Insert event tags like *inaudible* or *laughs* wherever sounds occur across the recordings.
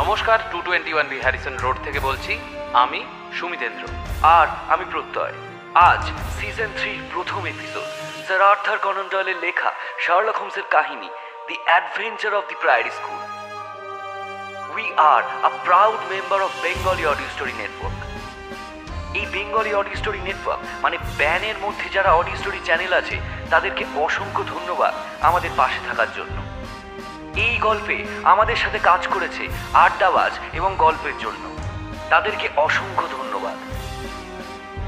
নমস্কার two twenty one B Harrison Road থেকে বলছি, আমি সুমিতেন্দ্র আর আমি প্রত্যয়। আজ সিজন থ্রির প্রথম এপিসোড স্যার আর্থার কনন ডয়েলের লেখা শার্লক হোমসের কাহিনী the adventure of the Priory School we are a proud member of Bengali audio story network এই বেঙ্গলি অডিও স্টোরি নেটওয়ার্ক মানে ব্যানের মধ্যে যারা অডিও স্টোরি চ্যানেল আছে, তাদেরকে অসংখ্য ধন্যবাদ আমাদের পাশে থাকার জন্য। এই গল্পে আমাদের সাথে কাজ করেছে আড্ডাবাজ এবং গল্পের জন্য। তাদেরকে অসংখ্য ধন্যবাদ।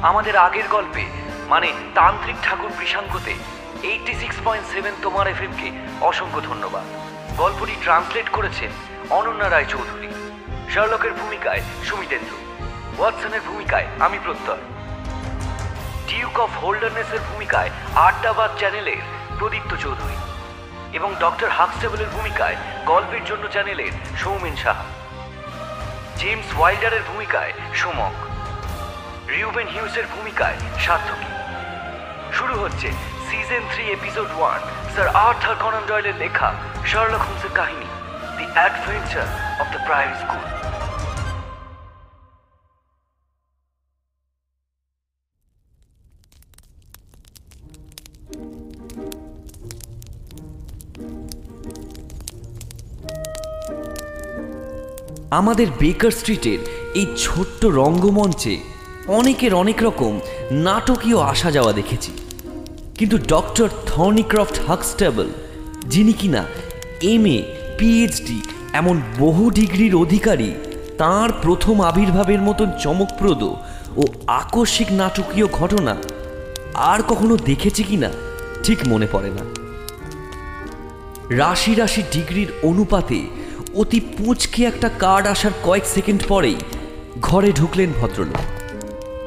আমাদের আগের গল্পে মানে তান্ত্রিক ঠাকুর কৃষাঙ্কতে এইটটি সিক্স পয়েন্ট সেভেন তোমার এফ কে অসংখ্য ধন্যবাদ। গল্পটি ট্রান্সলেট করেছেন অনন্যা রায় চৌধুরী শার্লকের ভূমিকায় সুমিতেন্দ্র ওয়াটসনের ভূমিকায় আমি প্রত্যয়। ডিউক অফ হোল্ডারনেসের ভূমিকায় আড্ডাবাদ চ্যানেলের প্রদীপ্ত চৌধুরী। এবং ডক্টর হাকস্টেবলের ভূমিকায় গল্পের জন্য চ্যানেলের সৌমেন সাহা। জেমস ওয়াইল্ডারের ভূমিকায় সুমক। রিউবেন হিউসের ভূমিকায় সার্থকী। শুরু হচ্ছে season three, episode one, sir Arthur Conan ডয়েলের লেখা শার্লক হোমসের কাহিনী the adventure of the prime school আমাদের বেকার স্ট্রিটের এই ছোট্ট রঙ্গমঞ্চে অনেকের অনেক রকম নাটকীয় আসা যাওয়া দেখেছি। কিন্তু ডক্টর থর্নিক্রফট হাক্সটেবল যিনি কিনা এম এ পিএইচডি এমন বহু ডিগ্রির অধিকারী, তার প্রথম আবির্ভাবের মতন চমকপ্রদ ও আকস্মিক নাটকীয় ঘটনা আর কখনো দেখেছি কিনা ঠিক মনে পড়ে না। রাশি রাশি ডিগ্রির অনুপাতে অতি পুঁচকে একটা কার্ড আসার কয়েক সেকেন্ড পরেই ঘরে ঢুকলেন ভদ্রলোক।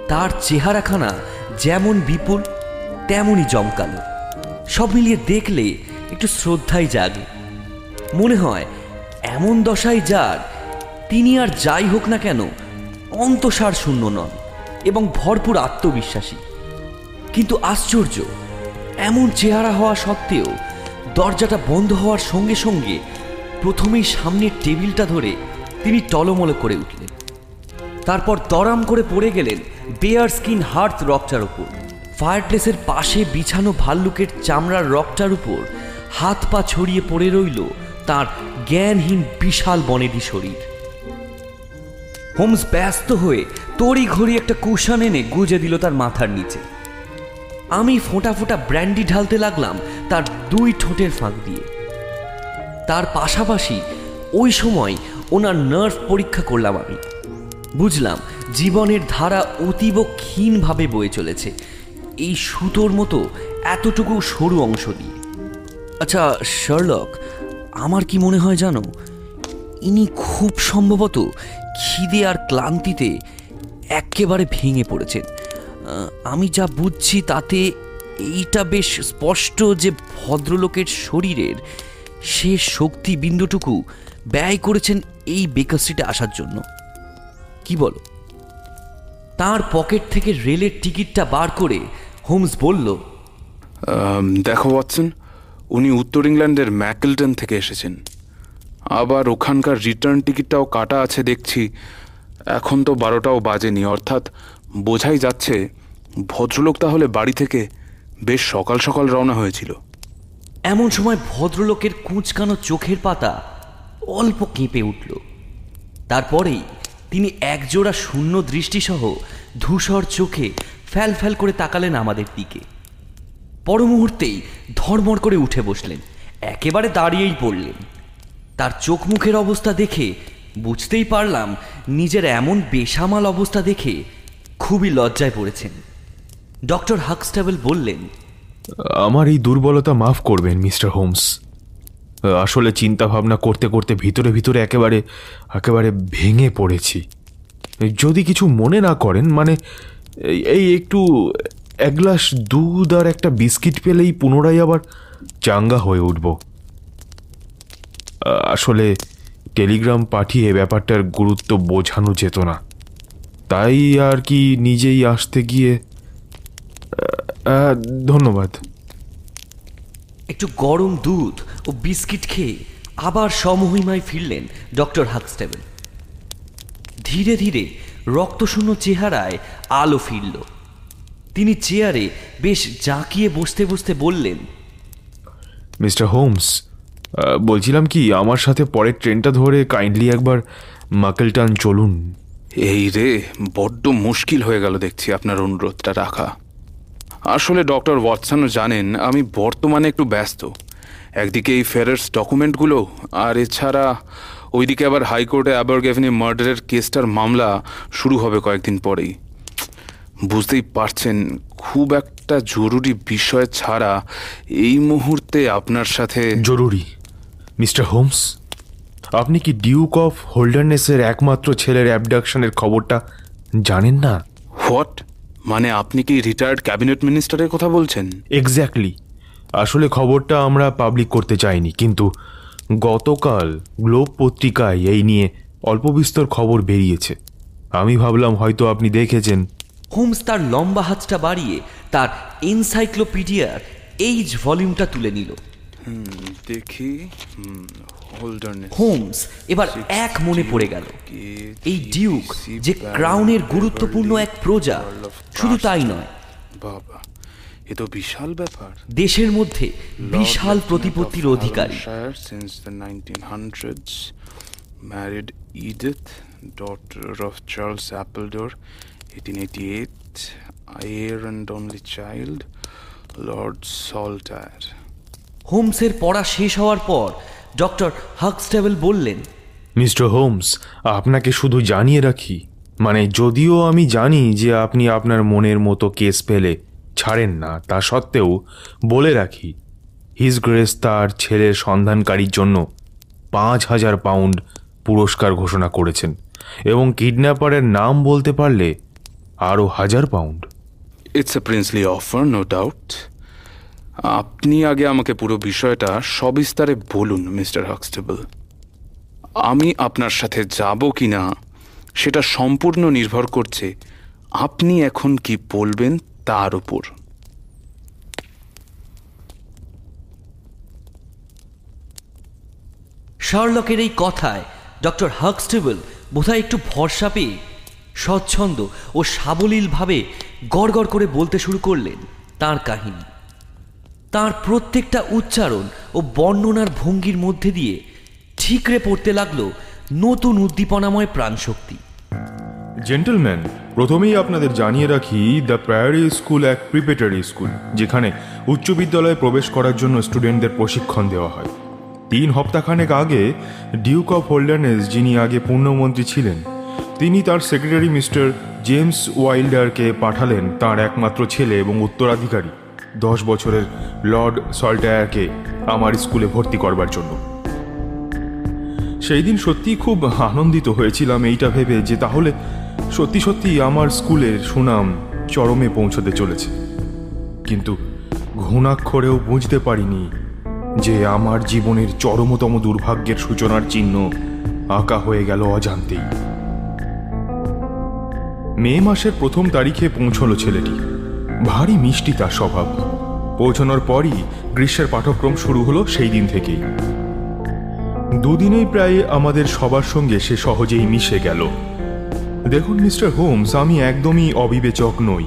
তার চেহারাখানা যেমন বিপুল, তেমনই জমকালো। সব মিলিয়ে দেখলে একটু শ্রদ্ধাই জাগে। মনে হয় এমন দশায় যার, তিনি আর যাই হোক না কেন অন্তসার শূন্য নন এবং ভরপুর আত্মবিশ্বাসী। কিন্তু আশ্চর্য, এমন চেহারা হওয়া সত্ত্বেও দরজাটা বন্ধ হওয়ার সঙ্গে সঙ্গে প্রথমেই সামনের টেবিলটা ধরে তিনি টলমল করে উঠলেন। তারপর দরাম করে পড়ে গেলেন বেয়ার স্কিন হার্থ রকটার উপর। ফায়ারপ্লেসের পাশে বিছানো ভাল্লুকের চামড়ার রকটার উপর হাত পা ছড়িয়ে পড়ে রইল তার জ্ঞানহীন বিশাল বনেদি শরীর। হোমস ব্যস্ত হয়ে তড়ি ঘড়ি একটা কুশন এনে গুজে দিল তার মাথার নিচে। আমি ফোঁটা ফোঁটা ব্র্যান্ডি ঢালতে লাগলাম তার দুই ঠোঁটের ফাঁক দিয়ে। তার পাশাপাশি ওই সময় ওনার নার্ভ পরীক্ষা করলাম আমি। বুঝলাম, জীবনের ধারা অতীব ক্ষীণভাবে বয়ে চলেছে। এই সুতোর মতো এতটুকু সরু অংশ দিয়ে। আচ্ছা শার্লক আমার কি মনে হয় জানো? ইনি খুব সম্ভবত খিদে আর ক্লান্তিতে একেবারে ভেঙে পড়েছেন। আমি যা বুঝছি তাতে এইটা বেশ স্পষ্ট যে ভদ্রলোকের শরীরের শেষ শক্তি বিন্দুটুকু ব্যয় করেছেন এই বেকার স্ট্রিটে আসার জন্য। কি বলো? তার পকেট থেকে রেলের টিকিটটা বার করে হোমস বলল দেখো ওয়াটসন, উনি উত্তর ইংল্যান্ডের ম্যাকেলটন থেকে এসেছেন। আবার ওখানকার রিটার্ন টিকিটটাও কাটা আছে দেখছি। এখন তো বারোটাও বাজেনি, অর্থাৎ বোঝাই যাচ্ছে ভদ্রলোক তাহলে বাড়ি থেকে বেশ সকাল সকাল রওনা হয়েছিল। এমন সময় ভদ্রলোকের কুঁচকানো চোখের পাতা অল্প কেঁপে উঠল। তারপরেই তিনি একজোড়া শূন্য দৃষ্টিসহ ধূসর চোখে ফ্যাল ফ্যাল করে তাকালেন আমাদের দিকে। পর মুহূর্তেই ধড়মড় করে উঠে বসলেন, একেবারে দাঁড়িয়েই পড়লেন। তার চোখ মুখের অবস্থা দেখে বুঝতেই পারলাম নিজের এমন বেসামাল অবস্থা দেখে খুবই লজ্জায় পড়েছেন। ডক্টর হাকস্টেবল বললেন আমার এই দুর্বলতা মাফ করবেন, মিস্টার হোমস। আসলে চিন্তা ভাবনা করতে করতে ভিতরে ভিতরে একেবারে একেবারে ভেঙে পড়েছি। যদি কিছু মনে না করেন মানে এই- একটু এক গ্লাস দুধ আর একটা বিস্কিট পেলেই পুনরায় আবার চাঙ্গা হয়ে উঠব। আসলে টেলিগ্রাম পাঠিয়ে ব্যাপারটার গুরুত্ব বোঝানো যেত না। তাই আর কি নিজেই আসতে গিয়ে ধন্যবাদ। একটু গরম দুধ ও বিস্কিট খেয়ে আবার সমহিমায় ফিরলেন ডক্টর হাক্সটেবল ধীরে ধীরে রক্তশূন্য চেহারায় আলো ফিরল। তিনি চেয়ারে বেশ জাঁকিয়ে বসতে বসতে বললেন মিস্টার হোমস বলছিলাম কি আমার সাথে পরের ট্রেনটা ধরে কাইন্ডলি একবার মাকেলটান চলুন। এই রে বড্ড মুশকিল হয়ে গেল দেখছি আপনার অনুরোধটা রাখা। আসলে ডক্টর ওয়াটসনও জানেন আমি বর্তমানে একটু ব্যস্ত। একদিকে এই ফেরার্স ডকুমেন্টগুলো আর এছাড়া ওইদিকে আবার হাইকোর্টে অ্যাবারগেভনি মার্ডারের কেসটার মামলা শুরু হবে কয়েকদিন পরেই। বুঝতেই পারছেন খুব একটা জরুরি বিষয় ছাড়া এই মুহূর্তে আপনার সাথে জরুরি। মিস্টার হোমস আপনি কি ডিউক অফ হোল্ডারনেসের একমাত্র ছেলের অ্যাবডাকশনের খবরটা জানেন না? হোয়াট? মানে আপনি কি রিটায়ার্ড ক্যাবিনেট মিনিস্টারের কথা বলছেন? এক্স্যাক্টলি আসলে খবরটা আমরা পাবলিক করতে চাইনি কিন্তু গতকাল গ্লোব পত্রিকায় এই নিয়ে অল্প বিস্তর খবর বেরিয়েছে। আমি ভাবলাম হয়তো আপনি দেখেছেন। হোমস তার লম্বা হাতটা বাড়িয়ে তার এনসাইক্লোপিডিয়ার এইজ ভলিউমটা তুলে নিল। দেখি। হোমস এবার এক মনে পড়ে গেল। এই ডিউক যে ক্রাউনের গুরুত্বপূর্ণ এক প্রজা শুধু তাই নয়। বাবা এ তো বিশাল ব্যাপার। দেশের মধ্যে বিশাল প্রতিপত্তির অধিকারী। since the 1900s married Edith daughter of Charles Appledore 1888 heir and only child Lord Saltire হোমসের পড়া শেষ হওয়ার পর ডক্টর হাক্সটেবল বললেন মিস্টার হোমস আপনাকে শুধু জানিয়ে রাখি মানে যদিও আমি জানি যে আপনি আপনার মনের মতো কেস পেলে ছাড়েন না তা সত্ত্বেও বলে রাখি হিজ গ্রেস তার ছেলের সন্ধানকারীর জন্য পাঁচ হাজার পাউন্ড পুরস্কার ঘোষণা করেছেন এবং কিডন্যাপারের নাম বলতে পারলে আরও হাজার pound. It's a princely offer no doubt আপনি আগে আমাকে পুরো বিষয়টা সবিস্তারে বলুন, মিস্টার হাক্সটেবল। আমি আপনার সাথে যাব কি না সেটা সম্পূর্ণ নির্ভর করছে আপনি এখন কি বলবেন তার উপর। শার্লকের এই কথায় ডক্টর হাক্সটেবল বোধহয় একটু ভরসা পেয়ে স্বচ্ছন্দ ও সাবলীলভাবে গড়গড় করে বলতে শুরু করলেন তার কাহিনী। তার প্রত্যেকটা উচ্চারণ ও বর্ণনার ভঙ্গির মধ্যে দিয়ে ঠিকরে পড়তে লাগল নতুন উদ্দীপনাময় প্রাণশক্তি। জেন্টলম্যান প্রথমেই আপনাদের জানিয়ে রাখি দ্য প্রায়ারি স্কুল এক প্রিপেটারি স্কুল যেখানে উচ্চ বিদ্যালয়ে প্রবেশ করার জন্য স্টুডেন্টদের প্রশিক্ষণ দেওয়া হয়। তিন হপ্তাখানেক আগে ডিউক অফ হোল্ডারনেস যিনি আগে পূর্ণমন্ত্রী ছিলেন, তিনি তার সেক্রেটারি মিস্টার জেমস ওয়াইল্ডারকে পাঠালেন তার একমাত্র ছেলে এবং উত্তরাধিকারী। দশ বছরের লর্ড সল্টায়ারকে আমার স্কুলে ভর্তি করবার জন্য। সেই দিন সত্যিই খুব আনন্দিত হয়েছিলাম এইটা ভেবে যে তাহলে সত্যি সত্যি আমার স্কুলের সুনাম চরমে পৌঁছতে চলেছে। কিন্তু ঘুণাক্ষরেও বুঝতে পারিনি যে আমার জীবনের চরমতম দুর্ভাগ্যের সূচনার চিহ্ন আঁকা হয়ে গেল অজান্তেই। মে মাসের প্রথম তারিখে পৌঁছলো ছেলেটি। ভারী মিষ্টি তার স্বভাব। পৌঁছানোর পরই গ্রীষ্মের পাঠক্রম শুরু হলো সেই দিন থেকেই। দুদিনেই প্রায় আমাদের সবার সঙ্গে সে সহজেই মিশে গেল। দেখুন, মিস্টার হোমস, আমি একদমই অবিবেচক নই।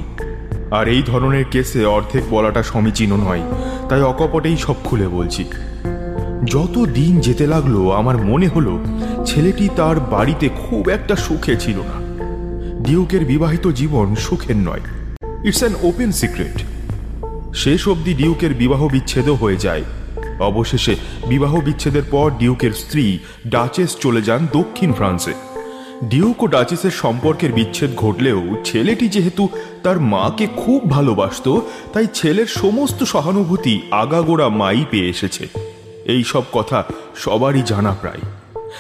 আর এই ধরনের কেসে অর্ধেক বলাটা সমীচীন নয়, তাই অকপটেই সব খুলে বলছি। যত দিন যেতে লাগল, আমার মনে হলো ছেলেটি তার বাড়িতে খুব একটা সুখে ছিল না। ডিউকের বিবাহিত জীবন সুখের নয়। ইটস অ্যান ওপেন সিক্রেট শেষ অবধি ডিউকের বিবাহ বিচ্ছেদও হয়ে যায়। অবশেষে বিবাহ বিচ্ছেদের পর ডিউকের স্ত্রী ডাচেস চলে যান দক্ষিণ ফ্রান্সে। ডিউক ও ডাচেসের সম্পর্কের বিচ্ছেদ ঘটলেও ছেলেটি যেহেতু তার মাকে খুব ভালোবাসতো, তাই ছেলের সমস্ত সহানুভূতি আগাগোড়া মাই পেয়ে এসেছে। এই সব কথা সবারই জানা প্রায়।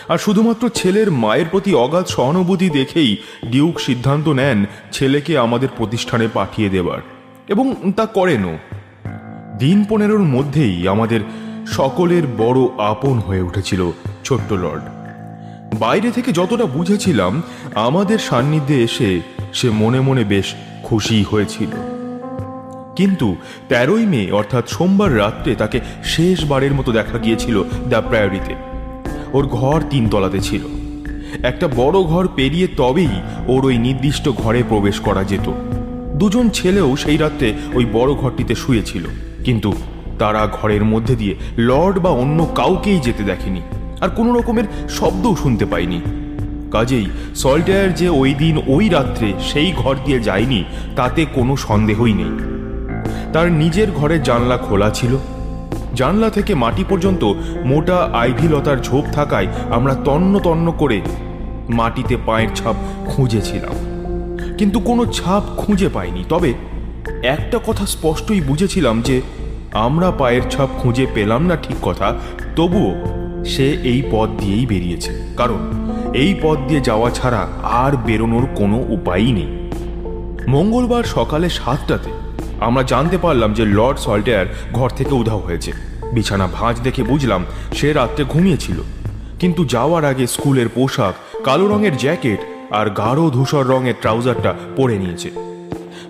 আর শুধুমাত্র ছেলের মায়ের প্রতি অগাধ সহানুভূতি দেখেই ডিউক সিদ্ধান্ত নেন ছেলেকে আমাদের প্রতিষ্ঠানে পাঠিয়ে দেবার। এবং তা করেনও। দিন পনেরোর মধ্যেই আমাদের সকলের বড় আপন হয়ে উঠেছিল ছোট্ট লর্ড। বাইরে থেকে যতটা বুঝেছিলাম, আমাদের সান্নিধ্যে এসে সে মনে মনে বেশ খুশি হয়েছিল। কিন্তু তেরোই মে, অর্থাৎ সোমবার রাত্রে তাকে শেষবারের মতো দেখা গিয়েছিল দ্য প্রায়োরিতে। ওর ঘর তিনতলাতে ছিল। একটা বড় ঘর পেরিয়ে তবেই ওর ওই নির্দিষ্ট ঘরে প্রবেশ করা যেত। দুজন ছেলেও সেই রাত্রে ওই বড় ঘরটিতে শুয়েছিল। কিন্তু তারা ঘরের মধ্যে দিয়ে লর্ড বা অন্য কাউকেই যেতে দেখেনি আর কোনো রকমের শব্দও শুনতে পাইনি কাজেই সল্টায়ার যে ওই দিন ওই রাত্রে সেই ঘর দিয়ে যায়নি, তাতে কোনো সন্দেহই নেই। তার নিজের ঘরের জানলা খোলা ছিল জানলা থেকে মাটি পর্যন্ত মোটা আইভি লতার ঝোপ থাকায় আমরা তন্ন তন্ন করে মাটিতে পায়ের ছাপ খুঁজেছিলাম। কিন্তু কোনো ছাপ খুঁজে পাইনি। তবে একটা কথা স্পষ্টই বুঝেছিলাম যে আমরা পায়ের ছাপ খুঁজে পেলাম না ঠিক কথা, তবুও সে এই পথ দিয়েই বেরিয়েছে। কারণ এই পথ দিয়ে যাওয়া ছাড়া আর বেরোনোর কোনো উপায়ই নেই। মঙ্গলবার সকালে সাতটাতে আমরা জানতে পারলাম যে লর্ড সল্টেয়ার ঘর থেকে উধাও হয়েছে। বিছানা ভাঁজ দেখে বুঝলাম সে রাত্রে ঘুমিয়েছিল। কিন্তু যাওয়ার আগে স্কুলের পোশাক, কালো রঙের জ্যাকেট আর গাঢ় ধূসর রঙের ট্রাউজারটা পরে নিয়েছে।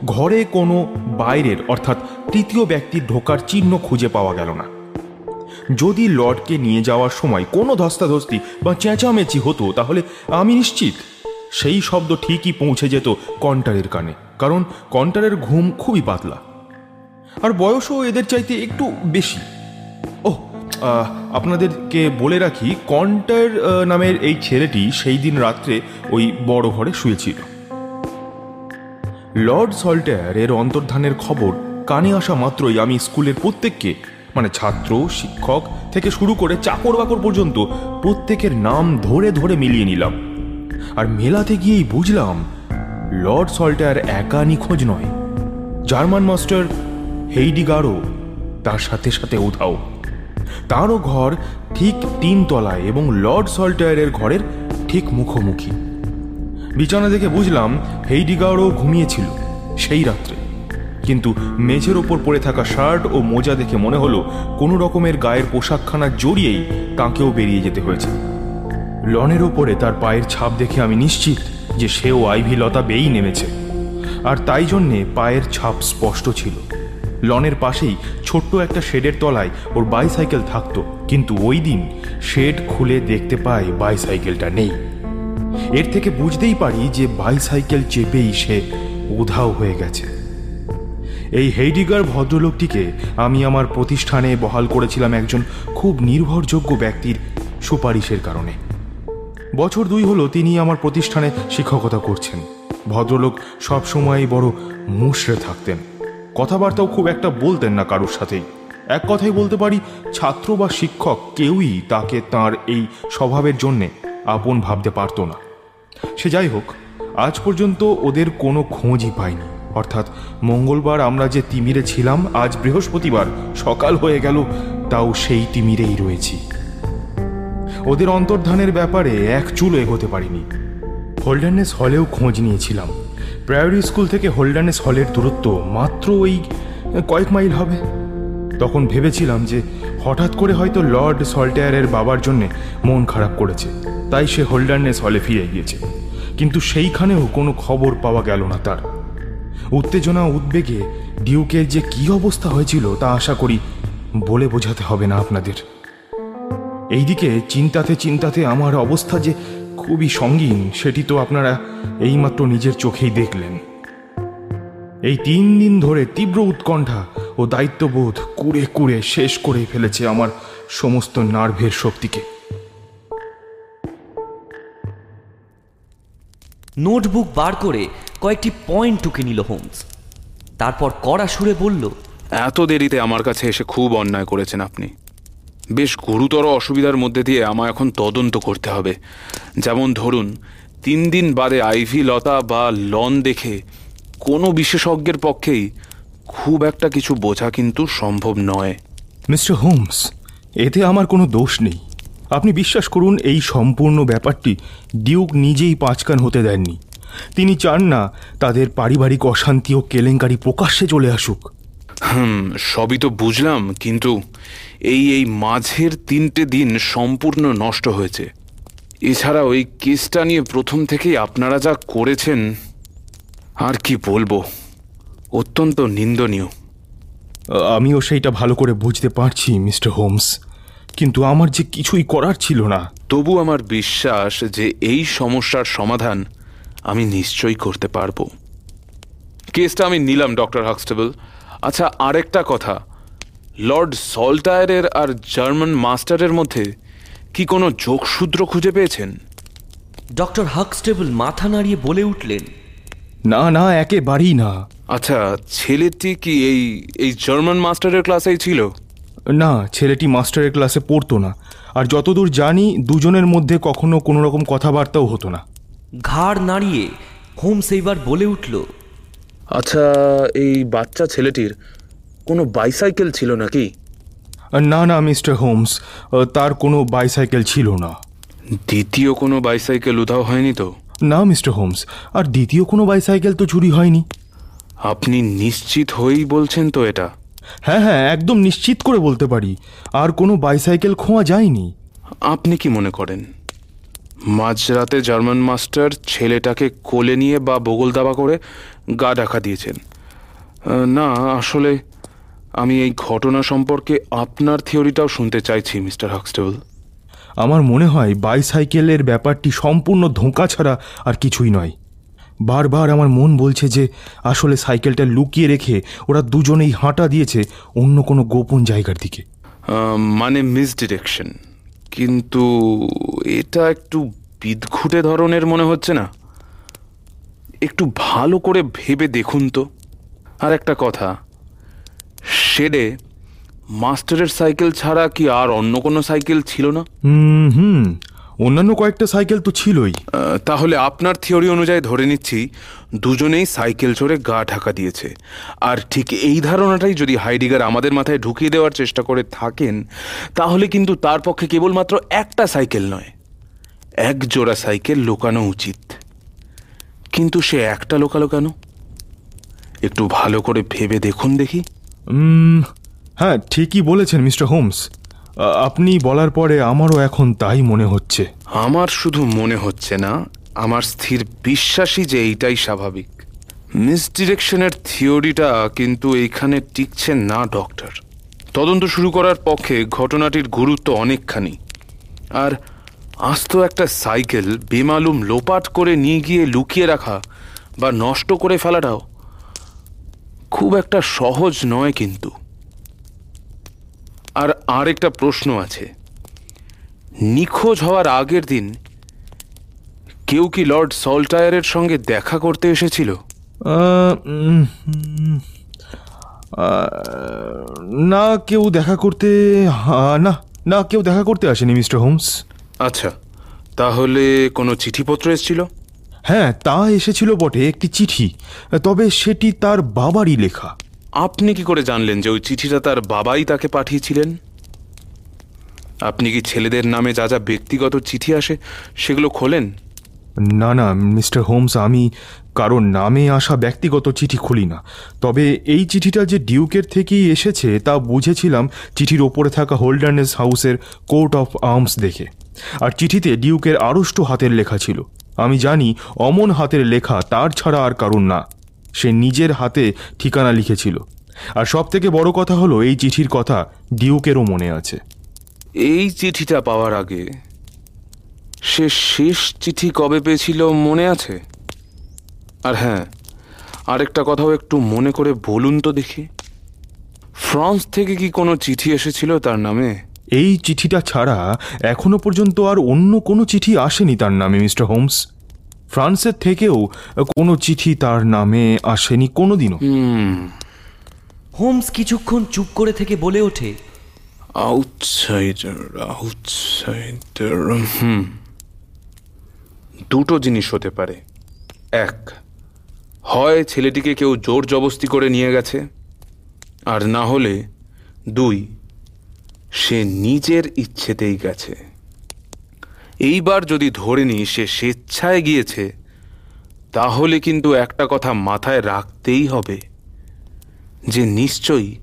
ঘরে কোনো বাইরের, অর্থাৎ তৃতীয় ব্যক্তির ঢোকার চিহ্ন খুঁজে পাওয়া গেল না। যদি লর্ডকে নিয়ে যাওয়ার সময় কোনো ধস্তাধস্তি বা চেঁচামেচি হতো, তাহলে আমি নিশ্চিত সেই শব্দ ঠিকই পৌঁছে যেত কন্টারের কানে। কারণ কন্টারের ঘুম খুবই পাতলা। আর বয়সও এদের চাইতে একটু বেশি। ও আপনাদেরকে বলে রাখি, কন্টার নামের এই ছেলেটি সেই দিন রাত্রে ওই বড় ঘরে শুয়েছিল। লর্ড সল্টার এর অন্তর্ধানের খবর কানে আসা মাত্রই আমি স্কুলের প্রত্যেককে মানে ছাত্র, শিক্ষক থেকে শুরু করে চাকর বাকর পর্যন্ত প্রত্যেকের নাম ধরে ধরে মিলিয়ে নিলাম। আর মেলাতে গিয়েই বুঝলাম লর্ড সল্টার একা নিখোঁজ নয়। জার্মান মাস্টার হেইডিগারও তার সাথে সাথে উধাও। তারও ঘর ঠিক তিন তলায় এবং লর্ড সল্টায়ারের ঘরের ঠিক মুখোমুখি। বিছানা দেখে বুঝলাম হেইডিগারও ঘুমিয়েছিল সেই রাত্রে। কিন্তু মেঝের ওপর পড়ে থাকা শার্ট ও মোজা দেখে মনে হলো কোনো রকমের গায়ের পোশাকখানা জড়িয়েই তাঁকেও বেরিয়ে যেতে হয়েছে। লনের ওপরে তার পায়ের ছাপ দেখে আমি নিশ্চিত যে সেও আইভি লতা বেয়েই নেমেছে। আর তাই জন্যে পায়ের ছাপ স্পষ্ট ছিল। লনের পাশেই ছোট্ট একটা শেডের তলায় ওর বাইসাইকেল থাকতো, কিন্তু ওই দিন শেড খুলে দেখতে পায় বাইসাইকেলটা নেই। এর থেকে বুঝতেই পারি যে বাইসাইকেল চেপেই সে উধাও হয়ে গেছে। এই হেইডিগার ভদ্রলোকটিকে আমি আমার প্রতিষ্ঠানে বহাল করেছিলাম একজন খুব নির্ভরযোগ্য ব্যক্তির সুপারিশের কারণে। বছর দুই হলো তিনি আমার প্রতিষ্ঠানে শিক্ষকতা করছেন। ভদ্রলোক সবসময়ই বড় মুশড়ে থাকতেন। কথাবার্তাও খুব একটা বলতেন না কারোর সাথেই। এক কথাই বলতে পারি, ছাত্র বা শিক্ষক কেউই তাকে তার এই স্বভাবের জন্যে আপন ভাবতে পারত না। সে যাই হোক, আজ পর্যন্ত ওদের কোনো খোঁজই পাইনি। অর্থাৎ মঙ্গলবার আমরা যে তিমিরে ছিলাম, আজ বৃহস্পতিবার সকাল হয়ে গেল, তাও সেই তিমিরেই রয়েছি। ওদের অন্তর্ধানের ব্যাপারে এক চুলো এগোতে পারিনি। হোল্ডারনেস হলেও খোঁজ নিয়েছিলাম। প্রায়োরি স্কুল থেকে হোল্ডারনেস হলের দূরত্ব মাত্র ওই কয়েক মাইল হবে। তখন ভেবেছিলাম যে হঠাৎ করে হয়তো লর্ড সল্টায়ারের বাবার জন্যে মন খারাপ করেছে। তাই সে হোল্ডারনেস হলে ফিরে গিয়েছে। কিন্তু সেইখানেও কোনো খবর পাওয়া গেল না তার। উত্তেজনা, উদ্বেগে ডিউকের যে কি অবস্থা হয়েছিল তা আশা করি বলে বোঝাতে হবে না আপনাদের। এইদিকে চিন্তাতে চিন্তাতে আমার অবস্থা যে খুবই সঙ্গীন সেটি তো আপনারা এইমাত্র নিজের চোখেই দেখলেন। এই তিন দিন ধরে তীব্র উৎকণ্ঠা ও দায়িত্ববোধ কুড়ে কুড়ে শেষ করে ফেলেছে আমার সমস্ত নার্ভের শক্তিকে। নোটবুক বার করে কয়েকটি পয়েন্ট টুকে নিল হোমস। তারপর কড়া সুরে বলল এত দেরিতে আমার কাছে এসে খুব অন্যায় করেছেন আপনি। বেশ গুরুতর অসুবিধার মধ্যে দিয়ে আমায় এখন তদন্ত করতে হবে। যেমন ধরুন তিন দিন বাদে আইভি লতা বা লন দেখে কোনো বিশেষজ্ঞের পক্ষেই খুব একটা কিছু বোঝা কিন্তু সম্ভব নয়। মিস্টার হোমস এতে আমার কোনো দোষ নেই। আপনি বিশ্বাস করুন এই সম্পূর্ণ ব্যাপারটি ডিউক নিজেই পাঁচকান হতে দেননি। তিনি চান না তাদের পারিবারিক অশান্তি ও কেলেঙ্কারি প্রকাশ্যে চলে আসুক। হুম সবই তো বুঝলাম কিন্তু এই এই মাঝের তিনটে দিন সম্পূর্ণ নষ্ট হয়েছে। এছাড়া ওই কেসটা নিয়ে প্রথম থেকেই আপনারা যা করেছেন আর কি বলব অত্যন্ত নিন্দনীয়। আমিও সেইটা ভালো করে বুঝতে পারছি মিস্টার হোমস কিন্তু আমার যে কিছুই করার ছিল না। তবু আমার বিশ্বাস যে এই সমস্যার সমাধান আমি নিশ্চয়ই করতে পারব। কেসটা আমি নিলাম ডক্টর হাক্সটেবল। আচ্ছা আরেকটা কথা। লর্ড সল্টায়ারের আর জার্মান মাস্টারের মধ্যে কি কোনো যোগসূত্র খুঁজে পেয়েছেন? ডক্টর হাকস্টেবল মাথা নাড়িয়ে বলে উঠলেন না না একেবারেই না। আচ্ছা ছেলেটি কি এই এই জার্মান মাস্টারের ক্লাসেই ছিল? না ছেলেটি মাস্টারের ক্লাসে পড়তো না। আর যতদূর জানি দুজনের মধ্যে কখনো কোনো রকম কথাবার্তাও হতো না। ঘাড় নাড়িয়ে হোম সেইবার বলে উঠল আচ্ছা এই বাচ্চা ছেলেটির কোনো বাইসাইকেল ছিল নাকি? না না মিস্টার হোমস তার কোনো বাইসাইকেল ছিল না। দ্বিতীয় কোনো বাইসাইকেল উধাও হয়নি তো? না মিস্টার হোমস আর দ্বিতীয় কোনো বাইসাইকেল তো চুরি হয়নি। আপনি নিশ্চিত হয়েই বলছেন তো এটা? হ্যাঁ হ্যাঁ একদম নিশ্চিত করে বলতে পারি আর কোনো বাইসাইকেল খোয়া যায়নি। আপনি কি মনে করেন? মাঝরাতে জার্মান মাস্টার ছেলেটাকে কোলে নিয়ে বা বগল দাবা করে গা ডাকা দিয়েছেন। না আসলে আমি এই ঘটনা সম্পর্কে আপনার থিওরিটাও শুনতে চাইছি মিস্টার হাক্সটেবল। আমার মনে হয় বাইসাইকেলের ব্যাপারটি সম্পূর্ণ ধোঁকা ছাড়া আর কিছুই নয়। বারবার আমার মন বলছে যে আসলে সাইকেলটা লুকিয়ে রেখে ওরা দুজনেই হাঁটা দিয়েছে অন্য কোনো গোপন জায়গার দিকে। মানে মিসডিরেকশন। কিন্তু এটা একটু বিদঘুটে ধরনের মনে হচ্ছে না? একটু ভালো করে ভেবে দেখুন তো। আর একটা কথা শেডে মাস্টারের সাইকেল ছাড়া কি আর অন্য কোনো সাইকেল ছিল না? হুম হুম। অন্যান্য কয়েকটা সাইকেল তো ছিলই। তাহলে আপনার থিওরি অনুযায়ী ধরে নিচ্ছি দুজনেই সাইকেল চড়ে গা ঢাকা দিয়েছে। আর ঠিক এই ধারণাটাই যদি হাইডিগার আমাদের মাথায় ঢুকিয়ে দেওয়ার চেষ্টা করে থাকেন তাহলে কিন্তু তার পক্ষে কেবলমাত্র একটা সাইকেল নয় এক জোড়া সাইকেল লোকানো উচিত। কিন্তু সে একটা লোকালো কেন? একটু ভালো করে ভেবে দেখুন দেখি। হ্যাঁ ঠিকই বলেছেন মিস্টার হোমস। আপনি বলার পরে আমারও এখন তাই মনে হচ্ছে। আমার শুধু মনে হচ্ছে না আমার স্থির বিশ্বাসই যে এইটাই স্বাভাবিক। মিসডিরেকশনের থিওরিটা কিন্তু এইখানে টিকছে না ডক্টর। তদন্ত শুরু করার পক্ষে ঘটনাটির গুরুত্ব অনেকখানি। আর আস্ত একটা সাইকেল বেমালুম লোপাট করে নিয়ে গিয়ে লুকিয়ে রাখা বা নষ্ট করে ফেলাটাও খুব একটা সহজ নয় কিন্তু। আর আরেকটা প্রশ্ন আছে। নিখোঁজ হওয়ার আগের দিন কেউ কি লর্ড সল্টায়ারের সঙ্গে দেখা করতে এসেছিল? না কেউ দেখা করতে না না কেউ দেখা করতে আসেনি মিস্টার হোমস। আচ্ছা তাহলে কোনো চিঠিপত্র এসেছিল? হ্যাঁ তা এসেছিল বটে একটি চিঠি তবে সেটি তার বাবারই লেখা। আপনি কি করে জানলেন যে ওই চিঠিটা তার বাবাই তাকে পাঠিয়েছিলেন? আপনি কি ছেলেদের নামে যা যা ব্যক্তিগত চিঠি আসে সেগুলো খোলেন? না না মিস্টার হোমস আমি কারোর নামে আসা ব্যক্তিগত চিঠি খুলি না। তবে এই চিঠিটা যে ডিউকের থেকেই এসেছে তা বুঝেছিলাম চিঠির ওপরে থাকা হোল্ডারনেস হাউসের কোর্ট অফ আর্মস দেখে। আর চিঠিতে ডিউকের আড়ষ্ট হাতের লেখা ছিল। আমি জানি অমন হাতের লেখা তার ছাড়া আর কারণ না। সে নিজের হাতে ঠিকানা লিখেছিল। আর সব থেকে বড় কথা হলো, এই চিঠির কথা ডিউকেরও মনে আছে। এই চিঠিটা পাওয়ার আগে সে শেষ চিঠি কবে পেয়েছিল মনে আছে? আর হ্যাঁ আরেকটা কথাও একটু মনে করে বলুন তো দেখি। ফ্রান্স থেকে কি কোনো চিঠি এসেছিল তার নামে? এই চিঠিটা ছাড়া এখনও পর্যন্ত আর অন্য কোনো চিঠি আসেনি তার নামে মিস্টার হোমস। ফ্রান্সের থেকেও কোনো চিঠি তার নামে আসেনি কোনো দিনও হোমস কিছুক্ষণ চুপ করে থেকে বলে ওঠে আউটসাইডার আউটসাইডার হুম। দুটো জিনিস হতে পারে। এক হয় ছেলেটিকে কেউ জোর জবস্তি করে নিয়ে গেছে আর না হলে দুই সে নিজের ইচ্ছেতেই গেছে। এইবার যদি ধরে নিই সে স্বেচ্ছায় গিয়েছে, তাহলে কিন্তু একটা কথা মাথায় রাখতেই হবে যে নিশ্চয়ই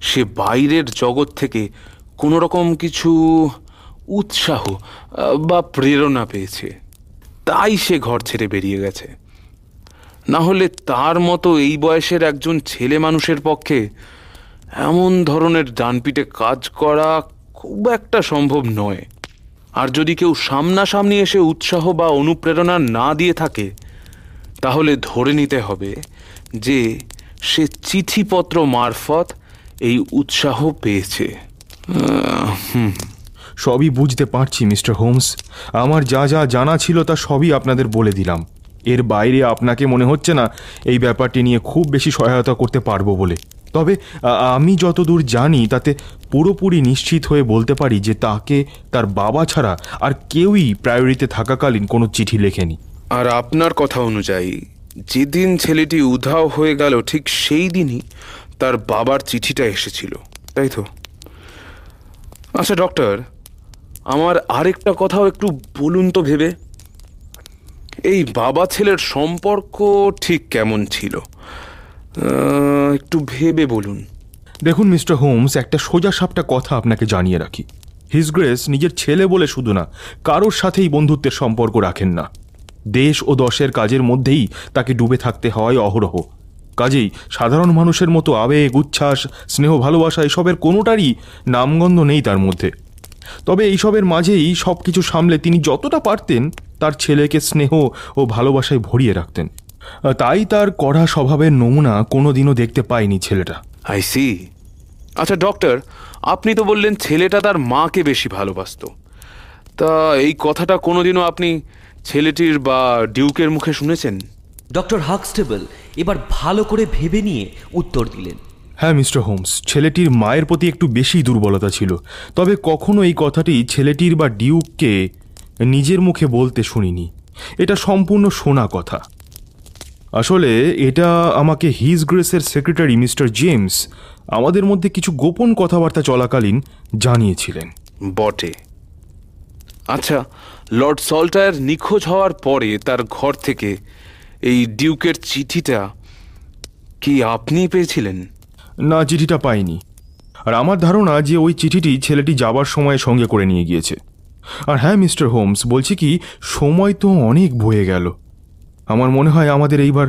সে বাইরের জগৎ থেকে কোনো রকম কিছু উৎসাহ বা প্রেরণা পেয়েছে। তাই সে ঘর ছেড়ে বেরিয়ে গেছে। না হলে তার মতো এই বয়সের একজন ছেলে মানুষের পক্ষে এমন ধরনের ডানপিটে কাজ করা খুব একটা সম্ভব নয়। আর যদি কেউ সামনাসামনি এসে উৎসাহ বা অনুপ্রেরণা না দিয়ে থাকে, তাহলে ধরে নিতে হবে যে সে চিঠিপত্র মারফত এই উৎসাহ পেয়েছে। সবই বুঝতে পারছি, মিস্টার হোমস। আমার যা যা জানা ছিল তা সবই আপনাদের বলে দিলাম। এর বাইরে আপনাকে মনে হচ্ছে না এই ব্যাপারটি নিয়ে খুব বেশি সহায়তা করতে পারব বলে। তবে আমি যতদূর জানি, তাতে পুরোপুরি নিশ্চিত হয়ে বলতে পারি যে তাকে, তার বাবা ছাড়া আর কেউই প্রায়োরিতে থাকাকালীন কোনো চিঠি লেখেনি। আর আপনার কথা অনুযায়ী, যেদিন ছেলেটি উধাও হয়ে গেল, ঠিক সেই দিনই তার বাবার চিঠিটা এসেছিল। তাই তো? আচ্ছা ডক্টর, আমার আরেকটা কথাও একটু বলুন তো ভেবে। এই বাবা ছেলের সম্পর্ক ঠিক কেমন ছিল? একটু ভেবে বলুন। দেখুন, মিস্টার হোমস, একটা সোজা সাপটা কথা আপনাকে জানিয়ে রাখি। হিজ গ্রেস নিজের ছেলে বলে শুধু না, কারোর সাথেই বন্ধুত্বের সম্পর্ক রাখেন না। দেশ ও দশের কাজের মধ্যেই তাকে ডুবে থাকতে হয় অহরহ। কাজেই সাধারণ মানুষের মতো আবেগ, উচ্ছ্বাস, স্নেহ, ভালোবাসা এসবের কোনোটারই নামগন্ধ নেই তার মধ্যে। তবে এইসবের মাঝেই সব কিছু সামলে তিনি যতটা পারতেন তার ছেলেকে স্নেহ ও ভালোবাসায় ভরিয়ে রাখতেন। তাই তার কড়া স্বভাবের নমুনা কোনোদিনও দেখতে পায়নি ছেলেটা। আই সি আচ্ছা ডক্টর আপনি তো বললেন ছেলেটা তার মাকে বেশি ভালোবাসতো। তা এই কথাটা কোনোদিনও আপনি ছেলেটির বা ডিউকের মুখে শুনেছেন? ডক্টর হাকস্টেবল এবার ভালো করে ভেবে নিয়ে উত্তর দিলেন। হ্যাঁ মিস্টার হোমস ছেলেটির মায়ের প্রতি একটু বেশি দুর্বলতা ছিল। তবে কখনো এই কথাটি ছেলেটির বা ডিউককে নিজের মুখে বলতে শুনিনি। এটা সম্পূর্ণ শোনা কথা। আসলে এটা আমাকে হিজ গ্রেসের সেক্রেটারি মিস্টার জেমস আমাদের মধ্যে কিছু গোপন কথাবার্তা চলাকালীন জানিয়েছিলেন। বটে। আচ্ছা লর্ড সল্টায়ার নিখোঁজ হওয়ার পরে তার ঘর থেকে এই ডিউকের চিঠিটা কি আপনি পেয়েছিলেন? না চিঠিটা পাইনি। আর আমার ধারণা যে ওই চিঠিটি ছেলেটি যাবার সময় সঙ্গে করে নিয়ে গিয়েছে। আর হ্যাঁ মিস্টার হোমস বলছি কি সময় তো অনেক বয়ে গেল। আমার মনে হয় আমাদের এইবার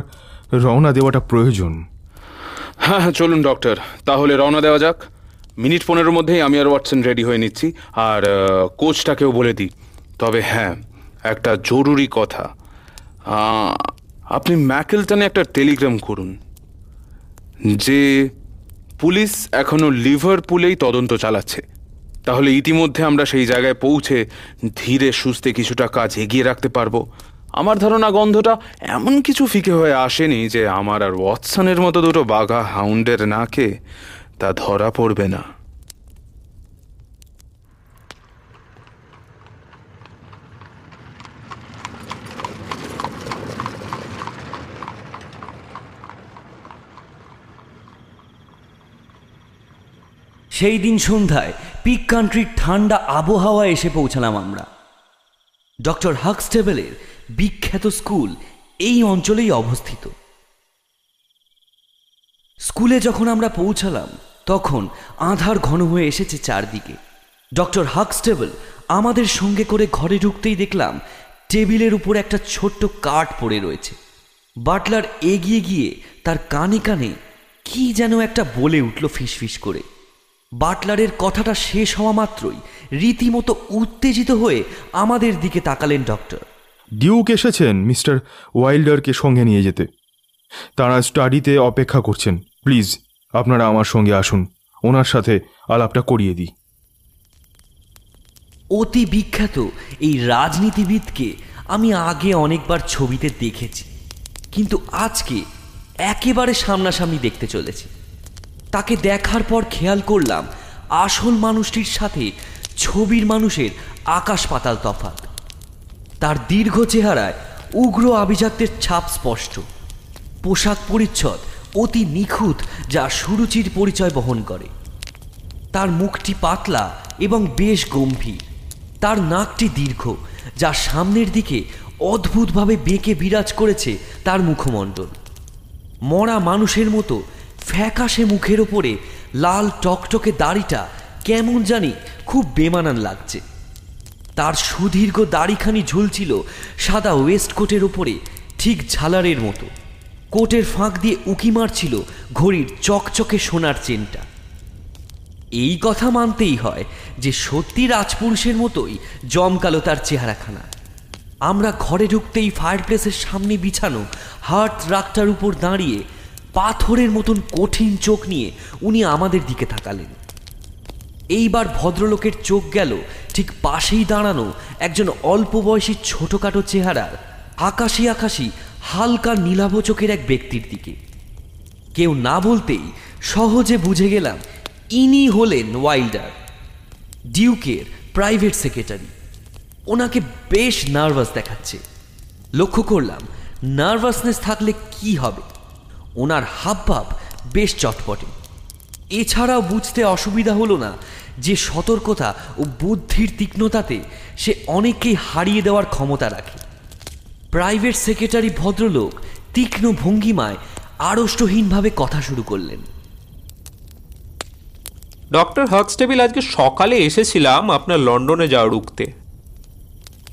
রওনা দেওয়াটা প্রয়োজন। হ্যাঁ হ্যাঁ চলুন, ডক্টর। তাহলে রওনা দেওয়া যাক। মিনিট পনেরোর মধ্যেই আমি আর ওয়াটসন রেডি হয়ে নিচ্ছি। আর কোচটাকেও বলে দিই। তবে হ্যাঁ একটা জরুরি কথা। আপনি ম্যাকেলটনে একটা টেলিগ্রাম করুন, যে পুলিশ এখনও লিভারপুলেই তদন্ত চালাচ্ছে। তাহলে ইতিমধ্যে আমরা সেই জায়গায় পৌঁছে ধীরে সুস্থে কিছুটা কাজ এগিয়ে রাখতে পারব। আমার ধারণা গন্ধটা এমন কিছু ফিকে হয়ে আসেনি যে আমার আর ওয়াটসনের মতো দুটো বাঘা হাউন্ডের নাকে তা ধরা পড়বে না। সেই দিন সন্ধ্যায় পিক কান্ট্রির ঠান্ডা আবহাওয়া এসে পৌঁছালাম আমরা। ডক্টর হাক্সটেবলের বিখ্যাত স্কুল এই অঞ্চলেই অবস্থিত। স্কুলে যখন আমরা পৌঁছালাম, তখন আধার ঘন হয়ে এসেছে চারদিকে। ডক্টর হাক্সটেবল আমাদের সঙ্গে করে ঘরে ঢুকতেই দেখলাম, টেবিলের উপর একটা ছোট্ট কাঠ পড়ে রয়েছে। বাটলার এগিয়ে গিয়ে তার কানে কানে কি যেন একটা বলে উঠল ফিসফিস করে। বাটলারের কথাটা শেষ হওয়া মাত্রই রীতিমতো উত্তেজিত হয়ে আমাদের দিকে তাকালেন ডক্টর। ডিউক এসেছেন মিস্টার ওয়াইল্ডারকে সঙ্গে নিয়ে যেতে। তারা স্টাডিতে অপেক্ষা করছেন। প্লিজ, আপনারা আমার সঙ্গে আসুন। ওনার সাথে আলাপটা করিয়ে দিই। অতি বিখ্যাত এই রাজনীতিবিদকে আমি আগে অনেকবার ছবিতে দেখেছি। কিন্তু আজকে একেবারে সামনাসামনি দেখতে চলেছি। তাকে দেখার পর খেয়াল করলাম আসল মানুষটির সাথে ছবির মানুষের আকাশ পাতাল তফাৎ। তার দীর্ঘ চেহারায় উগ্র আভিজাত্যের ছাপ স্পষ্ট। পোশাক পরিচ্ছদ অতি নিখুঁত যা সুরুচির পরিচয় বহন করে। তার মুখটি পাতলা এবং বেশ গম্ভীর। তার নাকটি দীর্ঘ, যা সামনের দিকে অদ্ভুতভাবে বেঁকে বিরাজ করেছে তার মুখমণ্ডল। মরা মানুষের মতো ফ্যাকাশে মুখের ওপরে লাল টকটকে দাড়িটা কেমন জানি খুব বেমানান লাগছে। তার সুদীর্ঘ দাড়িখানি ঝুলছিল সাদা ওয়েস্টকোটের ওপরে ঠিক ঝালারের মতো। কোটের ফাঁক দিয়ে উকি মারছিল ঘড়ির চকচকে সোনার চেনটা। এই কথা মানতেই হয় যে সত্যি রাজপুরুষের মতোই জমকালো তার চেহারাখানা। আমরা ঘরে ঢুকতেই ফায়ারপ্লেসের সামনে বিছানো হার্ট রাগটার উপর দাঁড়িয়ে পাথরের মতন কঠিন চোখ নিয়ে উনি আমাদের দিকে তাকালেন। এইবার ভদ্রলোকের চোখ গেল, ঠিক পাশেই দাঁড়ানো একজন অল্প বয়সী ছোটখাটো চেহারার আকাশি আকাশি হালকা নীলাভ চোখের এক ব্যক্তির দিকে। কেউ না বলতেই সহজে বুঝে গেলাম, ইনি হলেন ওয়াইল্ডার, ডিউকের প্রাইভেট সেক্রেটারি। ওনাকে বেশ নার্ভাস দেখাচ্ছে। লক্ষ্য করলাম, নার্ভাসনেস থাকলে কি হবে? ওনার হাবভাব বেশ চটপটে। এছাড়াও বুঝতে অসুবিধা হলো না যে সতর্কতা ও বুদ্ধির তীক্ষ্ণতাতে সে অনেককেই হারিয়ে দেওয়ার ক্ষমতা রাখে। প্রাইভেট সেক্রেটারি ভদ্রলোক তীক্ষ্ণ ভঙ্গিমায় আড়ষ্টহীনভাবে কথা শুরু করলেন। ডক্টর হাক্সটেবিল আজকে সকালে এসেছিলাম আপনার লন্ডনে যাওয়ার রুখতে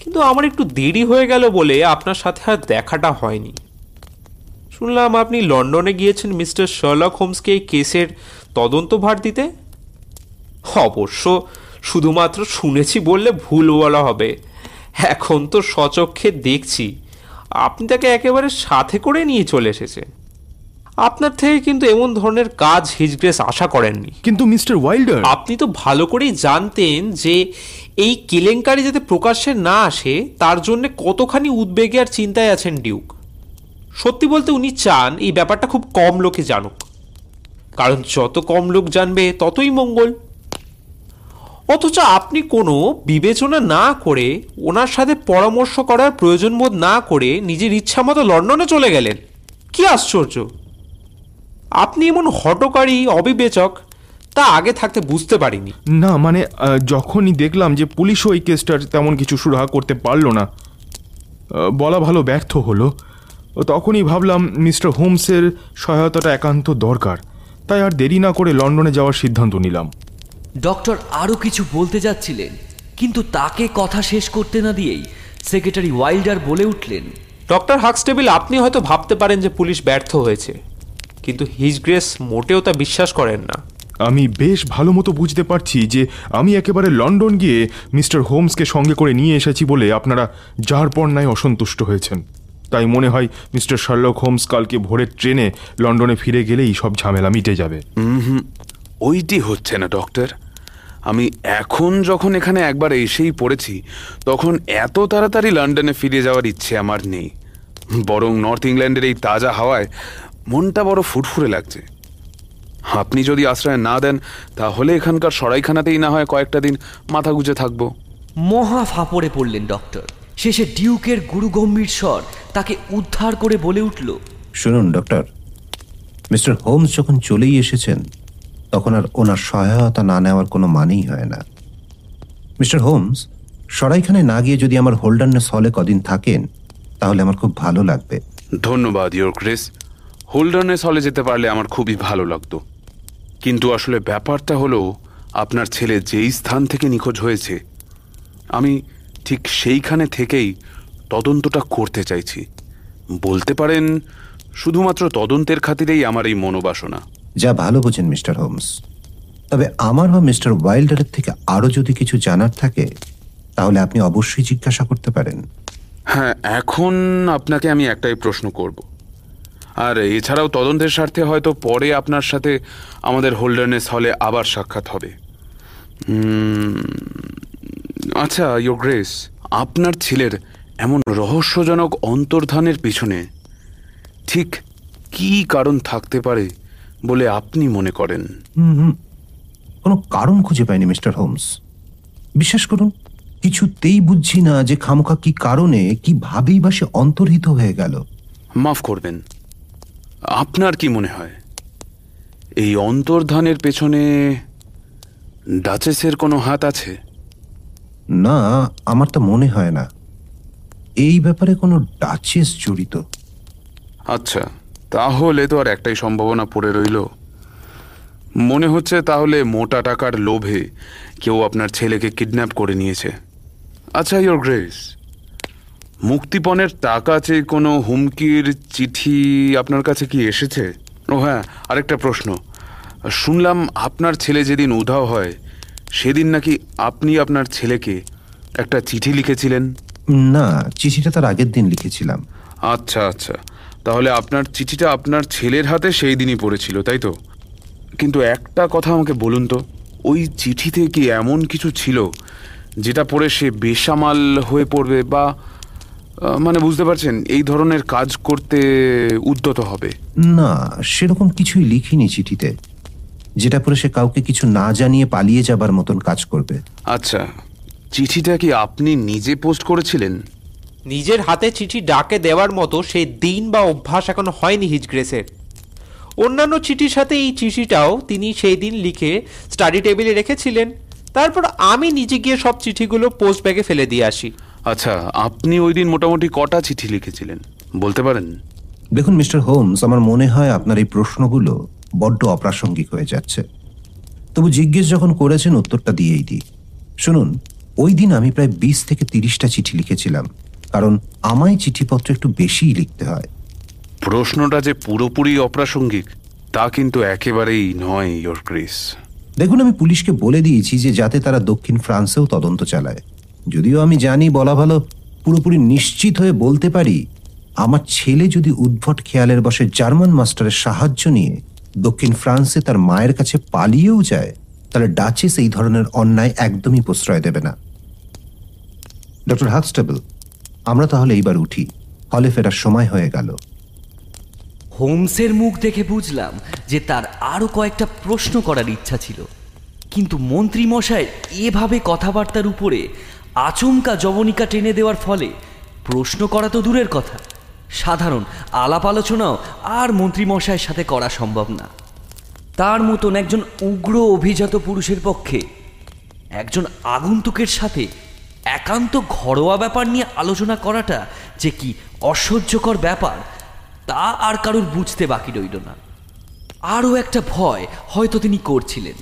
কিন্তু আমার একটু দেরি হয়ে গেল বলে আপনার সাথে আর দেখাটা হয়নি। শুনলাম আপনি লন্ডনে গিয়েছেন মিস্টার শার্লক হোমসকে এই কেসের তদন্ত ভার দিতে? অবশ্য শুধুমাত্র শুনেছি বললে ভুল বলা হবে। এখন তো সচক্ষে দেখছি। আপনি তাকে একেবারে সাথে করে নিয়ে চলে এসেছে আপনার থেকে কিন্তু এমন ধরনের কাজ হিজগ্রেস আশা করেননি। কিন্তু মিস্টার ওয়াইল্ডার আপনি তো ভালো করেই জানতেন যে এই কেলেঙ্কারি যাতে প্রকাশ্যে না আসে তার জন্য কতখানি উদ্বেগে আর চিন্তায় আছেন ডিউক। সত্যি বলতে উনি চান এই ব্যাপারটা খুব কম লোকে জানুক। কারণ যত কম লোক জানবে, ততই মঙ্গল। অথচ আপনি কোনো বিবেচনা না করে, ওনার সাথে পরামর্শ করার প্রয়োজন বোধ না করে নিজের ইচ্ছা মতো লন্ডনে চলে গেলেন। কি আশ্চর্য! আপনি এমন হটকারী, অবিবেচক, তা আগে থাকতে বুঝতে পারিনি। না মানে যখনই দেখলাম যে পুলিশও এই কেসটার তেমন কিছু সুরাহা করতে পারল না বলা ভালো ব্যর্থ হলো। তখনই ভাবলাম মিস্টার হোমসের সহায়তাটা একান্ত দরকার। তাই আর দেরি না করে লন্ডনে যাওয়ার সিদ্ধান্ত নিলাম। ডক্টর আরও কিছু বলতে যাচ্ছিলেন কিন্তু তাকে কথা শেষ করতে না দিয়েই সেক্রেটারি ওয়াইল্ডার বলে উঠলেন ডক্টর হাক্সটেবিল আপনি হয়তো ভাবতে পারেন যে পুলিশ ব্যর্থ হয়েছে কিন্তু হিজ গ্রেস মোটেও তা বিশ্বাস করেন না। আমি বেশ ভালো মতো বুঝতে পারছি যে আমি একেবারে লন্ডন গিয়ে মিস্টার হোমসকে সঙ্গে করে নিয়ে এসেছি বলে আপনারা যার পর নাই অসন্তুষ্ট হয়েছেন। তাই মনে হয় মিস্টার শার্লক হোমস কালকে ভোরের ট্রেনে লন্ডনে ফিরে গেলেই সব ঝামেলা মিটে যাবে। ওইটি হচ্ছে না ডক্টর। আমি এখন যখন এখানে একবার এসেই পড়েছি তখন এত তাড়াতাড়ি লন্ডনে ফিরে যাওয়ার ইচ্ছে আমার নেই। বরং নর্থ ইংল্যান্ডের এই তাজা হাওয়ায় মনটা বড় ফুরফুরে লাগছে। আপনি যদি আশ্রয় না দেন তাহলে এখানকার সরাইখানাতেই না হয় কয়েকটা দিন মাথা গুজে থাকব। মহা ফাপড়ে পড়লেন ডক্টর। শেষে ডিউকের গুরুগম্ভীর স্বর তাকে উদ্ধার করে বলে উঠল শুনুন ডক্টর। মিস্টার হোমস যখন চলেই এসেছেন তখন আর ওনার সহায়তা না নেওয়ার কোনো মানেই হয় না। মিস্টার হোমস সরাইখানে না গিয়ে যদি আমার হোল্ডারনেস হলে কদিন থাকেন তাহলে আমার খুব ভালো লাগবে। ধন্যবাদ ইয়োর ক্রিস হোল্ডারনেস হলে যেতে পারলে আমার খুবই ভালো লাগতো। কিন্তু আসলে ব্যাপারটা হলো আপনার ছেলে যেই স্থান থেকে নিখোঁজ হয়েছে আমি ঠিক সেইখানে থেকেই তদন্তটা করতে চাইছি। বলতে পারেন শুধুমাত্র তদন্তের খাতিরেই আমার এই মনোবাসনা। যা ভালো বোঝেন মিস্টার হোমস। তবে আমার বা মিস্টার ওয়াইল্ডারের থেকে আরও যদি কিছু জানার থাকে তাহলে আপনি অবশ্যই জিজ্ঞাসা করতে পারেন। হ্যাঁ এখন আপনাকে আমি একটাই প্রশ্ন করব। আর এছাড়াও তদন্তের স্বার্থে হয়তো পরে আপনার সাথে আমাদের হোল্ডারনেস হলে আবার সাক্ষাৎ হবে। আচ্ছা ইয়োর গ্রেস আপনার ছেলের এমন রহস্যজনক অন্তর্ধানের পিছনে ঠিক কি কারণ থাকতে পারে বলে আপনি মনে করেন? কোনো কারণ খুঁজে পাইনি মিস্টার হোমস। বিশ্বাস করুন কিছুতেই বুঝছি না যে খামোখা কি কারণে কি ভাবেই বা সে অন্তর্হিত হয়ে গেল। মাফ করবেন আপনার কি মনে হয়? এই অন্তর্ধানের পেছনে ডাচেসের কোনো হাত আছে? না আমার তো মনে হয় না। এই ব্যাপারে কোনো ডাচেস জড়িত? আচ্ছা তাহলে তো আর একটাই সম্ভাবনা পড়ে রইল। মনে হচ্ছে তাহলে মোটা টাকার লোভে কেউ আপনার ছেলেকে কিডন্যাপ করে নিয়েছে। আচ্ছা ইয়োর গ্রেস মুক্তিপণের টাকা চেয়ে কোনো হুমকির চিঠি আপনার কাছে কি এসেছে? ও হ্যাঁ আরেকটা প্রশ্ন। শুনলাম আপনার ছেলে যেদিন উধাও হয়, সেদিন নাকি আপনি আপনার ছেলেকে একটা চিঠি লিখেছিলেন? না চিঠিটা তার আগের দিন লিখেছিলাম। আচ্ছা আচ্ছা। তাহলে আপনার চিঠিটা আপনার ছেলের হাতে সেই দিনই পড়েছিল তাই তো? কিন্তু একটা কথা আমাকে বলুন তো ওই চিঠিতে কি এমন কিছু ছিল যেটা পড়ে সে বেসামাল হয়ে পড়বে বা মানে বুঝতে পারছেন এই ধরনের কাজ করতে উদ্যত হবে? না সেরকম কিছুই লিখিনি চিঠিতে যেটা পরে সে কাউকে কিছু না জানিয়ে পালিয়ে যাবার মতন কাজ করবে। আচ্ছা। চিঠিটা কি আপনি নিজে পোস্ট করেছিলেন? নিজের হাতে চিঠি ডাকে দেওয়ার মতো সেই দিন বা অভ্যাস এখনও হয়নি হিজগ্রেসের। অন্যান্য চিঠির সাথে এই চিঠিটাও তিনি সেই দিন লিখে স্টাডি টেবিলে রেখেছিলেন। তারপর আমি নিজে গিয়ে সব চিঠিগুলো পোস্ট ব্যাগে ফেলে দিয়ে আসি। আচ্ছা আপনি ওই দিন মোটামুটি কটা চিঠি লিখেছিলেন? বলতে পারেন? দেখুন মিস্টার হোমস আমার মনে হয় আপনার এই প্রশ্নগুলো বড্ড অপ্রাসঙ্গিক হয়ে যাচ্ছে। তবু জিজ্ঞেস যখন করেছেন উত্তরটা দিয়েই দিই। শুনুন ওই দিন আমি প্রায় বিশ থেকে তিরিশটা চিঠি লিখেছিলাম কারণ আমায় চিঠিপত্র একটু বেশিই লিখতে হয়। প্রশ্নটা যে পুরোপুরি অপ্রাসঙ্গিক তা কিন্তু একেবারেই নয় ইয়োর গ্রেস দেখুন আমি পুলিশকে বলে দিয়েছি যে যাতে তারা দক্ষিণ ফ্রান্সেও তদন্ত চালায়। যদিও আমি জানি বলা ভালো পুরোপুরি নিশ্চিত হয়ে বলতে পারি আমার ছেলে যদি উদ্ভট খেয়ালের বসে জার্মান মাস্টারের সাহায্য নিয়ে দক্ষিণ ফ্রান্সে তার মায়ের কাছে পালিয়েও যায় তাহলে ডাচেস এই ধরনের অন্যায় একদমই প্রশ্রয় দেবে না। ডক্টর হাকস্টেবল আমরা তাহলে এইবার উঠি। হলে ফেরার সময় হয়ে গেল। হোমসের মুখ দেখে বুঝলাম যে তার আরও কয়েকটা প্রশ্ন করার ইচ্ছা ছিল। কিন্তু মন্ত্রীমশাইয়ের এভাবে কথাবার্তার উপরে আচমকা জবনিকা টেনে দেওয়ার ফলে প্রশ্ন করা তো দূরের কথা। সাধারণ আলাপ আলোচনাও আর মন্ত্রীমশাইয়ের সাথে করা সম্ভব না। তার মতন একজন উগ্র অভিজাত পুরুষের পক্ষে একজন আগন্তুকের সাথে একান্ত ঘরোয়া ব্যাপার নিয়ে আলোচনা করাটা যে কি অসহ্যকর ব্যাপার, তা আর কারুর বুঝতে বাকি রইল না। আরও একটা ভয় হয়তো তিনি করছিলেন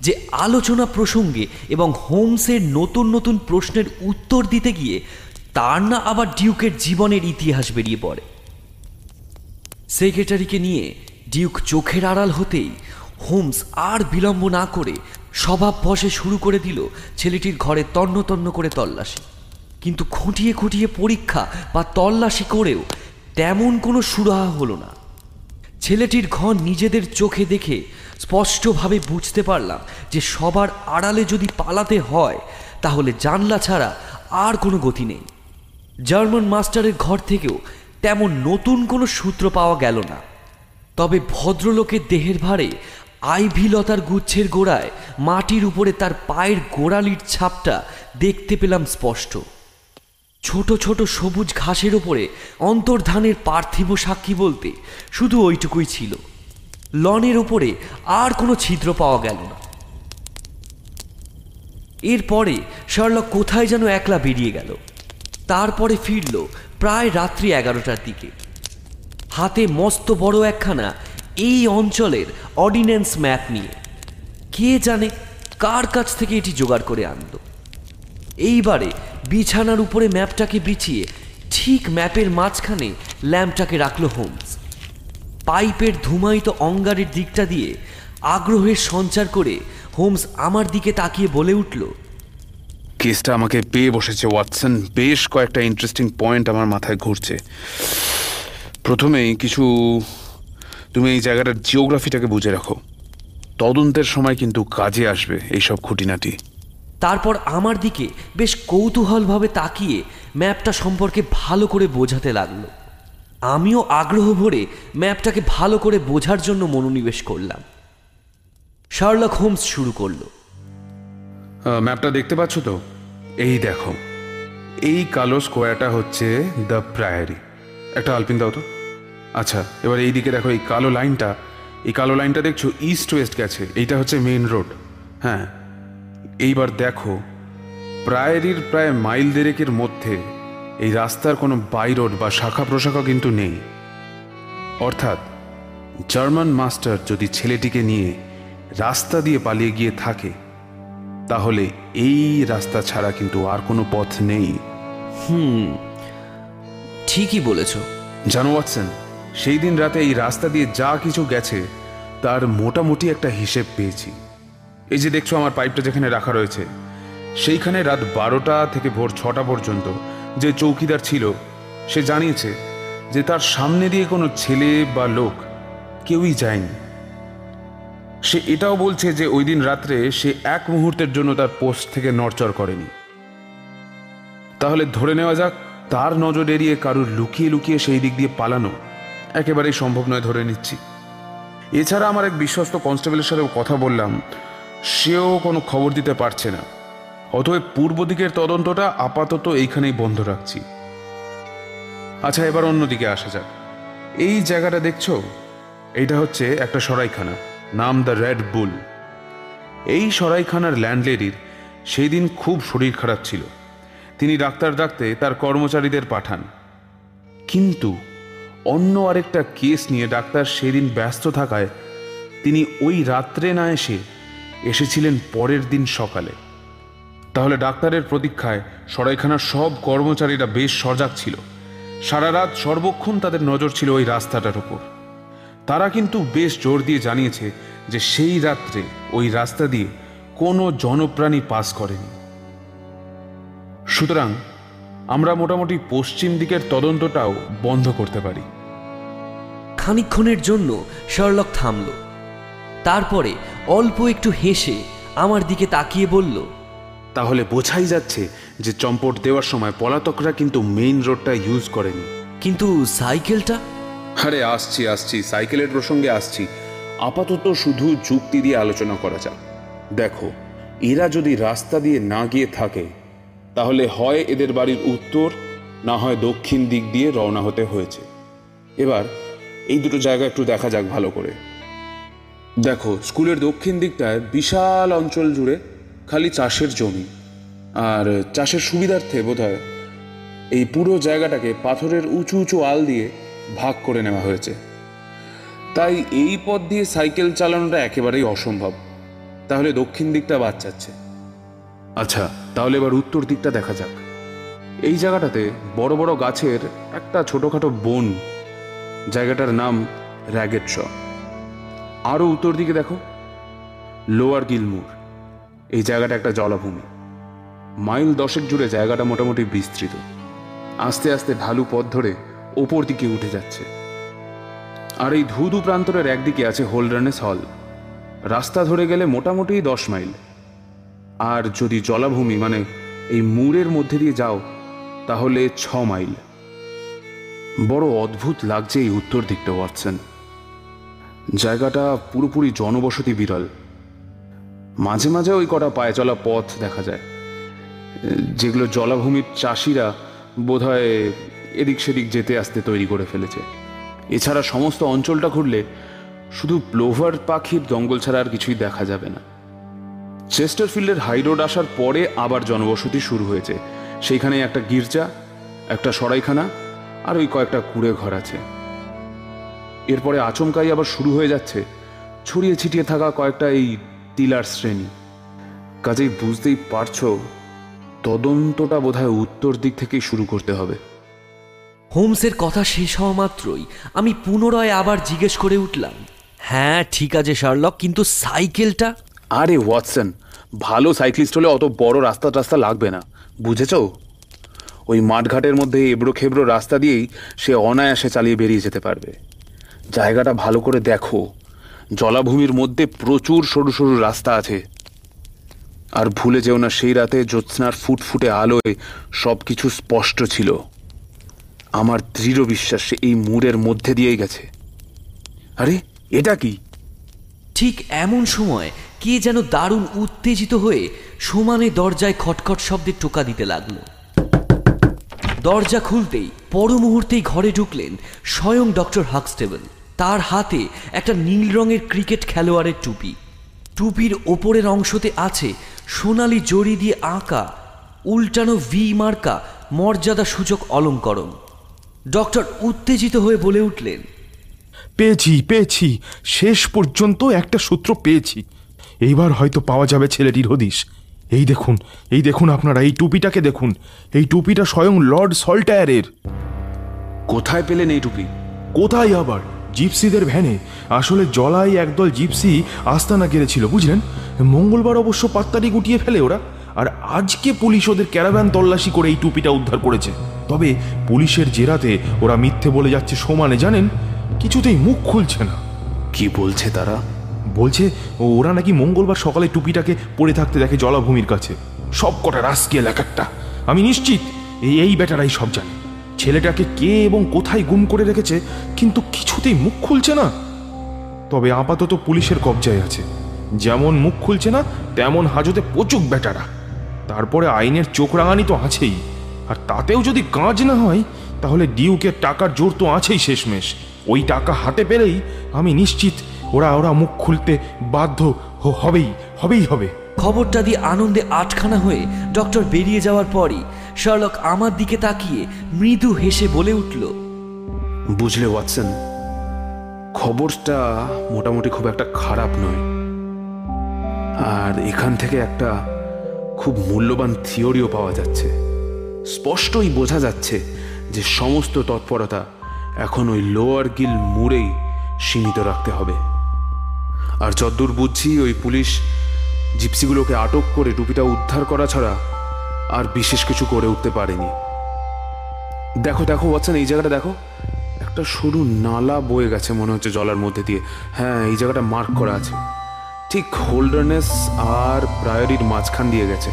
যে আলোচনা প্রসঙ্গে এবং হোমসের নতুন নতুন প্রশ্নের উত্তর দিতে গিয়ে তার না আবার ডিউকের জীবনের ইতিহাস বেরিয়ে পড়ে। সেক্রেটারিকে নিয়ে ডিউক চোখের আড়াল হতেই হোমস আর বিলম্ব না করে স্বভাব বসে শুরু করে দিল ছেলেটির ঘরে তন্ন তন্ন করে তল্লাশি। কিন্তু খুঁটিয়ে খুঁটিয়ে পরীক্ষা বা তল্লাশি করেও তেমন কোনো সুরাহা হলো না। ছেলেটির ঘর নিজেদের চোখে দেখে স্পষ্টভাবে বুঝতে পারলাম যে সবার আড়ালে যদি পালাতে হয়, তাহলে জানলা ছাড়া আর কোনো গতি নেই। জার্মান মাস্টারের ঘর থেকেও তেমন নতুন কোনো সূত্র পাওয়া গেল না। তবে ভদ্রলোকের দেহের ভারে আইভিলতার গুচ্ছের গোড়ায়, মাটির উপরে তার পায়ের গোড়ালির ছাপটা দেখতে পেলাম স্পষ্ট। ছোট ছোট সবুজ ঘাসের ওপরে অন্তর্ধানের পার্থিব সাক্ষী বলতে শুধু ওইটুকুই ছিল। লনের ওপরে আর কোনো ছিদ্র পাওয়া গেল না। এরপরে শার্লক কোথায় যেন একলা বেরিয়ে গেল। তারপরে ফিরল প্রায় রাত্রি এগারোটার দিকে। হাতে মস্ত বড় একখানা এই অঞ্চলের অর্ডিন্যান্স ম্যাপ নিয়ে। কে জানে কার কাছ থেকে এটি জোগাড় করে আনলো? এইবারে বিছানার উপরে ম্যাপটাকে বিছিয়ে ঠিক ম্যাপের মাঝখানে ল্যাম্পটাকে রাখল হোমস। পাইপের ধুমায়িত অঙ্গারের দিকটা দিয়ে আগ্রহের সঞ্চার করে হোমস আমার দিকে তাকিয়ে বলে উঠল, কেসটা আমাকে পেয়ে বসেছে, ওয়াটসন। বেশ কয়েকটা ইন্টারেস্টিং পয়েন্ট আমার মাথায় ঘুরছে। প্রথমেই কিছু তুমি এই জায়গাটার জিওগ্রাফিটাকে বুঝে রাখো। তদন্তের সময় কিন্তু কাজে আসবে এইসব খুঁটিনাটি। তারপর আমার দিকে বেশ কৌতূহলভাবে তাকিয়ে ম্যাপটা সম্পর্কে ভালো করে বোঝাতে লাগল। আমিও আগ্রহ ভরে ম্যাপটাকে ভালো করে বোঝার জন্য মনোনিবেশ করলাম। শার্লক হোমস শুরু করল। ম্যাপটা দেখতে পাচ্ছ তো? এই দেখো। এই কালো স্কোয়ারটা হচ্ছে দ্য প্রায়ারি। একটা আলপিন দাও তো। আচ্ছা এবার এই দিকে দেখো এই কালো লাইনটা। এই কালো লাইনটা দেখছ ইস্ট ওয়েস্ট গেছে এইটা হচ্ছে মেইন রোড হ্যাঁ এইবার দেখো প্রায়েরির প্রায় মাইল দেড়েকের মধ্যে এই রাস্তার কোনো বাই রোড বা শাখা প্রশাখা কিন্তু নেই। অর্থাৎ জার্মান মাস্টার যদি ছেলেটিকে নিয়ে রাস্তা দিয়ে পালিয়ে গিয়ে থাকে তাহলে এই রাস্তা ছাড়া কিন্তু আর কোনো পথ নেই। হুম ঠিকই বলেছ। জানো ওয়াটসন সেই দিন রাতে এই রাস্তা দিয়ে যা কিছু গেছে, তার মোটামুটি একটা হিসেব পেয়েছি। এই যে দেখছ আমার পাইপটা যেখানে রাখা রয়েছে, সেইখানে রাত বারোটা থেকে ভোর ছটা পর্যন্ত যে চৌকিদার ছিল, সে জানিয়েছে যে তার সামনে দিয়ে কোনো ছেলে বা লোক কেউই যায়নি। সে এটাও বলছে যে ওই দিন রাত্রে সে এক মুহূর্তের জন্য তার পোস্ট থেকে নড়চড় করেনি। তাহলে ধরে নেওয়া যাক, তার নজর এড়িয়ে কারুর লুকিয়ে লুকিয়ে সেই দিক দিয়ে পালানো একেবারেই সম্ভব নয় ধরে নিচ্ছি। এছাড়া আমার এক বিশ্বস্ত কনস্টেবলের সাথেও কথা বললাম, সেও কোনো খবর দিতে পারছে না। অতএব পূর্ব দিকের তদন্তটা আপাতত এইখানেই বন্ধ রাখছি। আচ্ছা এবার অন্যদিকে আসা যাক। এই জায়গাটা দেখছ? এইটা হচ্ছে একটা সরাইখানা, নাম দ্য রেড বুল। এই সরাইখানার ল্যান্ডলেডির সেই দিন খুব শরীর খারাপ ছিল। তিনি ডাক্তার ডাকতে তার কর্মচারীদের পাঠান। কিন্তু অন্য আরেকটা কেস নিয়ে ডাক্তার সেদিন ব্যস্ত থাকায় তিনি ওই রাত্রে না এসে এসেছিলেন পরের দিন সকালে। তাহলে ডাক্তারের প্রতীক্ষায় সরাইখানার সব কর্মচারীরা বেশ সজাগ ছিল। সারা রাত সর্বক্ষণ তাদের নজর ছিল ওই রাস্তাটার উপর। তারা কিন্তু বেশ জোর দিয়ে জানিয়েছে যে সেই রাত্রে ওই রাস্তা দিয়ে কোনো জনপ্রাণী পাস করেনি। সুতরাং আমরা মোটামুটি পশ্চিম দিকের তদন্তটাও বন্ধ করতে পারি। খানিকক্ষণের জন্য শার্লক থামল। তারপরে অল্প একটু হেসে আমার দিকে তাকিয়ে বলল তাহলে বোঝাই যাচ্ছে যে চম্পট দেওয়ার সময় পলাতকরা কিন্তু মেইন রোডটা ইউজ করেনি। কিন্তু সাইকেলটা? আরে আসছি আসছি সাইকেলের প্রসঙ্গে আসছি। আপাতত শুধু যুক্তি দিয়ে আলোচনা করা যাক। দেখো এরা যদি রাস্তা দিয়ে না গিয়ে থাকে তাহলে হয় এদের বাড়ির উত্তর, না হয় দক্ষিণ দিক দিয়ে রওনা হতে হয়েছে। এবার এই দুটো জায়গা একটু দেখা যাক ভালো করে। দেখো, স্কুলের দক্ষিণ দিকটায় বিশাল অঞ্চল জুড়ে খালি চাষের জমি। আর চাষের সুবিধার্থে বোধহয় এই পুরো জায়গাটাকে পাথরের উঁচু উঁচু আল দিয়ে ভাগ করে নেওয়া হয়েছে। তাই এই পথ দিয়ে সাইকেল চালানোটা একেবারেই অসম্ভব। তাহলে দক্ষিণ দিকটা বাদ যাচ্ছে। আচ্ছা তাহলে এবার উত্তর দিকটা দেখা যাক। এই জায়গাটাতে বড় বড় গাছের একটা ছোটখাটো বন। জায়গাটার নাম র্যাগেট শ আরও উত্তর দিকে দেখো। Lower Gilmore. এই জায়গাটা একটা জলাভূমি। মাইল দশেক জুড়ে জায়গাটা মোটামুটি বিস্তৃত। আস্তে আস্তে ঢালু পথ ধরে ওপর দিকে উঠে যাচ্ছে। আর এই ধুধু প্রান্তরের একদিকে আছে হোল্ডার্নেস হল। রাস্তা ধরে গেলে মোটামুটি দশ মাইল। আর যদি জলাভূমি মানে এই মুরের মধ্যে দিয়ে যাও, তাহলে ছ মাইল। বড় অদ্ভুত লাগছে এই উত্তর দিকটা, ওয়াটসন। জায়গাটা পুরোপুরি জনবসতি বিরল। মাঝে মাঝে ওই কটা পায়ে চলা পথ দেখা যায়, যেগুলো জলাভূমির চাষিরা বোধহয় এদিক সেদিক যেতে আসতে তৈরি করে ফেলেছে। এছাড়া সমস্ত অঞ্চলটা ঘুরলে শুধু প্লোভার পাখির জঙ্গল ছাড়া আর কিছুই দেখা যাবে না। চেস্টারফিল্ডের হাই রোড আসার পরে আবার জনবসতি শুরু হয়েছে। সেইখানে একটা গির্জা, একটা সরাইখানা আর ওই কয়েকটা কুড়ে ঘর আছে। এরপরে আচমকাই আবার শুরু হয়ে যাচ্ছে। ছড়িয়ে ছিটিয়ে থাকা কয়েকটা এই টিলার শ্রেণি। কাজেই বুঝতেই পারছ, তদন্তটা বোধহয় উত্তর দিক থেকেই শুরু করতে হবে। হোমসের কথা শেষ হওয়া মাত্রই আমি পুনরায় আবার জিজ্ঞেস করে উঠলাম হ্যাঁ ঠিক আছে শার্লক, কিন্তু সাইকেলটা? আরে ওয়াটসন, ভালো সাইক্লিস্ট হলে অত বড় রাস্তা টাস্তা লাগবে না, বুঝেছ? ওই মাঠঘাটের মধ্যে এবড়ো খেবড়ো রাস্তা দিয়েই সে অনায়াসে চালিয়ে বেরিয়ে যেতে পারবে। জায়গাটা ভালো করে দেখো, জলাভূমির মধ্যে প্রচুর সরু সরু রাস্তা আছে। আর ভুলে যেও না, সেই রাতে জ্যোৎস্নার ফুটফুটে আলোয় সব কিছু স্পষ্ট ছিল। আমার দৃঢ় বিশ্বাস এই মুরের মধ্যে দিয়েই গেছে। আরে, এটা কি? ঠিক এমন সময় কে যেন দারুণ উত্তেজিত হয়ে সমানে দরজায় খটখট শব্দে টোকা দিতে লাগল। দরজা খুলতেই পর মুহূর্তেই ঘরে ঢুকলেন স্বয়ং ডক্টর হাকস্টেবল। তার হাতে একটা নীল রঙের ক্রিকেট খেলোয়াড়ের টুপি। টুপির ওপরের অংশতে আছে সোনালি জড়ি দিয়ে আঁকা উল্টানো ভি মার্কা মর্যাদা সূচক অলঙ্করণ। ডক্টর উত্তেজিত হয়ে বলে উঠলেন, পেয়েছি পেয়েছি। শেষ পর্যন্ত একটা সূত্র পেয়েছি। এইবার হয়তো পাওয়া যাবে ছেলেটির হদিশ। এই দেখুন এই দেখুন আপনারা এই টুপিটাকে দেখুন। এই টুপিটা স্বয়ং লর্ড সল্টায়ারের। কোথায় পেলেন এই টুপি? কোথায় আবার? জিপসিদের ভ্যানে। আসলে জলাই একদল জিপসি আস্তানা গেড়েছিল বুঝলেন? মঙ্গলবার অবশ্য পাত্তারি গুটিয়ে ফেলে ওরা। আর আজকে পুলিশ ওদের ক্যারাভ্যান তল্লাশি করে এই টুপিটা উদ্ধার করেছে। তবে পুলিশের জেরাতে ওরা মিথ্যে বলে যাচ্ছে সমানে জানেন? কিছুতেই মুখ খুলছে না। কি বলছে তারা? বলছে, ওরা নাকি মঙ্গলবার সকালে টুপিটাকে পড়ে থাকতে দেখে জলাভূমির কাছে। সব কটা রাস্কিয়াল এক একটা আমি নিশ্চিত, এই এই বেটারাই সব জানে। ছেলেটাকে কে এবং কোথায় গুম করে রেখেছে, কিন্তু কিছুতেই মুখ খুলছে না। তবে আপাতত পুলিশের কবজায় আছে। যেমন মুখ খুলছে না, তেমন হাজতে পচুক বেটারা। তারপরে আইনের চোখ রাঙানি তো আছেই। আর তাতেও যদি কাজ না হয়, তাহলে ডিউকের টাকার জোর তো আছেই শেষমেশ। ওই টাকা হাতে পেলেই আমি নিশ্চিত ওরা ওরা মুখ খুলতে বাধ্য হবেই হবেই হবে। খবরটা দিয়ে আনন্দে আটখানা হয়ে ডক্টর বেরিয়ে যাওয়ার পরই শার্লক আমার দিকে তাকিয়ে মৃদু হেসে বলে উঠল বুঝলে ওয়াটসন খবরটা মোটামুটি খুব একটা খারাপ নয়। আর এখান থেকে একটা খুব মূল্যবান থিওরিও পাওয়া যাচ্ছে। স্পষ্টই বোঝা যাচ্ছে যে সমস্ত তৎপরতা এখন ওই লোয়ার গিল মুড়েই সীমিত রাখতে হবে। আর যদ্দূর বুঝছি, ওই পুলিশ জিপসিগুলোকে আটক করে টুপিটা উদ্ধার করা ছাড়া আর বিশেষ কিছু করে উঠতে পারেনি। দেখো দেখো, ওয়াটসন, এই জায়গাটা দেখো। একটা সরু নালা বয়ে গেছে মনে হচ্ছে জলের মধ্যে দিয়ে। হ্যাঁ এই জায়গাটা মার্ক করা আছে। ঠিক হোল্ডারনেস আর প্রায়োরির মাঝখান দিয়ে গেছে।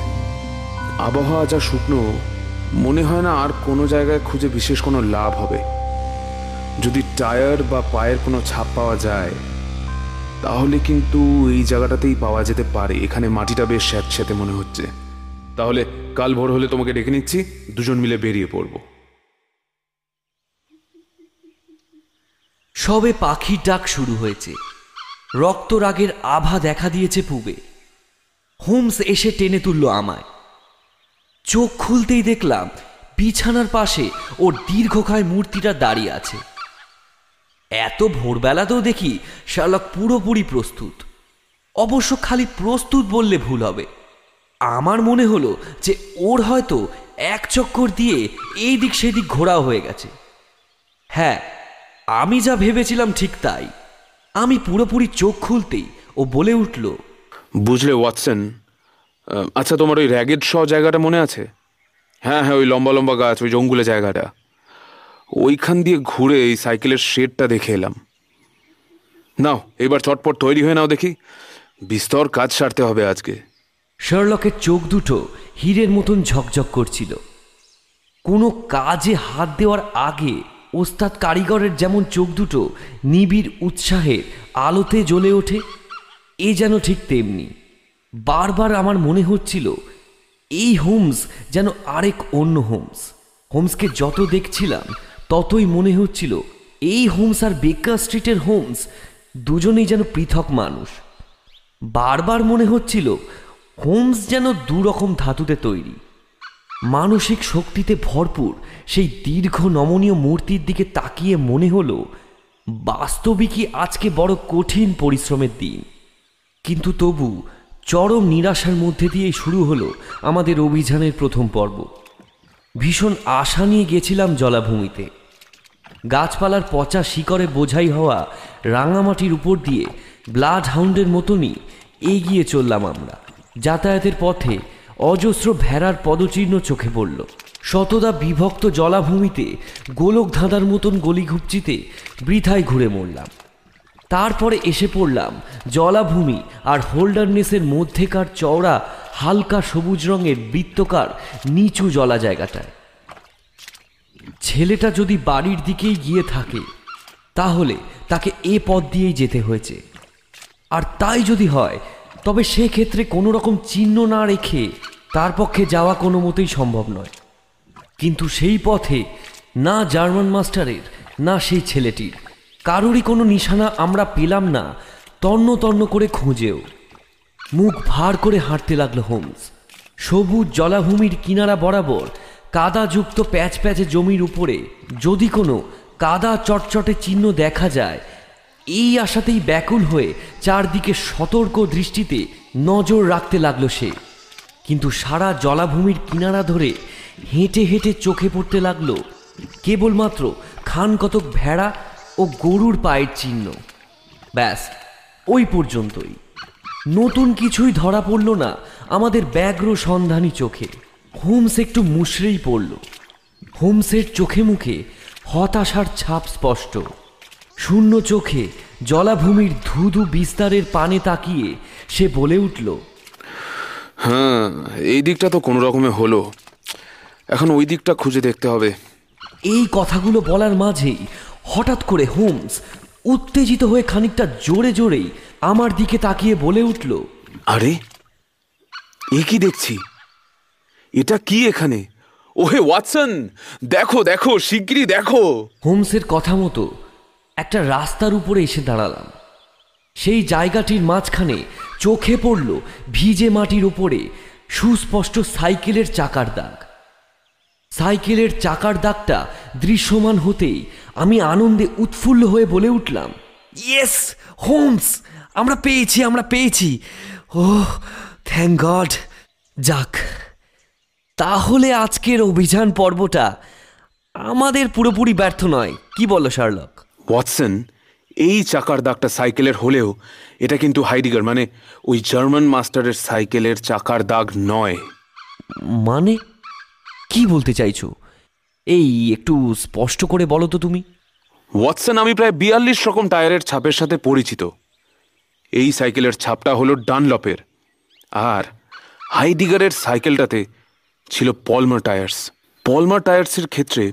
আবহাওয়া যা শুকনো, মনে হয় না আর কোনো জায়গায় খুঁজে বিশেষ কোনো লাভ হবে। যদি টায়ার বা পায়ের কোনো ছাপ পাওয়া যায় তাহলে কিন্তু এই জায়গাটাতেই পাওয়া যেতে পারে। এখানে মাটিটা বেশ স্যাঁতস্যাঁতে মনে হচ্ছে। তাহলে কাল ভোর হলে তোমাকে ডেকে নিচ্ছি, দুজন মিলে বেরিয়ে পড়ব। সবে পাখির ডাক শুরু হয়েছে। রক্তরাগের আভা দেখা দিয়েছে পুবে। হোমস এসে টেনে তুলল আমায়। চোখ খুলতেই দেখলাম, বিছানার পাশে ওর দীর্ঘকায় মূর্তিটা দাঁড়িয়ে আছে। এত ভোরবেলাতেও দেখি শার্লক পুরোপুরি প্রস্তুত। অবশ্য খালি প্রস্তুত বললে ভুল হবে। আমার মনে হলো যে ওর হয়তো এক চক্কর দিয়ে এই দিক সেদিক ঘোরাও হয়ে গেছে। হ্যাঁ আমি যা ভেবেছিলাম ঠিক তাই। আমি পুরোপুরি চোখ খুলতেই ও বলে উঠল, বুঝলে ওয়াটসন আচ্ছা তোমার ওই র্যাগেড শ জায়গাটা মনে আছে? হ্যাঁ হ্যাঁ ওই লম্বা লম্বা গাছ, ওই জঙ্গুলে জায়গাটা। ওইখান দিয়ে ঘুরে এই সাইকেলের শেডটা দেখে এলাম। নাও, এবার চটপট তৈরি হয়ে নাও দেখি। বিস্তর কাজ সারতে হবে আজকে। শার্লকের চোখ দুটো হীরের মতন ঝকঝক করছিল। কোনো কাজে হাত দেওয়ার আগে ওস্তাদ কারিগরের যেমন চোখ দুটো নিবিড় উৎসাহের আলোতে জ্বলে ওঠে, এ যেন ঠিক তেমনি। বারবার আমার মনে হচ্ছিল, এই হোমস যেন আরেক অন্য হোমস। হোমসকে যত দেখছিলাম ততই মনে হচ্ছিল, এই হোমস আর বেকার স্ট্রিটের হোমস দুজনেই যেন পৃথক মানুষ। বারবার মনে হচ্ছিল, হোমস যেন দুরকম ধাতুতে তৈরি। মানসিক শক্তিতে ভরপুর সেই দীর্ঘ নমনীয় মূর্তির দিকে তাকিয়ে মনে হলো, বাস্তবিকই আজকে বড় কঠিন পরিশ্রমের দিন। কিন্তু তবু চরম নিরাশার মধ্যে দিয়েই শুরু হলো আমাদের অভিযানের প্রথম পর্ব। ভীষণ আশা নিয়ে গেছিলাম জলাভূমিতে। গাছপালার পচা শিকড়ে বোঝাই হওয়া রাঙামাটির উপর দিয়ে ব্লাড হাউন্ডের মতনই এগিয়ে চললাম আমরা। যাতায়াতের পথে অজস্র ভেড়ার পদচিহ্ন চোখে পড়ল। শতদা বিভক্ত জলাভূমিতে গোলক ধাঁধার মতন গলিঘুপচিতে বৃথায় ঘুরে মরলাম। তারপরে এসে পড়লাম জলাভূমি আর হোল্ডারনেসের মধ্যেকার চওড়া হালকা সবুজ রঙের বৃত্তকার নিচু জলা জায়গাটায় ছেলেটা যদি বাড়ির দিকেই গিয়ে থাকে, তাহলে তাকে এ পথ দিয়েই যেতে হয়েছে। আর তাই যদি হয়, তবে সেক্ষেত্রে কোনো রকম চিহ্ন না রেখে তার পক্ষে যাওয়া কোনো মতেই সম্ভব নয়। কিন্তু সেই পথে না জার্মান মাস্টারের, না সেই ছেলেটির, কারোরই কোনো নিশানা আমরা পেলাম না, তন্ন তন্ন করে খুঁজেও। মুখ ভার করে হাঁটতে লাগল হোমস। সবুজ জলাভূমির কিনারা বরাবর কাদাযুক্ত প্যাচ প্যাচে জমির উপরে যদি কোনো কাদা চটচটে চিহ্ন দেখা যায়, এই আশাতেই ব্যাকুল হয়ে চারদিকে সতর্ক দৃষ্টিতে নজর রাখতে লাগল সে। কিন্তু সারা জলাভূমির কিনারা ধরে হেঁটে হেঁটে চোখে পড়তে লাগল কেবলমাত্র খান কতক ভেড়া ও গরুর পায়ের চিহ্ন। ব্যাস, ওই পর্যন্তই। নতুন কিছুই ধরা পড়ল না আমাদের ব্যগ্র সন্ধানী চোখে। হোমস একটু মুশড়েই পড়ল। হোমসের চোখে মুখে হতাশার ছাপ স্পষ্ট। শূন্য চোখে জলাভূমির ধুধু বিস্তারের পানে তাকিয়ে সে বলে উঠল হ্যাঁ এই দিকটা তো কোনো রকমে হলো। এখন ওই দিকটা খুঁজে দেখতে হবে। এই কথাগুলো বলার মাঝেই হঠাৎ করে হোমস উত্তেজিত হয়ে খানিকটা জোরে জোরেই আমার দিকে তাকিয়ে বলে উঠল আরে এ কি দেখছি? এটা কি এখানে? ওহে ওয়াটসন, দেখো দেখো, শিগগিরই দেখো। হোমসের কথা মতো একটা রাস্তার উপরে এসে দাঁড়ালাম। সেই জায়গাটির মাঝখানে চোখে পড়ল ভিজে মাটির উপরে সুস্পষ্ট সাইকেলের চাকার দাগ। সাইকেলের চাকার দাগটা দৃশ্যমান হতেই আমি আনন্দে উৎফুল্ল হয়ে বলে উঠলাম, ইয়েস, হোমস, আমরা পেয়েছি আমরা পেয়েছি। Oh thank God. যাক। তাহলে আজকের অভিযান পর্বটা আমাদের পুরোপুরি ব্যর্থ নয়। কি বলো শার্লক? ওয়াটসন এই চাকার দাগটা সাইকেলের হলেও এটা কিন্তু হাইডিগার মানে ওই জার্মান মাস্টারের সাইকেলের চাকার দাগ নয়। মানে? কি বলতে চাইছো? এই একটু স্পষ্ট করে বলো তো তুমি। ওয়াটসন আমি প্রায় বিয়াল্লিশ রকম টায়ারের ছাপের সাথে পরিচিত। এই সাইকেলের ছাপটা হলো ডানলপের। আর হাইডিগারের সাইকেলটাতে ছিল পলমার টায়ার্স। পলমার টায়ার্সের ক্ষেত্রে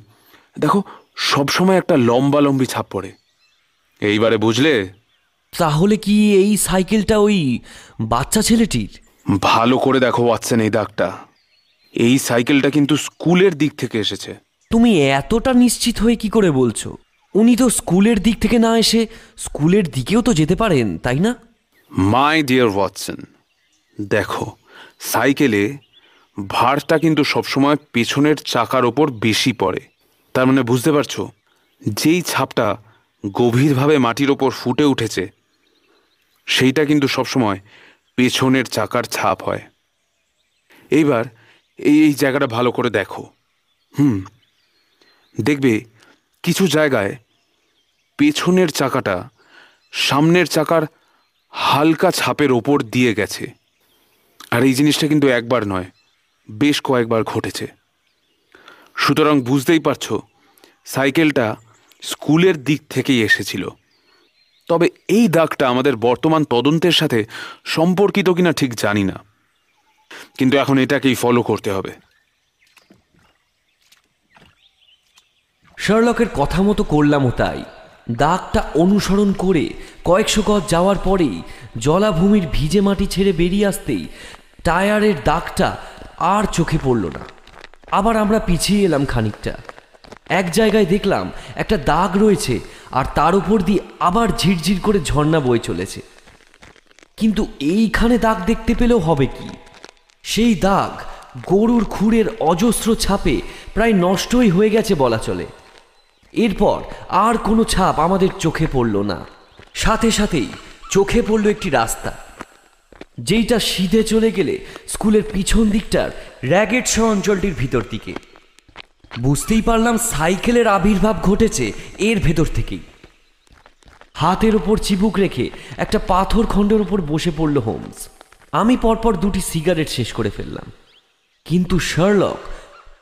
দেখো সবসময় একটা লম্বা লম্বি ছাপ পড়ে। এইবারে বুঝলে? তাহলে কি এই সাইকেলটা ওই বাচ্চা ছেলেটির? ভালো করে দেখো ওয়াটসন এই দাগটা। এই সাইকেলটা কিন্তু স্কুলের দিক থেকে এসেছে। তুমি এতটা নিশ্চিত হয়ে কি করে বলছো? উনি তো স্কুলের দিক থেকে না এসে স্কুলের দিকেও তো যেতে পারেন তাই না? মাই ডিয়ার ওয়াটসন দেখো সাইকেলে ভারটা কিন্তু সবসময় পেছনের চাকার ওপর বেশি পড়ে। তার মানে বুঝতে পারছ? যেই ছাপটা গভীরভাবে মাটির ওপর ফুটে উঠেছে, সেইটা কিন্তু সবসময় পেছনের চাকার ছাপ হয়। এইবার এই এই জায়গাটা ভালো করে দেখো। হুম, দেখবে কিছু জায়গায় পেছনের চাকাটা সামনের চাকার হালকা ছাপের ওপর দিয়ে গেছে। আর এই জিনিসটা কিন্তু একবার নয় বেশ কয়েকবার ঘটেছে। সুতরাং বুঝতেই পারছ, সাইকেলটা স্কুলের দিক থেকেই এসেছিল। তবে এই দাগটা আমাদের বর্তমান তদন্তের সাথে সম্পর্কিত কিনা ঠিক জানি না। কিন্তু এখন এটাকেই ফলো করতে হবে। শার্লকের কথা মতো করলামও তাই। দাগটা অনুসরণ করে কয়েকশো গজ যাওয়ার পরেই জলাভূমির ভিজে মাটি ছেড়ে বেরিয়ে আসতেই টায়ারের দাগটা আর চোখে পড়ল না। আবার আমরা পিছিয়ে এলাম খানিকটা। এক জায়গায় দেখলাম একটা দাগ রয়েছে আর তার উপর দিয়ে আবার ঝিরঝির করে ঝর্ণা বয়ে চলেছে। কিন্তু এইখানে দাগ দেখতে পেলেও হবে কি? সেই দাগ গরুর খুঁড়ের অজস্র ছাপে প্রায় নষ্টই হয়ে গেছে বলা চলে। এরপর আর কোনো ছাপ আমাদের চোখে পড়ল না। সাথে সাথেই চোখে পড়ল একটি রাস্তা। যেইটা সিধে চলে গেলে স্কুলের পিছন দিকটার র্যাগেট সহ অঞ্চলটির ভিতর দিকে। বুঝতেই পারলাম সাইকেলের আবির্ভাব ঘটেছে এর ভেতর থেকেই। হাতের ওপর চিবুক রেখে একটা পাথর খণ্ডের উপর বসে পড়ল হোমস। আমি পরপর দুটি সিগারেট শেষ করে ফেললাম। কিন্তু শার্লক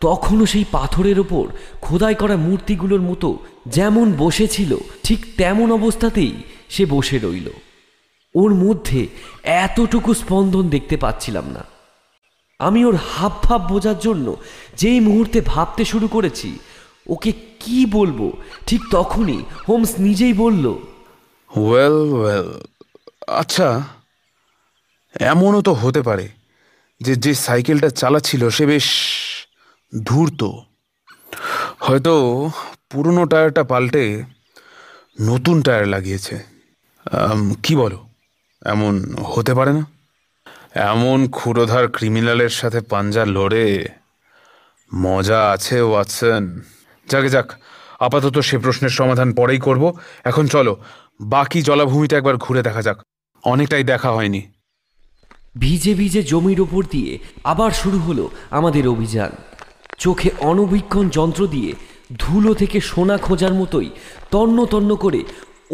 তখনও সেই পাথরের ওপর খোদাই করা মূর্তিগুলোর মতো যেমন বসেছিল, ঠিক তেমন অবস্থাতেই সে বসে রইল। ওর মধ্যে এতটুকু স্পন্দন দেখতে পাচ্ছিলাম না। আমি ওর হাব ভাব বোঝার জন্য যেই মুহূর্তে ভাবতে শুরু করেছি, ওকে কি বলব? ঠিক তখনই হোমস নিজেই বলল ওয়েল ওয়েল আচ্ছা এমনও তো হতে পারে যে যে সাইকেলটা চালাচ্ছিল সে বেশ ধূর্ত। হয়তো পুরনো টায়ারটা পাল্টে নতুন টায়ার লাগিয়েছে। কি বলো? এমন হতে পারে না? এমন ক্ষুরোধার ক্রিমিনালের সাথে পাঞ্জা লড়ে মজা আছে, ওয়াটসন। যাকে যাক, আপাতত সে প্রশ্নের সমাধান পরেই করব। এখন চলো, বাকি জলাভূমিটা একবার ঘুরে দেখা যাক। অনেকটাই দেখা হয়নি। ভিজে ভিজে জমির ওপর দিয়ে আবার শুরু হলো আমাদের অভিযান। চোখে অনবীক্ষণ যন্ত্র দিয়ে ধুলো থেকে সোনা খোঁজার মতোই তন্ন তন্ন করে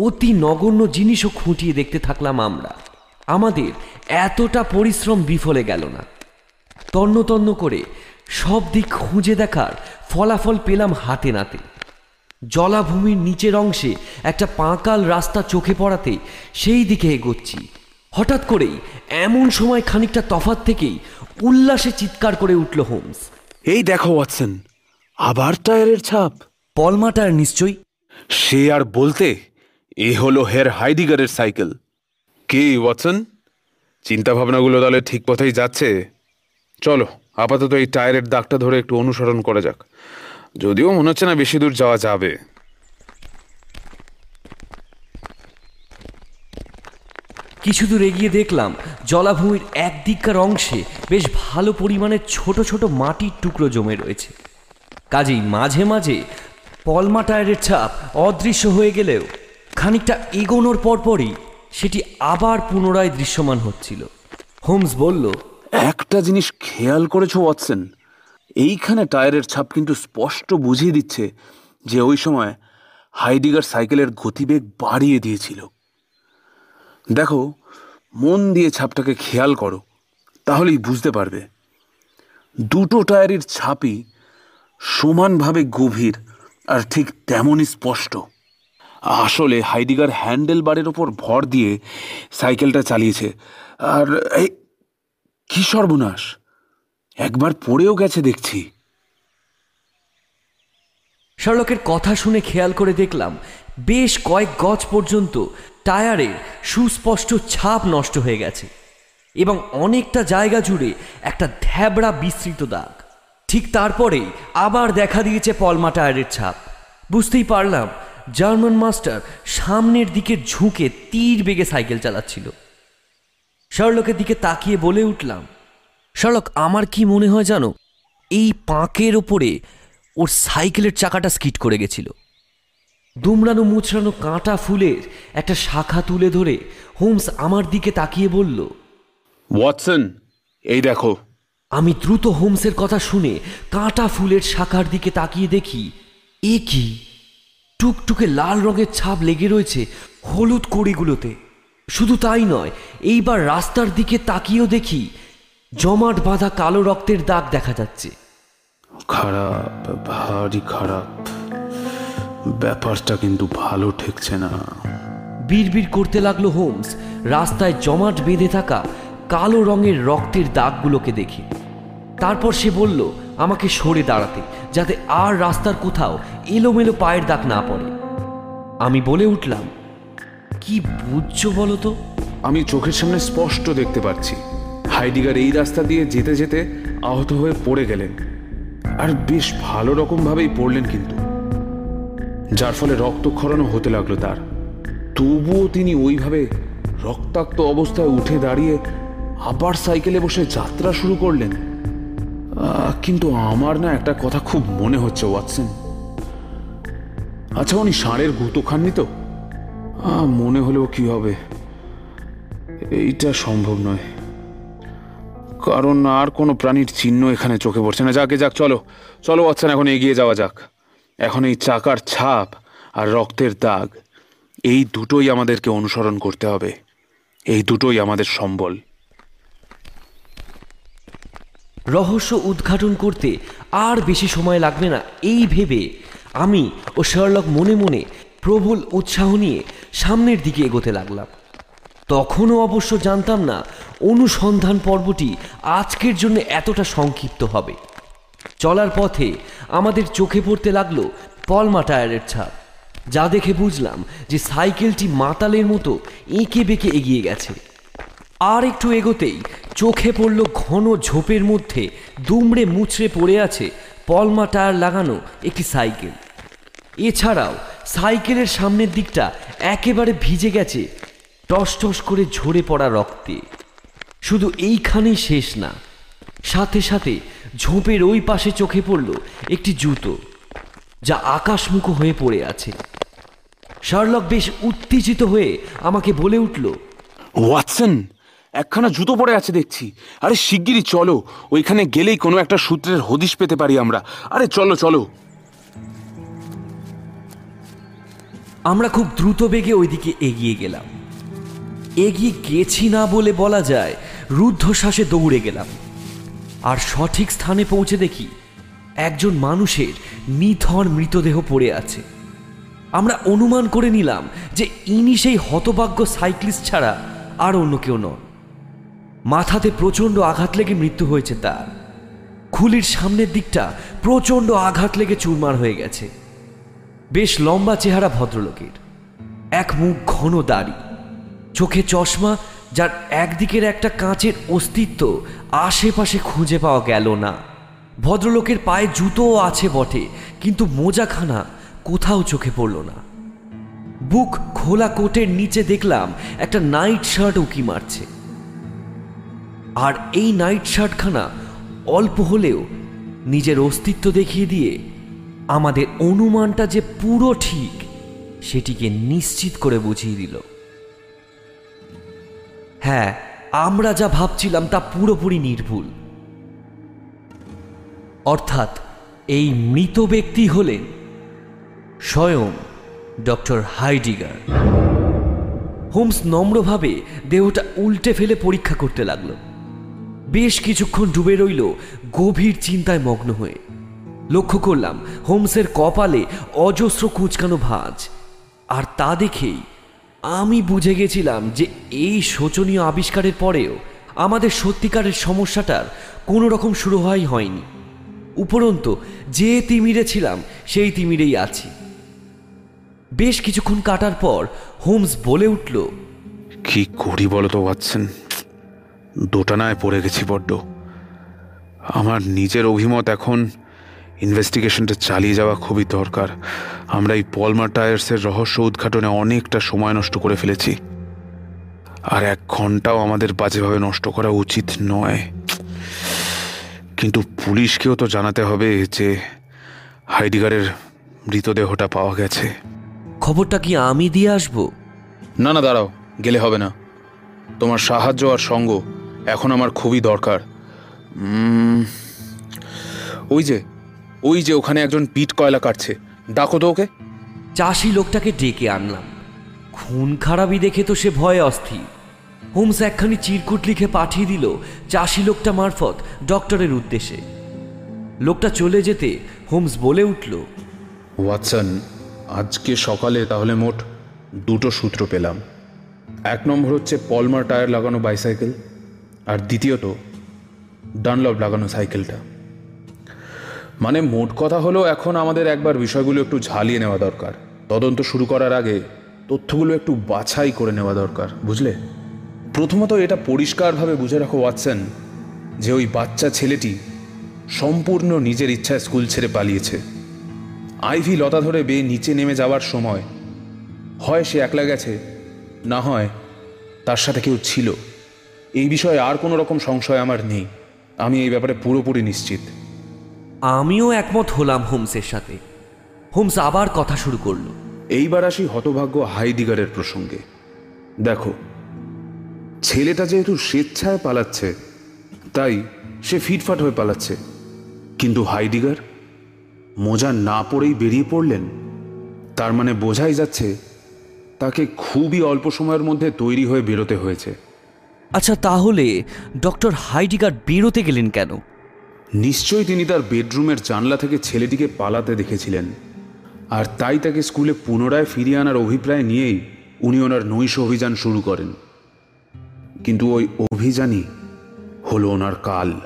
অতি নগণ্য জিনিসও খুঁটিয়ে দেখতে থাকলাম আমরা। আমাদের এতটা পরিশ্রম বিফলে গেল না। তন্ন তন্ন করে সব দিক খুঁজে দেখার ফলাফল পেলাম হাতে নাতে। জলাভূমির নিচের অংশে একটা পাঁকাল রাস্তা চোখে পড়াতে সেই দিকে এগোচ্ছি। হঠাৎ করেই এমন সময় খানিকটা তফাত থেকেই উল্লাসে চিৎকার করে উঠল হোমস। এই দেখো ওয়াটসন আবার টায়ারের ছাপ। পলমাটার নিশ্চয়ই? সে আর বলতে এ হলো হের হাইডিগারের সাইকেল। কি, ওয়াটসন? চিন্তা ভাবনাগুলো তাহলে ঠিক পথেই যাচ্ছে। চলো, আপাতত এই টায়ারের দাগটা ধরে একটু অনুসরণ করা যাক। যদিও মনে হচ্ছে না বেশি দূর যাওয়া যাবে। কিছু দূর এগিয়ে দেখলাম, জলাভূমির একদিককার অংশে বেশ ভালো পরিমাণে ছোট ছোট মাটির টুকরো জমে রয়েছে। কাজেই মাঝে মাঝে পলমা টায়ারের ছাপ অদৃশ্য হয়ে গেলেও খানিকটা এগোনোর পরপরই সেটি আবার পুনরায় দৃশ্যমান হচ্ছিল। হোমস বলল, একটা জিনিস খেয়াল করেছ, ওয়াটসন। এইখানে টায়ারের ছাপ কিন্তু স্পষ্ট বুঝিয়ে দিচ্ছে যে ওই সময় হাইডিগার সাইকেলের গতিবেগ বাড়িয়ে দিয়েছিল। দেখো, মন দিয়ে ছাপটাকে খেয়াল করো, তাহলেই বুঝতে পারবে। দুটো টায়ারের ছাপই সমানভাবে গভীর আর ঠিক তেমনই স্পষ্ট। আসলে হাইডিগার হ্যান্ডেল বারের ওপর ভর দিয়ে সাইকেলটা চালিয়েছে। আর এই কি সর্বনাশ? একবার পড়েও গেছে দেখছি। শার্লকের কথা শুনে খেয়াল করে দেখলাম, বেশ কয়েক গজ পর্যন্ত টায়ারের সুস্পষ্ট ছাপ নষ্ট হয়ে গেছে এবং অনেকটা জায়গা জুড়ে একটা ধ্যাবড়া বিস্তৃত দাগ। ঠিক তারপরেই আবার দেখা দিয়েছে পলমা টায়ারের ছাপ। বুঝতেই পারলাম জার্মান মাস্টার সামনের দিকে ঝুঁকে তীর বেগে সাইকেল চালাচ্ছিল। শার্লকের দিকে তাকিয়ে বলে উঠলাম শার্লক আমার কি মনে হয় জানো এই পাঁকের ওপরে ওর সাইকেলের চাকাটা স্কিট করে গেছিল। দুমড়ানো মুচড়ানো কাঁটা ফুলের একটা শাখা তুলে ধরে হোমস আমার দিকে তাকিয়ে বলল ওয়াটসন এই দেখো। আমি দ্রুত হোমসের কথা শুনে কাঁটা ফুলের শাখার দিকে তাকিয়ে দেখি এ কি? টুকটুকে লাল রঙের ছাপ লেগে রয়েছে হলুদ কড়িগুলোতে। শুধু তাই নয় এইবার রাস্তার দিকে তাকিয়েও দেখি জমাট বাঁধা কালো রক্তের দাগ দেখা যাচ্ছে। খারাপ ভারী খারাপ। ব্যাপারটা কিন্তু ভালো ঠেকছে না। বিড়বিড় করতে লাগল হোমস। রাস্তায় জমাট বেঁধে থাকা কালো রঙের রক্তের দাগগুলোকে দেখে। তারপর সে বলল, আমাকে সরে দাঁড়াতে, যাতে আর রাস্তার কোথাও এলোমেলো পায়ের দাগ না পড়ে। আমি বলে উঠলাম, কি বুঝছ বলো তো? আমি চোখের সামনে স্পষ্ট দেখতে পাচ্ছি, হাইডিগার এই রাস্তা দিয়ে যেতে যেতে আহত হয়ে পড়ে গেলেন। আর বেশ ভালো রকম ভাবেই পড়লেন কিন্তু। যার ফলে রক্তক্ষরণও হতে লাগল তার। তবুও তিনি ওইভাবে রক্তাক্ত অবস্থায় উঠে দাঁড়িয়ে আবার সাইকেলে বসে যাত্রা শুরু করলেন। কিন্তু আমার না একটা কথা খুব মনে হচ্ছে, ওয়াটসন। আচ্ছা উনি ষাঁড়ের গুঁতো খাননি তো? মনে হলেও কি হবে? এইটা সম্ভব নয়। কারণ আর কোনো প্রাণীর চিহ্ন এখানে চোখে পড়ছে না। যাকে যাক, চলো। চলো, ওয়াটসন, এখন এগিয়ে যাওয়া যাক। এখন এই চাকার ছাপ আর রক্তের দাগ, এই দুটোই আমাদেরকে অনুসরণ করতে হবে। এই দুটোই আমাদের সম্বল। রহস্য উদ্ঘাটন করতে আর বেশি সময় লাগবে না এই ভেবে আমি ও শার্লক মনে মনে প্রবল উৎসাহ নিয়ে সামনের দিকে এগোতে লাগলাম। তখনও অবশ্য জানতাম না অনুসন্ধান পর্বটি আজকের জন্য এতটা সংক্ষিপ্ত হবে। চলার পথে আমাদের চোখে পড়তে লাগল পলমা টায়ারের ছাপ। যা দেখে বুঝলাম যে সাইকেলটি মাতালের মতো এঁকে বেঁকে এগিয়ে গেছে। আর একটু এগোতেই চোখে পড়ল ঘন ঝোপের মধ্যে, দুমড়ে মুচড়ে পড়ে আছে পলমা টায়ার লাগানো একটি সাইকেল। এছাড়াও সাইকেলের সামনের দিকটা একেবারে ভিজে গেছে, টস টস করে ঝরে পড়া রক্তে। শুধু এইখানেই শেষ না, সাথে সাথে ঝোপের ওই পাশে চোখে পড়ল একটি জুতো, যা আকাশমুখো হয়ে পড়ে আছে। শার্লক বেশ উত্তেজিত হয়ে আমাকে বলে উঠল, ওয়াটসন একখানা জুতো পরে আছে দেখছি। আরে শিগগিরই চলো, ওইখানে গেলেই কোনো একটা সূত্রের হদিশ পেতে পারি আমরা। আরে চলো চলো। আমরা খুব দ্রুত বেগে ওইদিকে এগিয়ে গেলাম। এগিয়ে গেছি না বলে বলা যায়, রুদ্ধশ্বাসে দৌড়ে গেলাম। আর সঠিক স্থানে পৌঁছে দেখি, একজন মানুষের নিথর মৃতদেহ পড়ে আছে। আমরা অনুমান করে নিলাম যে ইনি সেই হতভাগ্য সাইক্লিস্ট ছাড়া আর অন্য কেউ নন। মাথাতে প্রচণ্ড আঘাত লেগে মৃত্যু হয়েছে তার। খুলির সামনের দিকটা প্রচণ্ড আঘাত লেগে চুরমার হয়ে গেছে। বেশ লম্বা চেহারা ভদ্রলোকের। এক মুখ ঘন দাড়ি। চোখে চশমা, যার একদিকের একটা কাঁচের অস্তিত্ব আশেপাশে খুঁজে পাওয়া গেল না। ভদ্রলোকের পায়ে জুতোও আছে বটে, কিন্তু মোজাখানা কোথাও চোখে পড়ল না। বুক খোলা কোটের নিচে দেখলাম একটা নাইট শার্ট উকি মারছে। আর এই নাইট শার্টখানা অল্প হলেও নিজের অস্তিত্ব দেখিয়ে দিয়ে আমাদের অনুমানটা যে পুরো ঠিক, সেটিকে নিশ্চিত করে বুঝিয়ে দিল। হ্যাঁ আমরা যা ভাবছিলাম তা পুরোপুরি নির্ভুল। অর্থাৎ এই মৃত ব্যক্তি হলেন স্বয়ং ডক্টর হাইডিগার, হোমস নম্রভাবে দেহটা উল্টে ফেলে পরীক্ষা করতে লাগল। বেশ কিছুক্ষণ ডুবে রইল, গভীর চিন্তায় মগ্ন হয়ে। লক্ষ্য করলাম, হোমসের কপালে অজস্র কুচকানো ভাঁজ। আর তা দেখেই আমি বুঝে গেছিলাম যে এই শোচনীয় আবিষ্কারের পরেও আমাদের সত্যিকারের সমস্যাটার কোনো রকম শুরু হওয়াই হয়নি। উপরন্তু যে তিমিরে ছিলাম, সেই তিমিরেই আছি। বেশ কিছুক্ষণ কাটার পর হোমস বলে উঠল, কি করি বলো তো, ওয়াটসন? দোটানায় পড়ে গেছি বড্ড। আমার নিজের অভিমত এখন ইনভেস্টিগেশনটা চালিয়ে যাওয়া খুবই দরকার। আমরা এই পলমার টায়ার্সের রহস্য উদ্ঘাটনে অনেকটা সময় নষ্ট করে ফেলেছি। আর এক ঘন্টাও আমাদের বাজেভাবে নষ্ট করা উচিত নয়। কিন্তু পুলিশকেও তো জানাতে হবে যে হাইডিগারের মৃতদেহটা পাওয়া গেছে। খবরটা কি আমি দিয়ে আসব? না না দাঁড়াও গেলে হবে না। তোমার সাহায্য আর সঙ্গ এখন আমার খুবই দরকার। ওই যে ওই যে ওখানে একজন পিট কয়লা কাটছে। ডাকো তো ওকে। চাষি লোকটাকে ডেকে আনলাম। খুন খারাপই দেখে তো সে ভয়ে অস্থির। হোমস একখানি চিরকুট লিখে পাঠিয়ে দিল চাষি লোকটা মারফত ডক্টরের উদ্দেশ্যে। লোকটা চলে যেতে হোমস বলে উঠল ওয়াটসন আজকে সকালে তাহলে মোট দুটো সূত্র পেলাম। এক নম্বর হচ্ছে পলমার টায়ার লাগানো বাইসাইকেল আর দ্বিতীয়ত ডানলভ লাগানো সাইকেলটা। মানে মোট কথা হলো এখন আমাদের একবার বিষয়গুলো একটু ঝালিয়ে নেওয়া দরকার। তদন্ত শুরু করার আগে তথ্যগুলো একটু বাছাই করে নেওয়া দরকার, বুঝলে? প্রথমত এটা পরিষ্কারভাবে বুঝে রাখো, ওয়াটসন, যে ওই বাচ্চা ছেলেটি সম্পূর্ণ নিজের ইচ্ছায় স্কুল ছেড়ে পালিয়েছে। আইভি লতা ধরে বেয়ে নিচে নেমে যাওয়ার সময়, হয় সে একলা গেছে, না হয় তার সাথে কেউ ছিল। এই বিষয়ে আর কোনো রকম সংশয় আমার নেই। আমি এই ব্যাপারে পুরোপুরি নিশ্চিত। আমিও একমত হলাম হোমসের সাথে। হোমস আবার কথা শুরু করল। এইবার আসি হতভাগ্য হাইডিগারের প্রসঙ্গে। দেখো ছেলেটা যেহেতু স্বেচ্ছায় পালাচ্ছে তাই সে ফিটফাট হয়ে পালাচ্ছে। কিন্তু হাইডিগার মোজা না পড়েই বেরিয়ে পড়লেন? তার মানে বোঝাই যাচ্ছে তাকে খুবই অল্প সময়ের মধ্যে তৈরি হয়ে বেরোতে হয়েছে। আচ্ছা তাহলে ডক্টর হাইডিগার বেরোতে গেলেন কেন? নিশ্চয়ই তিনি তার বেডরুমের জানলা থেকে ছেলেটিকে পালাতে দেখেছিলেন। আর তাই তাকে স্কুলে পুনরায় ফিরিয়ে আনার অভিপ্রায় নিয়েই উনি ওনার নৈশ অভিযান শুরু করেন। কিন্তু ওই অভিযানই হলো ওনার কাল।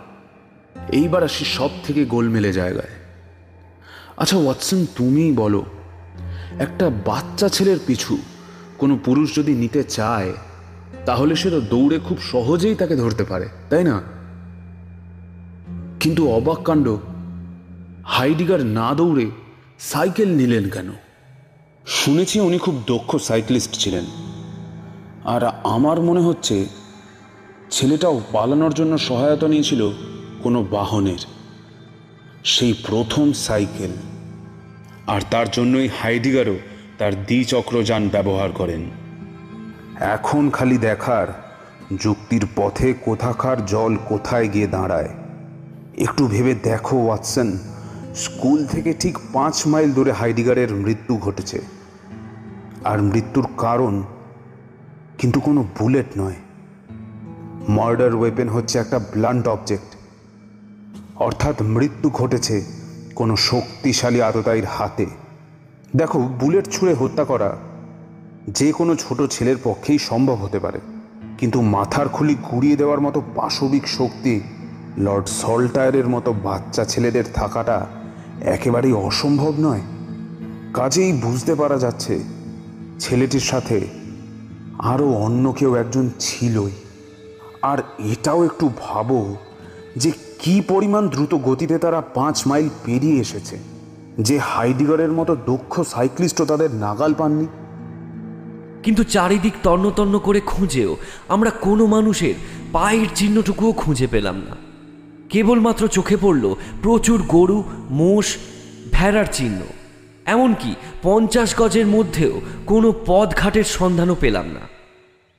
এইবার আসি সব থেকে গোলমেলে জায়গায়। আচ্ছা ওয়াটসন, তুমিই বলো, একটা বাচ্চা ছেলের পিছু কোনো পুরুষ যদি নিতে চায় তাহলে সে তো দৌড়ে খুব সহজেই তাকে ধরতে পারে, তাই না? কিন্তু অবাক কাণ্ড, হাইডিগার না দৌড়ে সাইকেল নিলেন কেন? শুনেছি উনি খুব দক্ষ সাইক্লিস্ট ছিলেন। আর আমার মনে হচ্ছে ছেলেটাও পালানোর জন্য সহায়তা নিয়েছিল কোনো বাহনের। সেই প্রথম সাইকেল। আর তার জন্যই হাইডিগারও তার দ্বিচক্রযান ব্যবহার করেন। এখন খালি দেখার, যুক্তির পথে কোথাকার জল কোথায় গিয়ে দাঁড়ায়। একটু ভেবে দেখো, ওয়াটসন, স্কুল থেকে ঠিক পাঁচ মাইল দূরে হাইডিগারের মৃত্যু ঘটেছে। আর মৃত্যুর কারণ কিন্তু কোনো বুলেট নয়। মার্ডার ওয়েপেন হচ্ছে একটা ব্লান্ট অবজেক্ট। অর্থাৎ মৃত্যু ঘটেছে কোনো শক্তিশালী আততায়ীর হাতে। দেখো, বুলেট ছুঁড়ে হত্যা করা যে কোনো ছোট ছেলের পক্ষেই সম্ভব হতে পারে। কিন্তু মাথার খুলি গুড়িয়ে দেওয়ার মতো পাশবিক শক্তি লর্ড সল্টায়ারের মতো বাচ্চা ছেলেদের থাকাটা একেবারেই অসম্ভব নয়। কাজেই বুঝতে পারা যাচ্ছে, ছেলেটির সাথে আরও অন্য কেউ একজন ছিলই। আর এটাও একটু ভাবো যে কি পরিমাণ দ্রুত গতিতে তারা পাঁচ মাইল পেরিয়ে এসেছে, যে হাইডিগরের মতো দক্ষ সাইক্লিস্টও তাদের নাগাল পাননি। কিন্তু চারিদিক তন্ন করে খুঁজেও আমরা কোনো মানুষের পায়ের চিহ্নটুকুও খুঁজে পেলাম না। কেবলমাত্র চোখে পড়ল প্রচুর গরু, মোষ, ভেড়ার চিহ্ন। এমনকি পঞ্চাশ গজের মধ্যেও কোনো পদঘাটের সন্ধানও পেলাম না।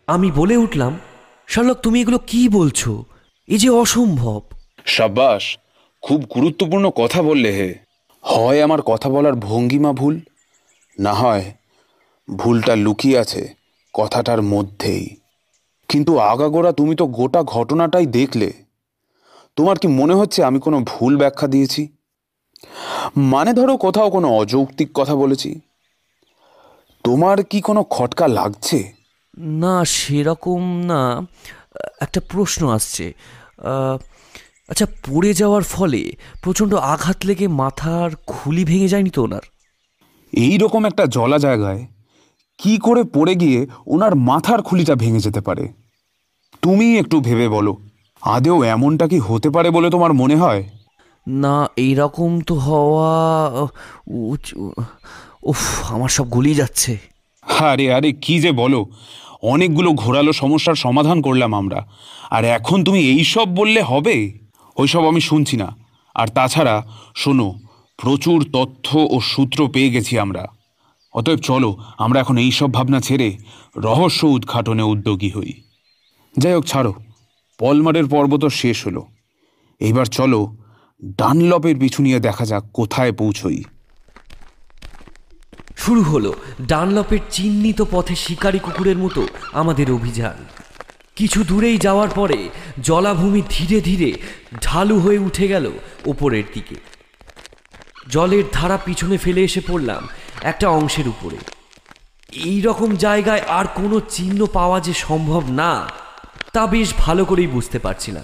আমি বলে উঠলাম, শার্লক, তুমি এগুলো কি বলছো? এই যে অসম্ভব! সাব্বাস, খুব গুরুত্বপূর্ণ কথা বললে হে। হয় আমার কথা বলার ভঙ্গিমা ভুল? না হয়। ভুলটা লুকিয়ে আছে কথাটার মধ্যেই। কিন্তু আগাগোড়া তুমি তো গোটা ঘটনাটাই দেখলে। তোমার কি মনে হচ্ছে আমি কোনো ভুল ব্যাখ্যা দিয়েছি? মানে ধরো কোথাও কোনো অযৌক্তিক কথা বলেছি। তোমার কি কোনো খটকা লাগছে? না সেরকম না। একটা প্রশ্ন আসছে। আচ্ছা পড়ে যাওয়ার ফলে প্রচণ্ড আঘাত লেগে মাথার খুলি ভেঙে যায়নি তো ওনার? এই রকম একটা জলা জায়গায় কি করে পড়ে গিয়ে ওনার মাথার খুলিটা ভেঙে যেতে পারে? তুমি একটু ভেবে বলো। আদেও এমনটা কি হতে পারে বলে তোমার মনে হয়? না এইরকম তো হওয়া উচ- উফ আমার সব গলিয়ে যাচ্ছে। আরে আরে কি যে বলো। অনেকগুলো ঘোরালো সমস্যার সমাধান করলাম আমরা। আর এখন তুমি এই সব বললে হবে? ওইসব আমি শুনছি না। আর তাছাড়া শোনো প্রচুর তথ্য ও সূত্র পেয়ে গেছি আমরা। অতএব চলো, আমরা এখন এই সব ভাবনা ছেড়ে রহস্য উদ্ঘাটনে উদ্যোগী হই। যাই হোক, ছাড়ো। পলমারের পর্ব তো শেষ হলো। এইবার চলো, ডানলপের পিছু নিয়ে দেখা যাক কোথায় পৌঁছই। শুরু হলো ডানলপের চিহ্নিত পথে শিকারী কুকুরের মতো আমাদের অভিযান। কিছু দূরেই যাওয়ার পরে জলাভূমি ধীরে ধীরে ঢালু হয়ে উঠে গেল ওপরের দিকে। জলের ধারা পিছনে ফেলে এসে পড়লাম একটা অংশের উপরে। এই রকম জায়গায় আর কোনো চিহ্ন পাওয়া যে সম্ভব না, তা বেশ ভালো করেই বুঝতে পারছিলাম।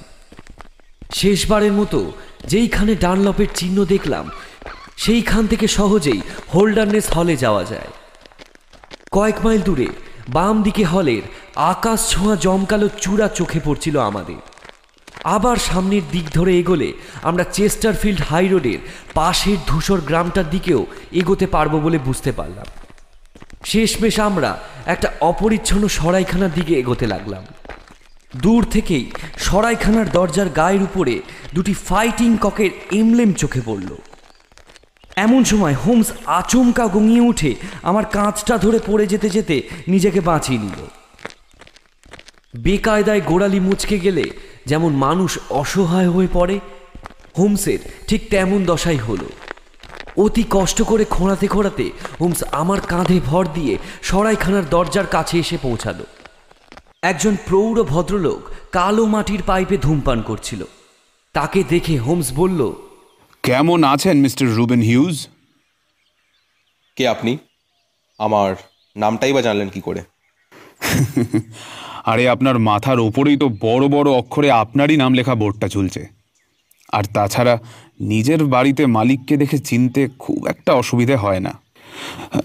শেষবারের মতো যেইখানে ডানলপের চিহ্ন দেখলাম, সেইখান থেকে সহজেই হোল্ডারনেস হলে যাওয়া যায়। কয়েক মাইল দূরে বাম দিকে হলের আকাশ ছোঁয়া জমকালো চূড়া চোখে পড়ছিল আমাদের। আবার সামনের দিক ধরে এগোলে আমরা চেস্টারফিল্ড হাই রোডের পাশের ধূসর গ্রামটার দিকেও এগোতে পারব বলে বুঝতে পারলাম। শেষমেশ আমরা একটা অপরিচ্ছন্ন সরাইখানার দিকে এগোতে লাগলাম। দূর থেকেই সরাইখানার দরজার গায়ের উপরে দুটি ফাইটিং ককের এমলেম চোখে পড়ল। এমন সময় হোমস আচমকা গঙিয়ে উঠে আমার কাঁচটা ধরে পড়ে যেতে যেতে নিজেকে বাঁচিয়ে নিল। বেকায়দায় গোড়ালি মুচকে গেলে যেমন মানুষ অসহায় হয়ে পড়ে হোমসের ঠিক তেমন দশাই হলো। অতি কষ্ট করে খোঁড়াতে খোঁড়াতে হোমস আমার কাঁধে ভর দিয়ে সরাইখানার দরজার কাছে এসে পৌঁছালো। একজন প্রৌঢ় ভদ্রলোক কালো মাটির পাইপে ধূমপান করছিল। তাকে দেখে হোমস বলল কেমন আছেন মিস্টার রুবেন হিউজ? কে আপনি? আমার নামটাই বা জানলেন কি করে? *laughs* আরে আপনার মাথার ওপরেই তো বড় বড় অক্ষরে আপনারই নাম লেখা বোর্ডটা ঝুলছে আর তাছাড়া নিজের বাড়িতে মালিককে দেখে চিনতে খুব একটা অসুবিধে হয় না।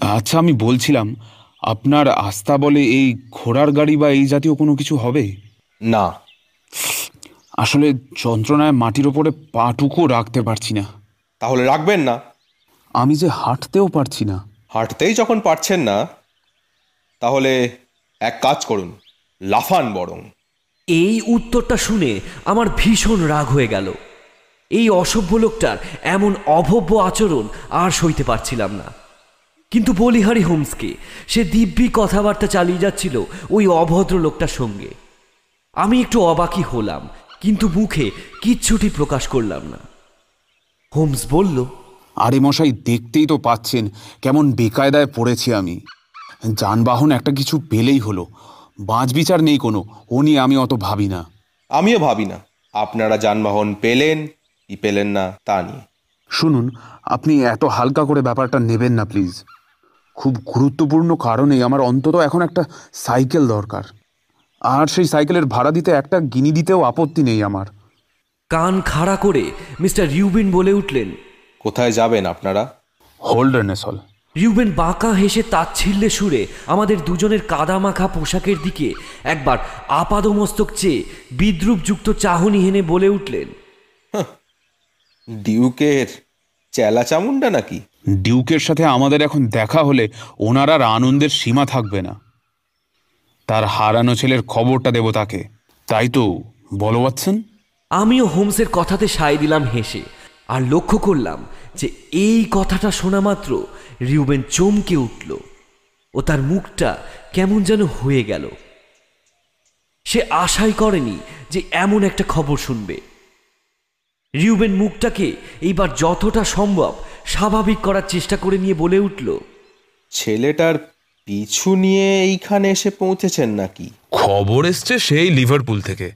আচ্ছা আমি বলছিলাম আপনার আস্থা বলে এই ঘোড়ার গাড়ি বা এই জাতীয় কোনো কিছু হবে? না। আসলে যন্ত্রণায় মাটির ওপরে পাটুকু রাখতে পারছি না। তাহলে রাখবেন না। আমি যে হাঁটতেও পারছি না। হাঁটতেই যখন পারছেন না তাহলে এক কাজ করুন। লাফান বরং। এই উত্তরটা শুনে আমার ভীষণ রাগ হয়ে গেল। এই অসভ্য লোকটার এমন অভব্য আচরণ আর সইতে পারছিলাম না। কিন্তু বলিহারি হোমসকে সে দিব্যি কথাবার্তা চালিয়ে যাচ্ছিল ওই অভদ্র লোকটার সঙ্গে। আমি একটু অবাকই হলাম কিন্তু মুখে কিচ্ছুটি প্রকাশ করলাম না। হোমস বলল আরে মশাই দেখতেই তো পাচ্ছেন কেমন বেকায়দায় পড়েছি আমি। যানবাহন একটা কিছু পেলেই হলো। বাঁচ বিচার নেই কোনো। ও নিয়ে আমি অত ভাবি না। আমিও ভাবি না। আপনারা যানবাহন পেলেন কি পেলেন না তা নিয়ে। শুনুন আপনি এত হালকা করে ব্যাপারটা নেবেন না প্লিজ। খুব গুরুত্বপূর্ণ কারণেই আমার অন্তত এখন একটা সাইকেল দরকার। আর সেই সাইকেলের ভাড়া দিতে একটা গিনি দিতেও আপত্তি নেই আমার। কান খাড়া করে মিস্টার রিউবিন বলে উঠলেন কোথায় যাবেন আপনারা? হোল্ডারনেসল রিউবেন বাঁকা হেসে তাচ্ছিল্যে সুরে আমাদের দুজনের কাদামাখা পোশাকের দিকে একবার আপাদমস্তক চেয়ে বিদ্রুপযুক্ত চাহনি হেনে বলে উঠলেন ডিউকের চেলা চামুন্ডা নাকি? ডিউকের সাথে আমাদের এখন দেখা হলে ওনার আর আনন্দের সীমা থাকবে না। তার হারানো ছেলের খবরটা দেব তাকে। তাই তো বলো পাচ্ছেন আমিও হোমসের কথাতে সায় দিলাম হেসে আর লক্ষ্য করলাম যে এই কথাটা শোনা মাত্র রিউবেন চমকে উঠল ও তার মুখটা কেমন যেন হয়ে গেল। সে আশাই করেনি যে এমন একটা খবর শুনবে। রিউবেন মুখটাকে এইবার যতটা সম্ভব স্বাভাবিক করার চেষ্টা করে নিয়ে বলে উঠল ছেলেটার পিছু নিয়ে এইখানে এসে পৌঁছেছেন নাকি? খবর এসছে সেই লিভারপুল থেকে।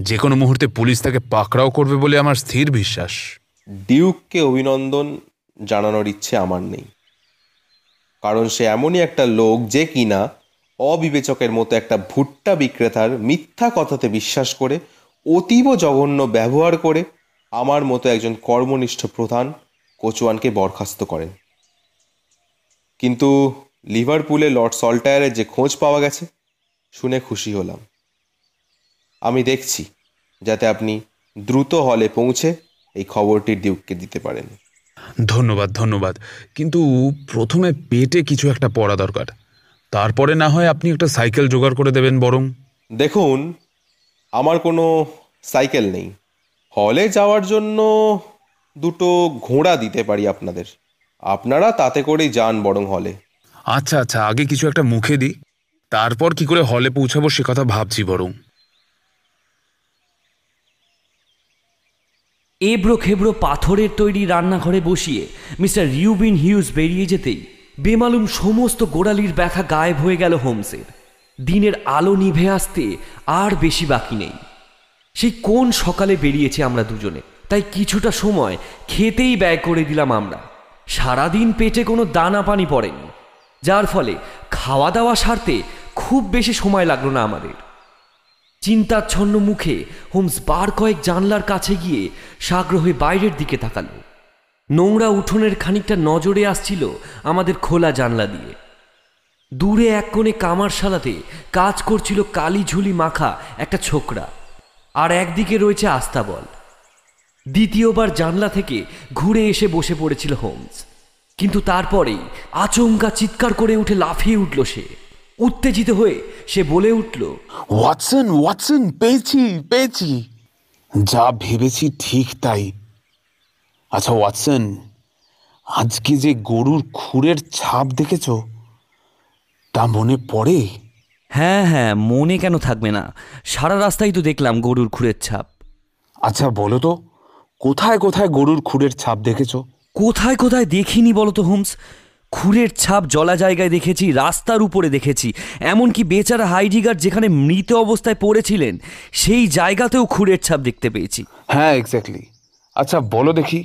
যে কোনো মুহূর্তে পুলিশ তাকে পাকড়াও করবে বলে আমার স্থির বিশ্বাস। ডিউককে অভিনন্দন জানানোর ইচ্ছে আমার নেই। কারণ সে এমনই একটা লোক যে কিনা অবিবেচকের মতো একটা ভুট্টা বিক্রেতার মিথ্যা কথাতে বিশ্বাস করে, অতীব জঘন্য ব্যবহার করে আমার মতো একজন কর্মনিষ্ঠ প্রধান কোচওয়ানকে বরখাস্ত করেন। কিন্তু লিভারপুলে লর্ড সল্টায়ারের যে খোঁজ পাওয়া গেছে, শুনে খুশি হলাম। আমি দেখছি যাতে আপনি দ্রুত হলে পৌঁছে এই খবরটি ডিউককে দিতে পারেন। ধন্যবাদ ধন্যবাদ। কিন্তু প্রথমে পেটে কিছু একটা পড়া দরকার। তারপরে না হয় আপনি একটা সাইকেল জোগাড় করে দেবেন বরং। দেখুন আমার কোনো সাইকেল নেই। হলে যাওয়ার জন্য দুটো ঘোড়া দিতে পারি আপনাদের। আপনারা তাতে করেই যান বরং হলে। আচ্ছা আচ্ছা আগে কিছু একটা মুখে দিই। তারপর কি করে হলে পৌঁছাবো সে কথা ভাবছি বরং। এবড়ো খেবড়ো পাথরের তৈরি রান্নাঘরে বসিয়ে মিস্টার রিউবিন হিউজ বেরিয়ে যেতেই বেমালুম সমস্ত গোড়ালির ব্যথা গায়েব হয়ে গেল হোমসের। দিনের আলো নিভে আসতে আর বেশি বাকি নেই। সেই কোন সকালে বেরিয়েছে আমরা দুজনে? তাই কিছুটা সময় খেতেই ব্যয় করে দিলাম আমরা। সারাদিন পেটে কোনো দানা পানি পড়েনি, যার ফলে খাওয়া দাওয়া সারতে খুব বেশি সময় লাগল না আমাদের। চিন্তাচ্ছন্ন মুখে হোমস বার কয়েক জানলার কাছে গিয়ে সাগ্রহে বাইরের দিকে তাকালো। নোংরা উঠোনের খানিকটা নজরে আসছিল আমাদের খোলা জানলা দিয়ে। দূরে এক কোণে কামারশালাতে কাজ করছিল কালি ঝুলি মাখা একটা ছোকরা, আর একদিকে রয়েছে আস্তাবল। দ্বিতীয়বার জানলা থেকে ঘুরে এসে বসে পড়েছিল হোমস, কিন্তু তারপরেই আচমকা চিৎকার করে উঠে লাফিয়ে উঠল সে। উত্তেজিত হয়ে সে বলে উঠল ওয়াটসন ওয়াটসন পেয়েছি পেয়েছি। যা ভেবেছি ঠিক তাই। আচ্ছা ওয়াটসন আজকে যে গরুর খুরের ছাপ দেখেছ তা মনে পড়ে? হ্যাঁ হ্যাঁ মনে কেন থাকবে না। সারা রাস্তায় তো দেখলাম গরুর খুরের ছাপ। আচ্ছা বলো তো কোথায় কোথায় গরুর খুরের ছাপ দেখেছ? কোথায় কোথায় দেখিনি বলো তো হোমস। খুরের ছাপ জলা জায়গায় দেখেছি রাস্তার উপরে দেখেছি। এমনকি বেচারা হাইডিগার যেখানে মৃত অবস্থায় পড়েছিলেন সেই জায়গাতেও খুরের ছাপ দেখতে পেয়েছি। হ্যাঁ এক্স্যাক্টলি আচ্ছা বলো দেখি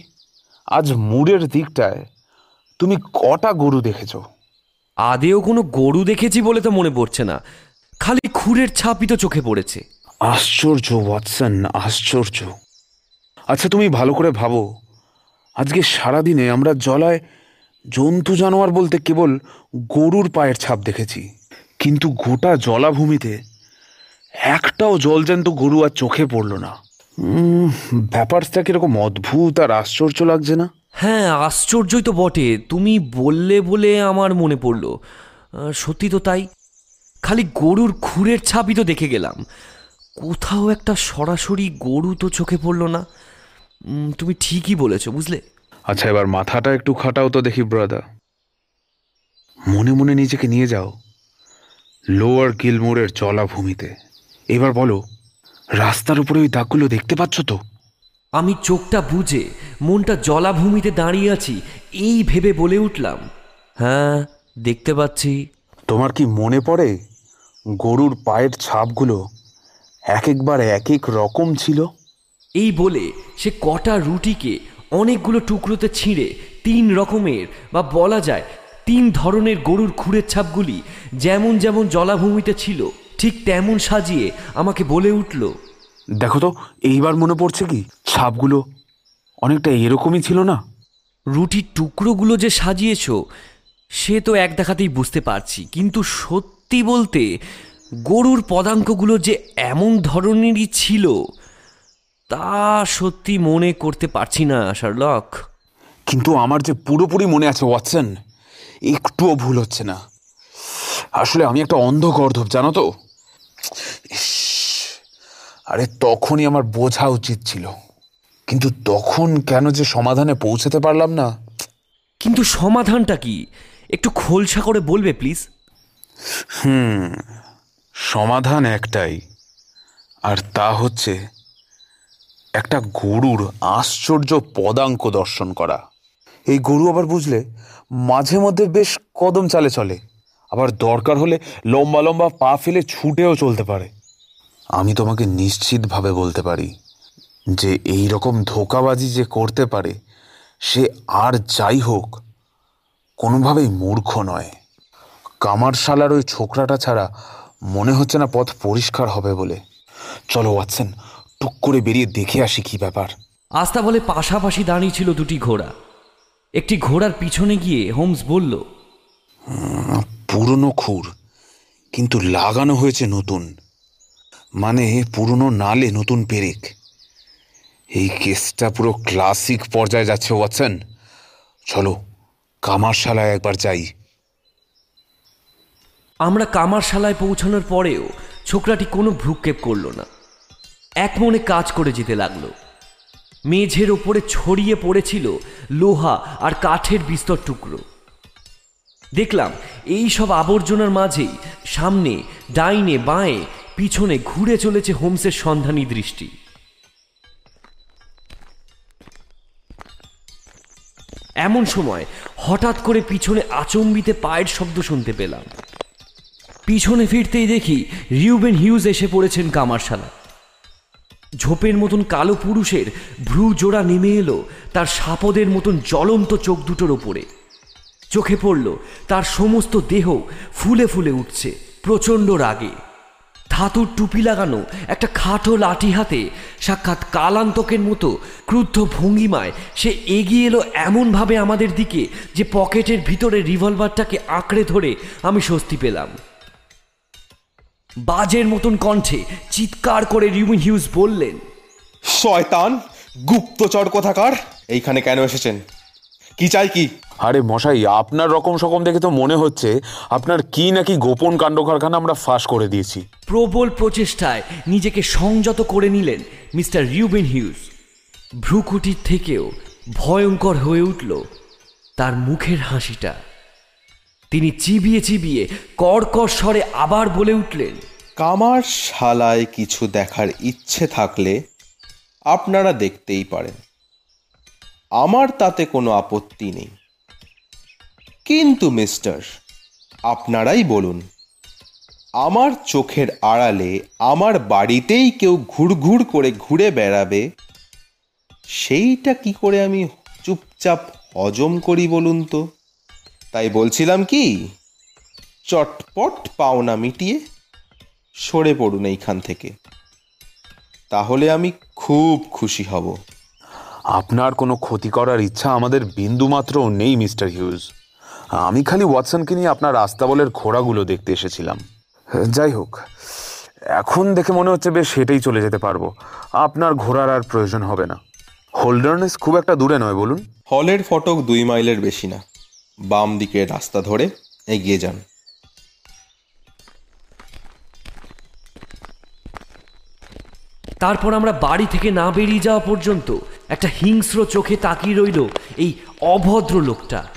আজ মুড়ের দিকটায় তুমি কটা গরু দেখেছ? আদেও কোনো গরু দেখেছি বলে তো মনে পড়ছে না। খালি খুরের ছাপই তো চোখে পড়েছে। আশ্চর্য ওয়াটসন আশ্চর্য। আচ্ছা তুমি ভালো করে ভাবো আজকে সারাদিনে আমরা জলায় জন্তু জানোয়ার বলতে কেবল গরুর পায়ের ছাপ দেখেছি। কিন্তু গোটা জলাভূমিতে একটাও জলজ্যান্ত গরু আর চোখে পড়ল না। ব্যাপারটা কীরকম অদ্ভুত আর আশ্চর্য লাগছে না? হ্যাঁ আশ্চর্যই তো বটে। তুমি বললে বলে আমার মনে পড়ল। সত্যি তো তাই। খালি গরুর খুরের ছাপই তো দেখে গেলাম। কোথাও একটা সরাসরি গরু তো চোখে পড়ল না। তুমি ঠিকই বলেছ, বুঝলে? আচ্ছা এবার মাথাটা একটু খাটাও তো দেখি ব্রাদা মনে মনে নিজেকে নিয়ে যাও। লোয়ার গিলমোরের জলাভূমিতে এবার বলো রাস্তার উপরে ওই দাগগুলো দেখতে পাচ্ছ তো? আমি চোখটা বুঝে মনটা জলাভূমিতে দাঁড়িয়ে আছি এই ভেবে বলে উঠলাম। হ্যাঁ দেখতে পাচ্ছি। তোমার কি মনে পড়ে? গরুর পায়ের ছাপগুলো এক একবার এক এক রকম ছিল? এই বলে সে কটা রুটিকে অনেকগুলো টুকরোতে ছিঁড়ে তিন রকমের বা বলা যায় তিন ধরনের গরুর খুঁড়ের ছাপগুলি যেমন যেমন জলাভূমিতে ছিল ঠিক তেমন সাজিয়ে আমাকে বলে উঠল দেখো তো এইবার মনে পড়ছে কি? ছাপগুলো অনেকটা এরকমই ছিল না? রুটির টুকরোগুলো যে সাজিয়েছ সে তো এক দেখাতেই বুঝতে পারছি। কিন্তু সত্যি বলতে গরুর পদাঙ্কগুলো যে এমন ধরনেরই ছিল তা সত্যি মনে করতে পারছি না শার্লক। কিন্তু আমার যে পুরোপুরি মনে আছে ওয়াটসন একটুও ভুল হচ্ছে না। আসলে আমি একটা অন্ধ গর্ধব জানো তো? আরে তখনই আমার বোঝা উচিত ছিল। কিন্তু তখন কেন যে সমাধানে পৌঁছাতে পারলাম না? কিন্তু সমাধানটা কি? একটু খোলসা করে বলবে প্লিজ। হুম সমাধান একটাই। আর তা হচ্ছে একটা গরুর আশ্চর্য পদাঙ্ক দর্শন করা। এই গরু আবার বুঝলে, মাঝে মধ্যে বেশ কদম চালে চলে। আবার দরকার হলে লম্বা লম্বা পা ফেলে ছুটেও চলতে পারে। আমি তোমাকে নিশ্চিতভাবে বলতে পারি যে এই রকম ধোকাবাজি যে করতে পারে, সে আর যাই হোক, কোনোভাবেই মূর্খ নয়। কামারশালার ওই ছোকরাটা ছাড়া মনে হচ্ছে না পথ পরিষ্কার হবে বলে। চলো ওয়াটসন টুক করে বেরিয়ে দেখে আসি কি ব্যাপার। আস্তা বলে পাশাপাশি দাঁড়িয়ে ছিল দুটি ঘোড়া। একটি ঘোড়ার পিছনে গিয়ে হোমস বলল পুরনো খুর কিন্তু লাগানো হয়েছে নতুন। মানে পুরনো নালে নতুন পেরেক। এই কেসটা পুরো ক্লাসিক পর্যায়ে যাচ্ছে ওয়াটসন। চলো কামারশালায় একবার যাই। আমরা কামারশালায় পৌঁছানোর পরেও ছোকরাটি কোনো ভ্রুক্ষেপ করল না। এক মনে কাজ করে যেতে লাগল। মেঝের ওপরে ছড়িয়ে পড়েছিল লোহা আর কাঠের বিস্তর টুকরো। দেখলাম এই সব আবর্জনার মাঝেই সামনে, ডাইনে, বাঁয়ে, পিছনে ঘুরে চলেছে হোমসের সন্ধানী দৃষ্টি। এমন সময় হঠাৎ করে পিছনে আচম্বিতে পায়ের শব্দ শুনতে পেলাম। পিছনে ফিরতেই দেখি রিউবেন হিউজ এসে পড়েছেন কামারশালা। ঝোপের মতন কালো পুরুষের ভ্রু জোড়া নেমে এলো তার সাপদের মতন জ্বলন্ত চোখ দুটোর ওপরে। চোখে পড়ল তার সমস্ত দেহ ফুলে ফুলে উঠছে, প্রচণ্ড রাগে। ধাতুর টুপি লাগানো একটা খাটো লাঠি হাতে সাক্ষাৎ কালান্তকের মতো ক্রুদ্ধ ভঙ্গিমায় সে এগিয়ে এলো এমনভাবে আমাদের দিকে যে পকেটের ভিতরে রিভলভারটাকে আঁকড়ে ধরে আমি স্বস্তি পেলাম। বাজের মতন কণ্ঠে চিৎকার করে রিউমিন হিউজ বললেন শয়তান গুপ্তচর কোথাকার? এইখানে কেন এসেছেন? কি চাই কি? আরে মশাই আপনার রকম সকম দেখে তো মনে হচ্ছে আপনার কি নাকি গোপন কাণ্ড কারখানা আমরা ফাঁস করে দিয়েছি। প্রবল প্রচেষ্টায় নিজেকে সংযত করে নিলেন মিস্টার রিউবেন হিউজ। ভ্রুকুটির থেকেও ভয়ঙ্কর হয়ে উঠল তার মুখের হাসিটা। তিনি চিবিয়ে চিবিয়ে কড়কড় স্বরে আবার বলে উঠলেন, কামার শালায় কিছু দেখার ইচ্ছে থাকলে আপনারা দেখতেই পারেন। আমার তাতে কোনো আপত্তি নেই। কিন্তু মিস্টার, আপনারাই বলুন, আমার চোখের আড়ালে আমার বাড়িতেই কেউ ঘুরঘুর করে ঘুরে বেড়াবে, সেইটা কি করে আমি চুপচাপ হজম করি বলুন তো? তাই বলছিলাম কি চটপট পাওনা মিটিয়ে সরে পড়ুন এইখান থেকে। তাহলে আমি খুব খুশি হব। আপনার কোনো ক্ষতি করার ইচ্ছা আমাদের বিন্দুমাত্রও নেই মিস্টার হিউজ। আমি খালি ওয়াটসনকে নিয়ে আপনার রাস্তাবলের ঘোড়াগুলো দেখতে এসেছিলাম। যাই হোক এখন দেখে মনে হচ্ছে বেশ সেটাই চলে যেতে পারব। আপনার ঘোড়ার আর প্রয়োজন হবে না। হোল্ডারনেস খুব একটা দূরে নয় বলুন। হলের ফটক দুই মাইলের বেশি না। বাম দিকের রাস্তা ধরে এগিয়ে যান। তারপর আমরা বাড়ি থেকে না বেরিয়ে যাওয়া পর্যন্ত একটা হিংস্র চোখে তাকিয়ে রইল এই অভদ্র লোকটা।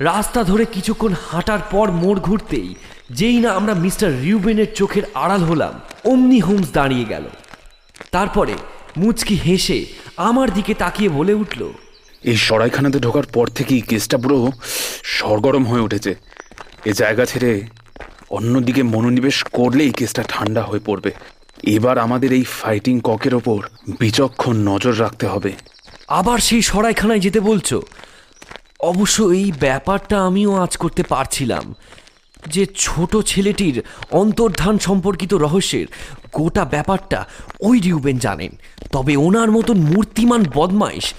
রাস্তা ধরে কিছুক্ষণ হাঁটার পর মোড় ঘুরতেই যেই না আমরা মিস্টার রিউবেনের চোখের আড়াল হলাম, অমনি হোমস দাঁড়িয়ে গেল। তারপরে মুচকি হেসে আমার দিকে তাকিয়ে বলে উঠল এই সরাইখানাতে ঢোকার পর থেকেই কেসটা পুরো সরগরম হয়ে উঠেছে। এ জায়গা ছেড়ে অন্যদিকে মনোনিবেশ করলেই কেসটা ঠান্ডা হয়ে পড়বে। এবার আমাদের এই ফাইটিং ককের ওপর বিচক্ষণ নজর রাখতে হবে। আবার সেই সরাইখানায় যেতে বলছো? অবশ্য এই ব্যাপারটা আমিও আজ করতে পারছিলাম যে ছোট ছেলেটির অন্তর্ধান সম্পর্কিত রহস্যের গোটা ব্যাপারটা ওই রিউবেন জানেন। তবে ওনার মতন মূর্তিমান বদমাইশ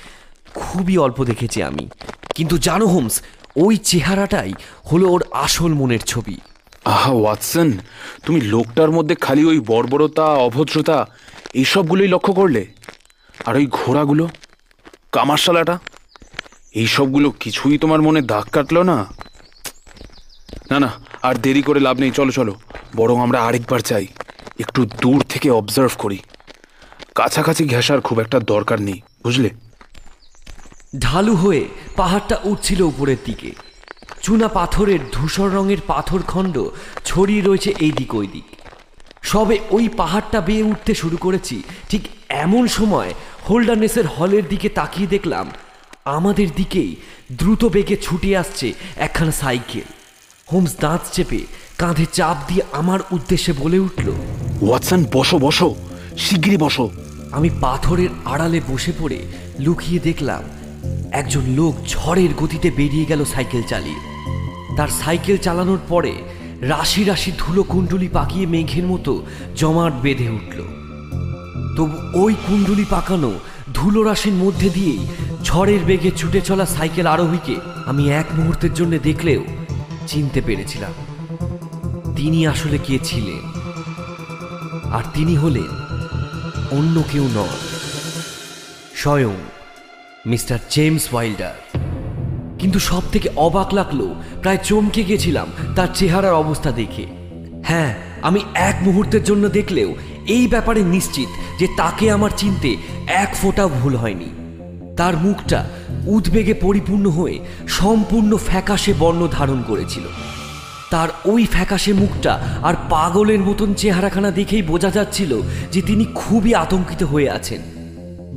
খুবই অল্প দেখেছি আমি। কিন্তু জানো, হোমস, ওই চেহারাটাই হলো ওর আসল মনের ছবি। আহা, ওয়াটসন, তুমি লোকটার মধ্যে খালি ওই বর্বরতা, অভদ্রতা, এইসবগুলোই লক্ষ্য করলে? আর ওই ঘোড়াগুলো, কামারশালাটা, এইসবগুলো কিছুই তোমার মনে দাগ কাটলো না? না না, আর দেরি করে লাভ নেই, চলো চলো, বরং আমরা আরেকবার চাই একটু দূর থেকে অবজার্ভ করি। কাছাকাছি ঘেঁষার খুব একটা দরকার নেই, বুঝলে? ঢালু হয়ে পাহাড়টা উঠছিল উপরের দিকে। চুনা পাথরের ধূসর রঙের পাথর খণ্ড ছড়িয়ে রয়েছে এই দিক ওই দিক সবে ওই পাহাড়টা বেয়ে উঠতে শুরু করেছি। ঠিক এমন সময় হোল্ডারনেসের হলের দিকে তাকিয়ে দেখলাম আমাদের দিকেই দ্রুত বেগে ছুটে আসছে একখানা সাইকেল। হোমস দাঁত চেপে কাঁধে চাপ দিয়ে আমার উদ্দেশ্যে বলে উঠল ওয়াটসন বসো বসো শিগগিরই বসো। আমি পাথরের আড়ালে বসে পড়ে লুকিয়ে দেখলাম একজন লোক ঝড়ের গতিতে বেরিয়ে গেল সাইকেল চালিয়ে। তার সাইকেল চালানোর পরে রাশি রাশি ধুলো কুণ্ডুলি পাকিয়ে মেঘের মতো জমাট বেঁধে উঠল। তবু ওই কুণ্ডুলি পাকানো ধুলো রাশির মধ্যে দিয়েই ঝড়ের বেগে ছুটে চলা সাইকেল আরোহীকে আমি এক মুহূর্তের জন্য দেখলেও চিনতে পেরেছিলাম। তিনি আসলে কে ছিলেন? আর তিনি হলেন অন্য কেউ নন, স্বয়ং মিস্টার জেমস ওয়াইল্ডার। কিন্তু সব থেকে অবাক লাগল, প্রায় চমকে গেছিলাম তার চেহারার অবস্থা দেখে। হ্যাঁ আমি এক মুহূর্তের জন্য দেখলেও এই ব্যাপারে নিশ্চিত যে তাকে আমার চিনতে এক ফোঁটা ভুল হয়নি। তার মুখটা উদ্বেগে পরিপূর্ণ হয়ে সম্পূর্ণ ফ্যাকাশে বর্ণ ধারণ করেছিল। তার ওই ফ্যাকাশে মুখটা আর পাগলের মতন চেহারাখানা দেখেই বোঝা যাচ্ছিল যে তিনি খুবই আতঙ্কিত হয়ে আছেন।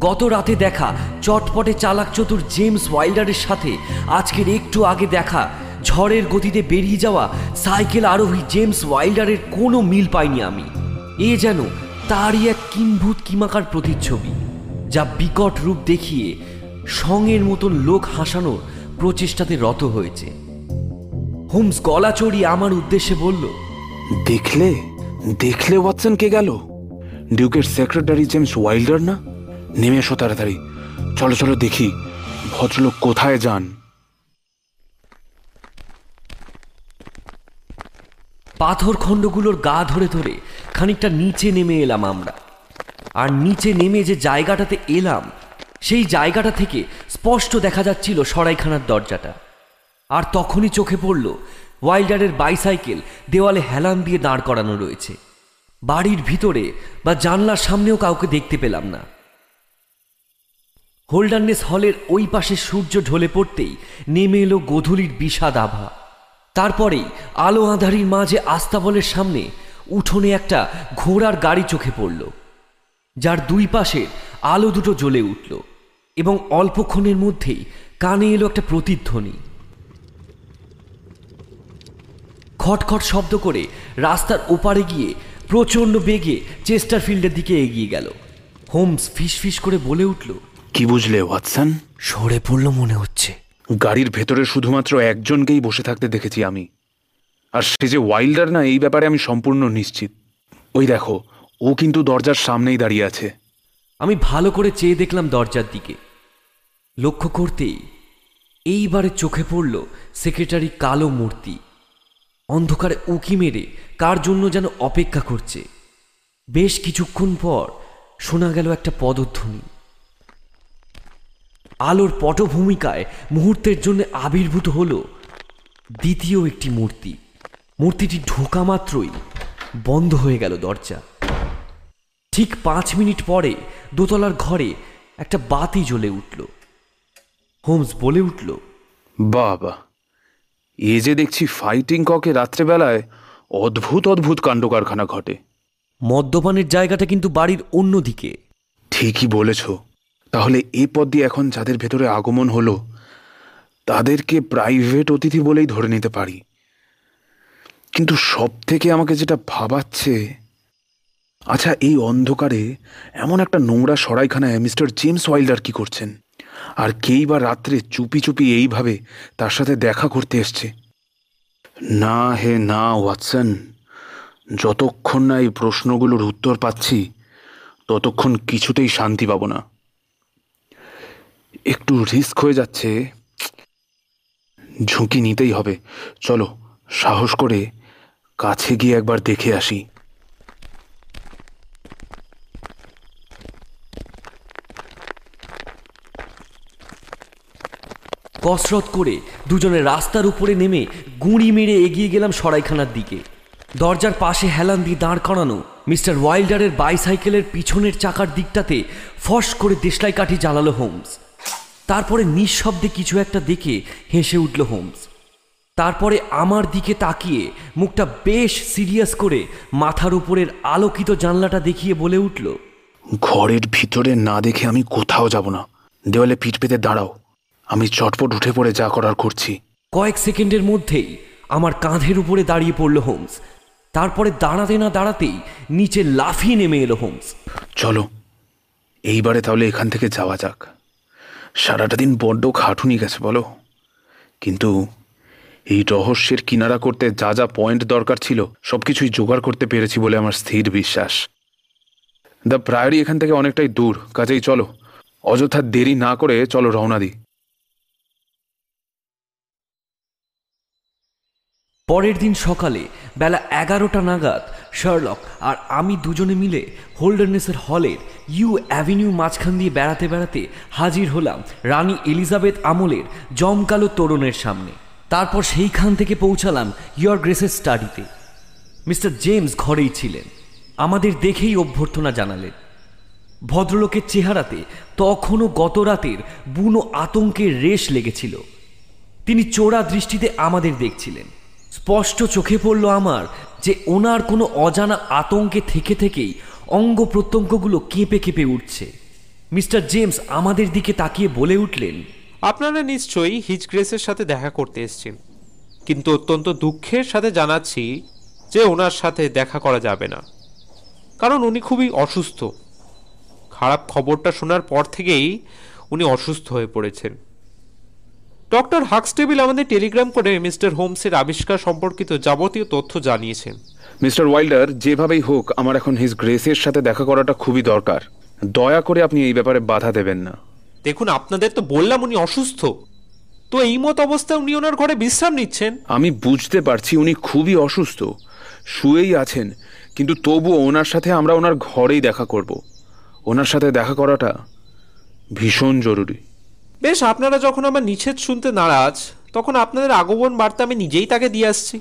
গত রাতে দেখা, চটপটে চালাক চতুর জেমস ওয়াইল্ডারের সাথে। আজকের একটু আগে দেখা, ঝড়ের গতিতে বেরিয়ে যাওয়া সাইকেল আরোহী জেমস ওয়াইল্ডারের কোনো মিল পাইনি আমি। এ যেন তারই এক কিম্ভূত কিমাকার প্রতিচ্ছবি, যা বিকট রূপ দেখিয়ে সঙের মতন লোক হাসানোর প্রচেষ্টাতে রত হয়েছে। হোমস গলা চড়িয়ে আমার উদ্দেশ্যে বলল, দেখলে দেখলে ওয়াটসন কে গেল? ডিউকের সেক্রেটারি জেমস ওয়াইল্ডার না? নেমে এসো তাড়াতাড়ি। চলো চলো দেখি ভদ্রলোক কোথায় যান। পাথর খণ্ডগুলোর গা ধরে ধরে খানিকটা নিচে নেমে এলাম আমরা। আর নিচে নেমে যে জায়গাটাতে এলাম, সেই জায়গাটা থেকে স্পষ্ট দেখা যাচ্ছিল সরাইখানার দরজাটা। আর তখনই চোখে পড়ল ওয়াইল্ডারের বাইসাইকেল দেওয়ালে হেলান দিয়ে দাঁড় করানো রয়েছে। বাড়ির ভিতরে বা জানলার সামনেও কাউকে দেখতে পেলাম না। হোল্ডারনেস হলের ওই পাশে সূর্য ঢলে পড়তেই নেমে এলো গোধূলির বিষাদ আভা। তারপরেই আলো আঁধারির মাঝে আস্তাবলের সামনে উঠোনে একটা ঘোড়ার গাড়ি চোখে পড়ল, যার দুই পাশে আলো দুটো জ্বলে উঠল এবং অল্পক্ষণের মধ্যেই কানে এলো একটা প্রতিধ্বনি। খটখট শব্দ করে রাস্তার ওপারে গিয়ে প্রচণ্ড বেগে চেস্টার ফিল্ডের দিকে এগিয়ে গেল। হোমস ফিসফিস করে বলে উঠল কি বুঝলে ওয়াটসন? সরে পড়ল মনে হচ্ছে। গাড়ির ভেতরে শুধুমাত্র একজনকেই বসে থাকতে দেখেছি আমি। আর সে যে ওয়াইল্ডার না এই ব্যাপারে আমি সম্পূর্ণ নিশ্চিত। ওই দেখো ও কিন্তু দরজার সামনেই দাঁড়িয়ে আছে। আমি ভালো করে চেয়ে দেখলাম দরজার দিকে। লক্ষ্য করতেই এইবারে চোখে পড়ল সেক্রেটারি কালো মূর্তি। অন্ধকারে উকি মেরে কার জন্য যেন অপেক্ষা করছে। বেশ কিছুক্ষণ পর শোনা গেল একটা পদধ্বনি। আলোর পটভূমিকায় মুহূর্তের জন্য আবির্ভূত হল দ্বিতীয় একটি মূর্তি। মূর্তিটি ঢোকা মাত্রই বন্ধ হয়ে গেল দরজা। ঠিক পাঁচ মিনিট পরে দোতলার ঘরে একটা বাতি জ্বলে উঠল। হোমস বলে উঠল বাবা এ যে দেখছি ফাইটিং ককে রাত্রেবেলায় অদ্ভুত অদ্ভুত কাণ্ড কারখানা ঘটে। মদ্যপানের জায়গাটা কিন্তু বাড়ির অন্যদিকে। ঠিকই বলেছ। তাহলে এ পদ দিয়ে এখন যাদের ভেতরে আগমন হলো, তাদেরকে প্রাইভেট অতিথি বলেই ধরে নিতে পারি। কিন্তু সব থেকে আমাকে যেটা ভাবাচ্ছে আচ্ছা এই অন্ধকারে এমন একটা নোংরা সরাইখানায় মিস্টার জেমস ওয়াইল্ডার কি করছেন? আর কেই বা রাত্রে চুপি চুপি এইভাবে তার সাথে দেখা করতে এসছে? না হে, না, ওয়াটসন। যতক্ষণ না এই প্রশ্নগুলোর উত্তর পাচ্ছি, ততক্ষণ কিছুতেই শান্তি পাবো না। একটু রিস্ক হয়ে যাচ্ছে। ঝুঁকি নিতেই হবে। চলো, সাহস করে কাছে গিয়ে একবার দেখে আসি। কসরত করে দুজনে রাস্তার উপরে নেমে গুঁড়ি মেরে এগিয়ে গেলাম সরাইখানার দিকে। দরজার পাশে হেলান দিয়ে দাঁড় করানো মিস্টার ওয়াইল্ডারের বাইসাইকেলের পিছনের চাকার দিকটাতে ফস করে দেশলাই কাঠি জ্বালালো হোমস। তারপরে নিঃশব্দে কিছু একটা দেখে হেসে উঠল হোমস। তারপরে আমার দিকে তাকিয়ে মুখটা বেশ সিরিয়াস করে মাথার উপরের আলোকিত জানলাটা দেখিয়ে বলে উঠল ঘরের ভিতরে না দেখে আমি কোথাও যাব না। দেওয়ালে পিঠ পেতে দাঁড়াও। আমি চটপট উঠে পড়ে যা করার করছি। কয়েক সেকেন্ডের মধ্যেই আমার কাঁধের উপরে দাঁড়িয়ে পড়ল হোমস। তারপরে দাঁড়াতে না দাঁড়াতেই নিচে লাফিয়ে নেমে এলো হোমস। চলো এইবারে তাহলে এখান থেকে যাওয়া যাক। সারাটা দিন বড্ড খাটুনি গেছে, বলো। কিন্তু এই রহস্যের কিনারা করতে যা যা পয়েন্ট দরকার ছিল সব কিছুই জোগাড় করতে পেরেছি বলে আমার স্থির বিশ্বাস। দ্য প্রায়োরি এখান থেকে অনেকটাই দূর, কাজেই চলো। অযথা দেরি না করে চলো রওনা দিই। পরের দিন সকালে বেলা এগারোটা নাগাদ শার্লক আর আমি দুজনে মিলে হোল্ডারনেসের হলের ইউ অ্যাভিনিউ মাঝখান দিয়ে বেড়াতে বেড়াতে হাজির হলাম রানী এলিজাবেথ আমলের জমকালো তোরণের সামনে। তারপর সেইখান থেকে পৌঁছালাম ইয়র গ্রেসের স্টাডিতে। মিস্টার জেমস ঘরেই ছিলেন। আমাদের দেখেই অভ্যর্থনা জানালেন। ভদ্রলোকের চেহারাতে তখনও গত রাতের বুনো আতঙ্কের রেশ লেগেছিল। তিনি চোরা দৃষ্টিতে আমাদের দেখছিলেন। স্পষ্ট চোখে পড়ল আমার যে ওনার কোনো অজানা আতঙ্কে থেকে থেকেই অঙ্গ প্রত্যঙ্গগুলো কেঁপে কেঁপে উঠছে। মিস্টার জেমস আমাদের দিকে তাকিয়ে বলে উঠলেন, আপনারা নিশ্চয়ই হিজ গ্রেসের সাথে দেখা করতে এসেছেন, কিন্তু অত্যন্ত দুঃখের সাথে জানাচ্ছি যে ওনার সাথে দেখা করা যাবে না। কারণ উনি খুবই অসুস্থ। খারাপ খবরটা শোনার পর থেকেই উনি অসুস্থ হয়ে পড়েছেন। ডক্টর হাক্সটেবিল আমাদের টেলিগ্রাম করে মিস্টার হোমসের আবিষ্কার সম্পর্কিত যাবতীয় তথ্য জানিয়েছেন। মিস্টার ওয়াইল্ডার যেভাবেই হোক আমার এখন হিজ গ্রেসের সাথে দেখা করাটা খুবই দরকার। দয়া করে আপনি এই ব্যাপারে বাধা দেবেন না। দেখুন আপনাদের তো বললাম উনি অসুস্থ। তো এই মত অবস্থায় উনি ওনার ঘরে বিশ্রাম নিচ্ছেন? আমি বুঝতে পারছি উনি খুবই অসুস্থ। শুয়েই আছেন কিন্তু তবুও ওনার সাথে আমরা ওনার ঘরেই দেখা করব। ওনার সাথে দেখা করাটা ভীষণ জরুরি। বেশ, আপনারা যখন আমার নিষেধ শুনতে নারাজ, তখন আপনাদের আগমন বার্তা আমি নিজেই তাকে দিয়ে আসছি।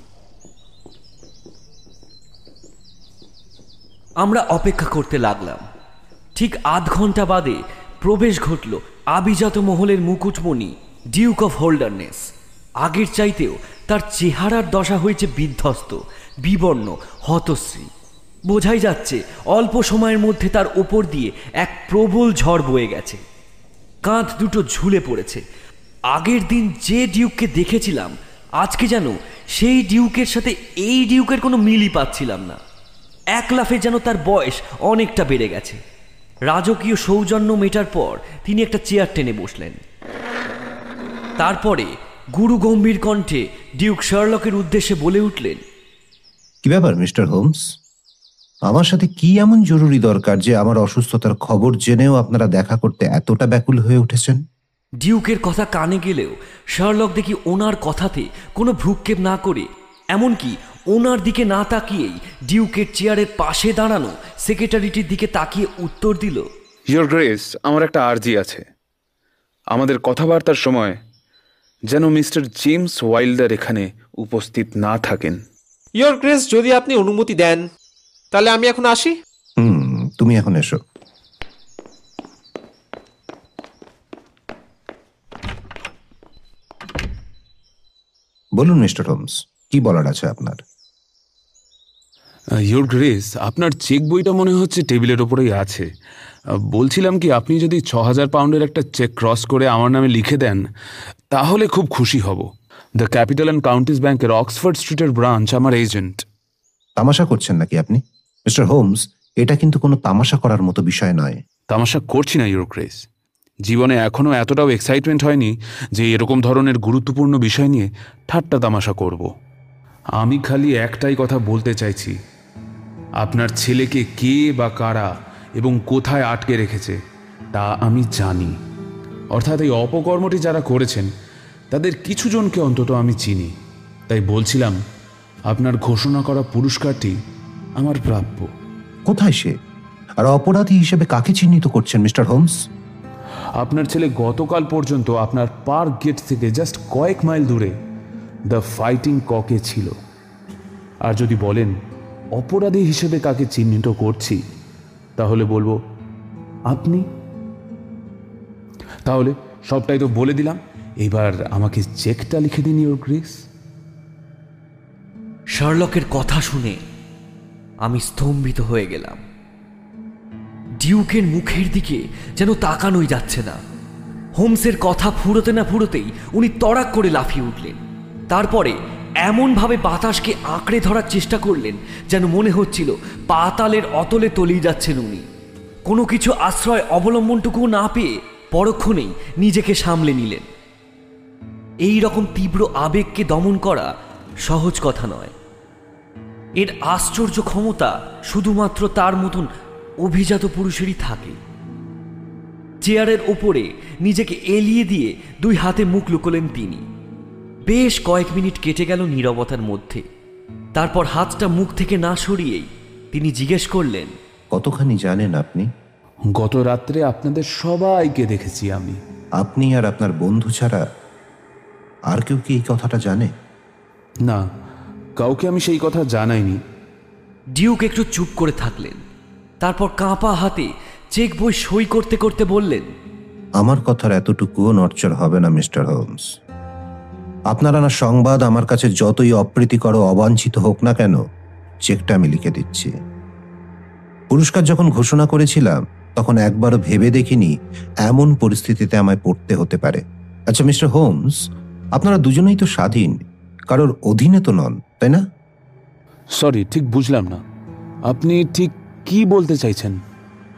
আমরা অপেক্ষা করতে লাগলাম। ঠিক আধ ঘণ্টা বাদে প্রবেশ ঘটল আবিজাত মহলের মুকুটমণি ডিউক অফ হোল্ডারনেস আগের চাইতেও তার চেহারার দশা হয়েছে বিধ্বস্ত, বিবর্ণ, হতশ্রী। বোঝাই যাচ্ছে, অল্প সময়ের মধ্যে তার ওপর দিয়ে এক প্রবল ঝড় বয়ে গেছে। কাঁধ দুটো ঝুলে পড়েছে। আগের দিন যে ডিউককে দেখেছিলাম, আজকে যেন সেই ডিউকের সাথে এই ডিউকের কোনো মিলই পাচ্ছিলাম না। এক লাফে যেন তার বয়স অনেকটা বেড়ে গেছে। রাজকীয় সৌজন্য মেটার পর তিনি একটা চেয়ার টেনে বসলেন। তারপরে গুরু গম্ভীর কণ্ঠে ডিউক শার্লকের উদ্দেশ্যে বলে উঠলেন, কি ব্যাপার, মিস্টার হোমস? আমার সাথে কি এমন জরুরি দরকার যে আমার অসুস্থতার খবর জেনেও আপনারা দেখা করতে এতটা ব্যাকুল হয়ে উঠেছেন? ডিউকের কথা কানে গেলেও শার্লক দেখি ওনার কথাতে কোনো ভ্রুক্ষেপ না করে এমনকি ওনার দিকে না তাকিয়েই ডিউকের চেয়ারের পাশে দাঁড়ানো সেক্রেটারিটির দিকে তাকিয়ে উত্তর দিল ইয়োর গ্রেস আমার একটা আর্জি আছে। আমাদের কথাবার্তার সময় যেন মিস্টার জেমস ওয়াইল্ডার এখানে উপস্থিত না থাকেন। ইয়োর গ্রেস যদি আপনি অনুমতি দেন। তাহলে আমি এখন আসি? হুম তুমি এখন এসো। বলুন মিস্টার হোমস কি বলার আছে আপনার? ইয়োর গ্রেস আপনার চেক বইটা মনে হচ্ছে টেবিলের ওপরেই আছে। বলছিলাম কি আপনি যদি ছ হাজার পাউন্ডের একটা চেক ক্রস করে আমার নামে লিখে দেন তাহলে খুব খুশি হব। দ্য ক্যাপিটাল অ্যান্ড কাউন্টিস ব্যাংকের অক্সফোর্ড স্ট্রিটের ব্রাঞ্চ আমার এজেন্ট। তামাশা করছেন নাকি আপনি? মিস্টার হোমস, এটা কিন্তু কোনো তামাশা করার মতো বিষয় নয়। তামাশা করছি না, ইউর গ্রেস জীবনে এখনও এতটাও এক্সাইটমেন্ট হয়নি যে এরকম ধরনের গুরুত্বপূর্ণ বিষয় নিয়ে ঠাট্টা তামাশা করব। আমি খালি একটাই কথা বলতে চাইছি। আপনার ছেলেকে কে বা কারা এবং কোথায় আটকে রেখেছে, তা আমি জানি। অর্থাৎ এই অপকর্মটি যারা করেছেন, তাদের কিছু জনকে অন্তত আমি চিনি। তাই বলছিলাম, আপনার ঘোষণা করা পুরস্কারটি আমার প্রাপ্য। কোথায় সে? আর অপরাধী হিসেবে কাকে চিহ্নিত করছেন মিস্টার হোমস? আপনার ছেলে গতকাল পর্যন্ত আপনার পার্ক গেট থেকে জাস্ট কয়েক মাইল দূরে দ্য ফাইটিং ককে ছিল। আর যদি বলেন অপরাধী হিসেবে কাকে চিহ্নিত করছি তাহলে বলব আপনি। তাহলে সবটাই তো বলে দিলাম। এবার আমাকে চেকটা লিখে দিন ইউর গ্রেস। শার্লকের কথা শুনে আমি স্তম্ভিত হয়ে গেলাম। ডিউকের মুখের দিকে যেন তাকানোই যাচ্ছে না। হোমসের কথা ফুরোতে না ফুরোতেই উনি তড়াক করে লাফিয়ে উঠলেন। তারপরে এমনভাবে বাতাসকে আঁকড়ে ধরার চেষ্টা করলেন যেন মনে হচ্ছিল পাতালের অতলে তলিয়ে যাচ্ছেন উনি। কোনো কিছু আশ্রয় অবলম্বনটুকু না পেয়ে পরক্ষণেই নিজেকে সামলে নিলেন। এই রকম তীব্র আবেগকে দমন করা সহজ কথা নয়। এর আশ্চর্য ক্ষমতা শুধুমাত্র তার মতন অভিজাত পুরুষেরই থাকে। চেয়ারের ওপরে নিজেকে এলিয়ে দিয়ে দুই হাতে মুখ লুকোলেন তিনি। বেশ কয়েক মিনিট কেটে গেল নীরবতার মধ্যে। তারপর হাতটা মুখ থেকে না সরিয়েই তিনি জিজ্ঞেস করলেন কতখানি জানেন আপনি? গত রাত্রে আপনাদের সবাইকে দেখেছি আমি। আপনি আর আপনার বন্ধু ছাড়া আর কেউ কি এই কথাটা জানে? না কাউকে আমি সেই কথা জানাইনি। ডিউক একটু চুপ করে থাকলেন। তারপর কাঁপা হাতে চেক বই সই করতে করতে বললেন আমার কথার এতটুকুও নড়চড় হবে না মিস্টার হোমস। আপনার আনা সংবাদ আমার কাছে যতই অপ্রীতিকর ও অবাঞ্ছিত হোক না কেন চেকটা আমি লিখে দিচ্ছি। পুরস্কার যখন ঘোষণা করেছিলাম তখন একবারও ভেবে দেখিনি এমন পরিস্থিতিতে আমায় পড়তে হতে পারে। আচ্ছা মিস্টার হোমস আপনারা দুজনেই তো স্বাধীন। কারোর অধীনে তো নন তাই না? সরি ঠিক বুঝলাম না। আপনি ঠিক কি বলতে চাইছেন?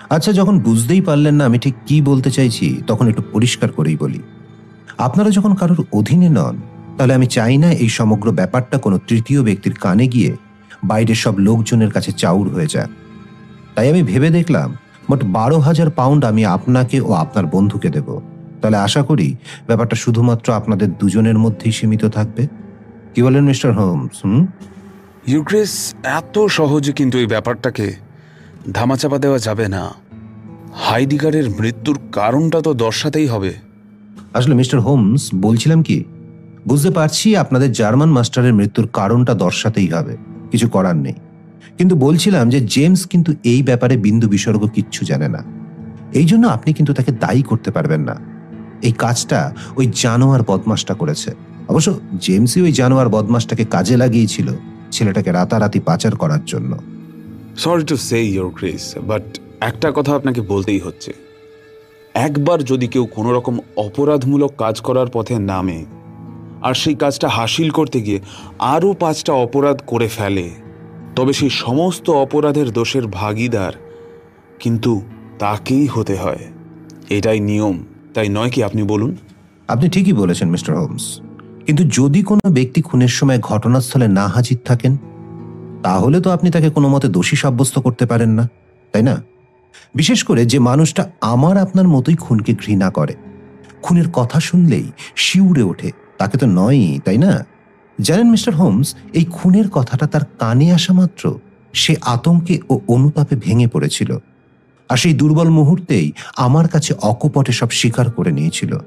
আচ্ছা যখন বুঝতেই পারলেন না আমি ঠিক কি বলতে চাইছি তখন একটু পরিষ্কার করেই বলি। আপনারা যখন কারোর অধীনে নন তাহলে আমি চাই না এই সমগ্র ব্যাপারটা কোনো তৃতীয় ব্যক্তির কানে গিয়ে বাইরের সব লোকজনের কাছে চাউর হয়ে যাক। তাই আমি ভেবে দেখলাম মোট বারো হাজার পাউন্ড আমি আপনাকে ও আপনার বন্ধুকে দেব। তাহলে আশা করি ব্যাপারটা শুধুমাত্র আপনাদের দুজনের মধ্যেই সীমিত থাকবে। কি বলেন মিস্টার হোমস হুম? ইউক্রেস এত সহজে কিন্তু এই ব্যাপারটাকে ধামাচাপা দেওয়া যাবে না। হাইডিগারের মৃত্যুর কারণটা তো দর্শাতেই হবে। আসলে মিস্টার হোমস বলছিলাম কি বুঝতে পারছি আপনাদের জার্মান মাস্টারের মৃত্যুর কারণটা দর্শাতেই হবে কিছু করার নেই। কিন্তু বলছিলাম যে জেমস কিন্তু এই ব্যাপারে বিন্দু বিসর্গ কিচ্ছু জানে না। এই জন্য আপনি কিন্তু তাকে দায়ী করতে পারবেন না। এই কাজটা ওই জানোয়ার বদমাসটা করেছে। অবশ্য জেমসই ওই জানোয়ার বদমাসটাকে কাজে লাগিয়েছিল ছেলেটাকে রাতারাতি পাচার করার জন্য। Sorry to say your grace but একটা কথা আপনাকে বলতেই হচ্ছে। একবার যদি কেউ কোনো রকম অপরাধমূলক কাজ করার পথে নামে, আর সেই কাজটা হাসিল করতে গিয়ে আরও পাঁচটা অপরাধ করে ফেলে, তবে সেই সমস্ত অপরাধের দোষের ভাগিদার কিন্তু তাকেই হতে হয়। এটাই নিয়ম। তাই নয় কি আপনি বলুন? আপনি ঠিকই বলেছেন, মিস্টার হোমস। কিন্তু যদি কোনো ব্যক্তি খুনের সময় ঘটনাস্থলে না হাজির থাকেন, তাহলে তো আপনি তাকে কোনো মতে দোষী সাব্যস্ত করতে পারেন না, তাই না? বিশেষ করে যে মানুষটা আমার আপনার মতোই খুনকে ঘৃণা করে। খুনের কথা শুনলেই শিউরে ওঠে, তাকে তো নয়ই, তাই না? জানেন, মিস্টার হোমস, এই খুনের কথাটা তার কানে আসা মাত্র সে আতঙ্কে ও অনুতাপে ভেঙে পড়েছিল। আর সেই দুর্বল মুহূর্তেই আমার কাছে অকপটে সব স্বীকার করে নিয়েছিল।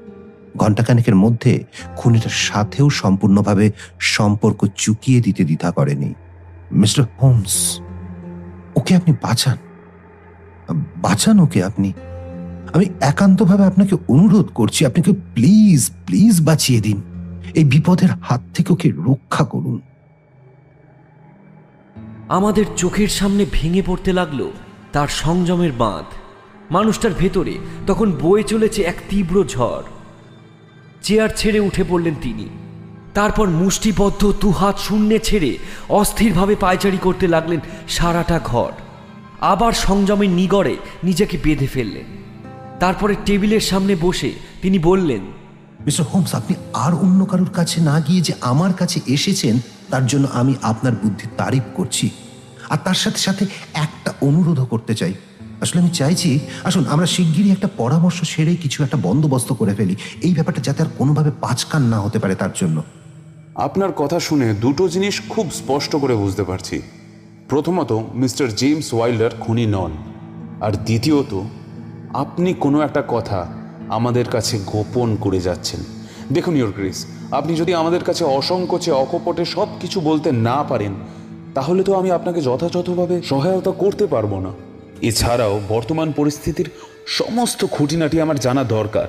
ঘণ্টাখানেকের মধ্যে খুনিটার সাথেও সম্পূর্ণভাবে সম্পর্ক চুকিয়ে দিতে দ্বিধা করেনি। মিস্টার হোমস, ওকে আপনি বাঁচান। বাঁচান ওকে আপনি। আমি একান্তভাবে আপনাকে অনুরোধ করছি, আপনাকে প্লিজ প্লিজ বাঁচিয়ে দিন। এই বিপদের হাত থেকে ওকে রক্ষা করুন। আমাদের চোখের সামনে ভেঙে পড়তে লাগল। তার সংযমের বাঁধ। মানুষটার ভেতরে তখন বয়ে চলেছে এক তীব্র ঝড়। চেয়ার ছেড়ে উঠে পড়লেন তিনি। তারপর মুষ্টিবদ্ধ দুহাত শূন্যে ছেড়ে অস্থিরভাবে পায়চারি করতে লাগলেন সারাটা ঘর। আবার সংযমের নিগড়ে নিজেকে বেঁধে ফেললেন। তারপরে টেবিলের সামনে বসে তিনি বললেন, মিস্টার হোমস, আপনি আর অন্য কারোর কাছে না গিয়ে যে আমার কাছে এসেছেন, তার জন্য আমি আপনার বুদ্ধির তারিফ করছি। আর তার সাথে সাথে একটা অনুরোধও করতে চাই। আসলে আমি চাইছি, আসুন, আমরা শিগগিরই একটা পরামর্শ সেরে কিছু একটা বন্দোবস্ত করে ফেলি। এই ব্যাপারটা যাতে আর কোনোভাবে পাঁচকান না হতে পারে তার জন্য। আপনার কথা শুনে দুটো জিনিস খুব স্পষ্ট করে বুঝতে পারছি। প্রথমত, মিস্টার জেমস ওয়াইল্ডার খুনি নন। আর দ্বিতীয়ত, আপনি কোনো একটা কথা আমাদের কাছে গোপন করে যাচ্ছেন। দেখুন ইয়োর গ্রেস, আপনি যদি আমাদের কাছে অসংকোচে, অকপটে সব কিছু বলতে না পারেন তাহলে তো আমি আপনাকে যথাযথভাবে সহায়তা করতে পারব না। এছাড়াও বর্তমান পরিস্থিতির সমস্ত খুঁটিনাটি আমার জানা দরকার।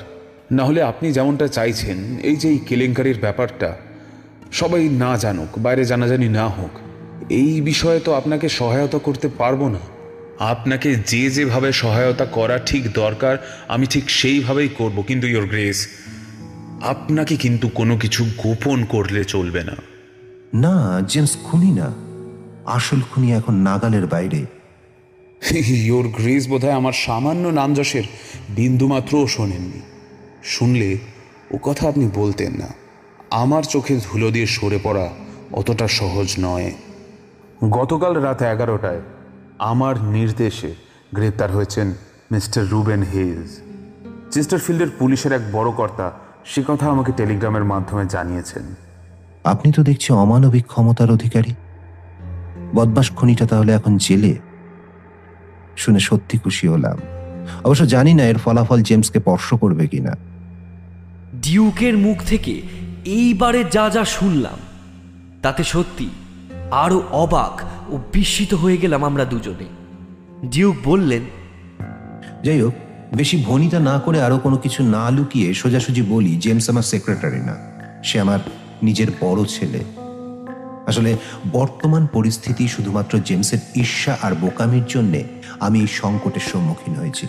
না হলে আপনি যেমনটা চাইছেন, এই যে এই কেলেঙ্কারির ব্যাপারটা, সবাই না জানুক, বাইরে জানাজানি না হোক, এই বিষয়ে তো আপনাকে সহায়তা করতে পারব না। আপনাকে যে যেভাবে সহায়তা করা ঠিক দরকার, আমি ঠিক সেইভাবেই করব, কিন্তু ইয়োর গ্রেস, আপনাকে কিন্তু কোনো কিছু গোপন করলে চলবে না। না, জেমস, খুনি না। আসল খুনি এখন নাগালের বাইরে। ইয়োর গ্রেস বোধহয় আমার সামান্য নামযশের বিন্দুমাত্রও শোনেননি। শুনলে ও কথা আপনি বলতেন না। আমার চোখে ধুলো দিয়ে সরে পড়া অতটা সহজ নয়। গতকাল রাত এগারোটায় আমার নির্দেশে গ্রেপ্তার হয়েছেন মিস্টার রুবেন হেজ চেস্টারফিল্ডের পুলিশের এক বড় কর্তা সে কথা আমাকে টেলিগ্রামের মাধ্যমে জানিয়েছেন। আপনি তো দেখছি অমানবিক ক্ষমতার অধিকারী। বদমাস খনিটা তাহলে এখন জেলে? শুনে সত্যি খুশি হলাম। অবশ্য জানি না এর ফলাফল জেমসকে স্পর্শ করবে কিনা। ডিউকের মুখ থেকে এইবারে যা যা শুনলাম তাতে সত্যি আরও অবাক ও বিস্মিত হয়ে গেলাম আমরা দুজনে। ডিউক বললেন যাই হোক বেশি ভনিতা না করে আরও কোনো কিছু না লুকিয়ে সোজাসুজি বলি জেমস আমার সেক্রেটারি না। সে আমার নিজের বড় ছেলে। আসলে বর্তমান পরিস্থিতি শুধুমাত্র জেমসের ঈর্ষা আর বোকামির জন্যে আমি এই সংকটের সম্মুখীন হয়েছি।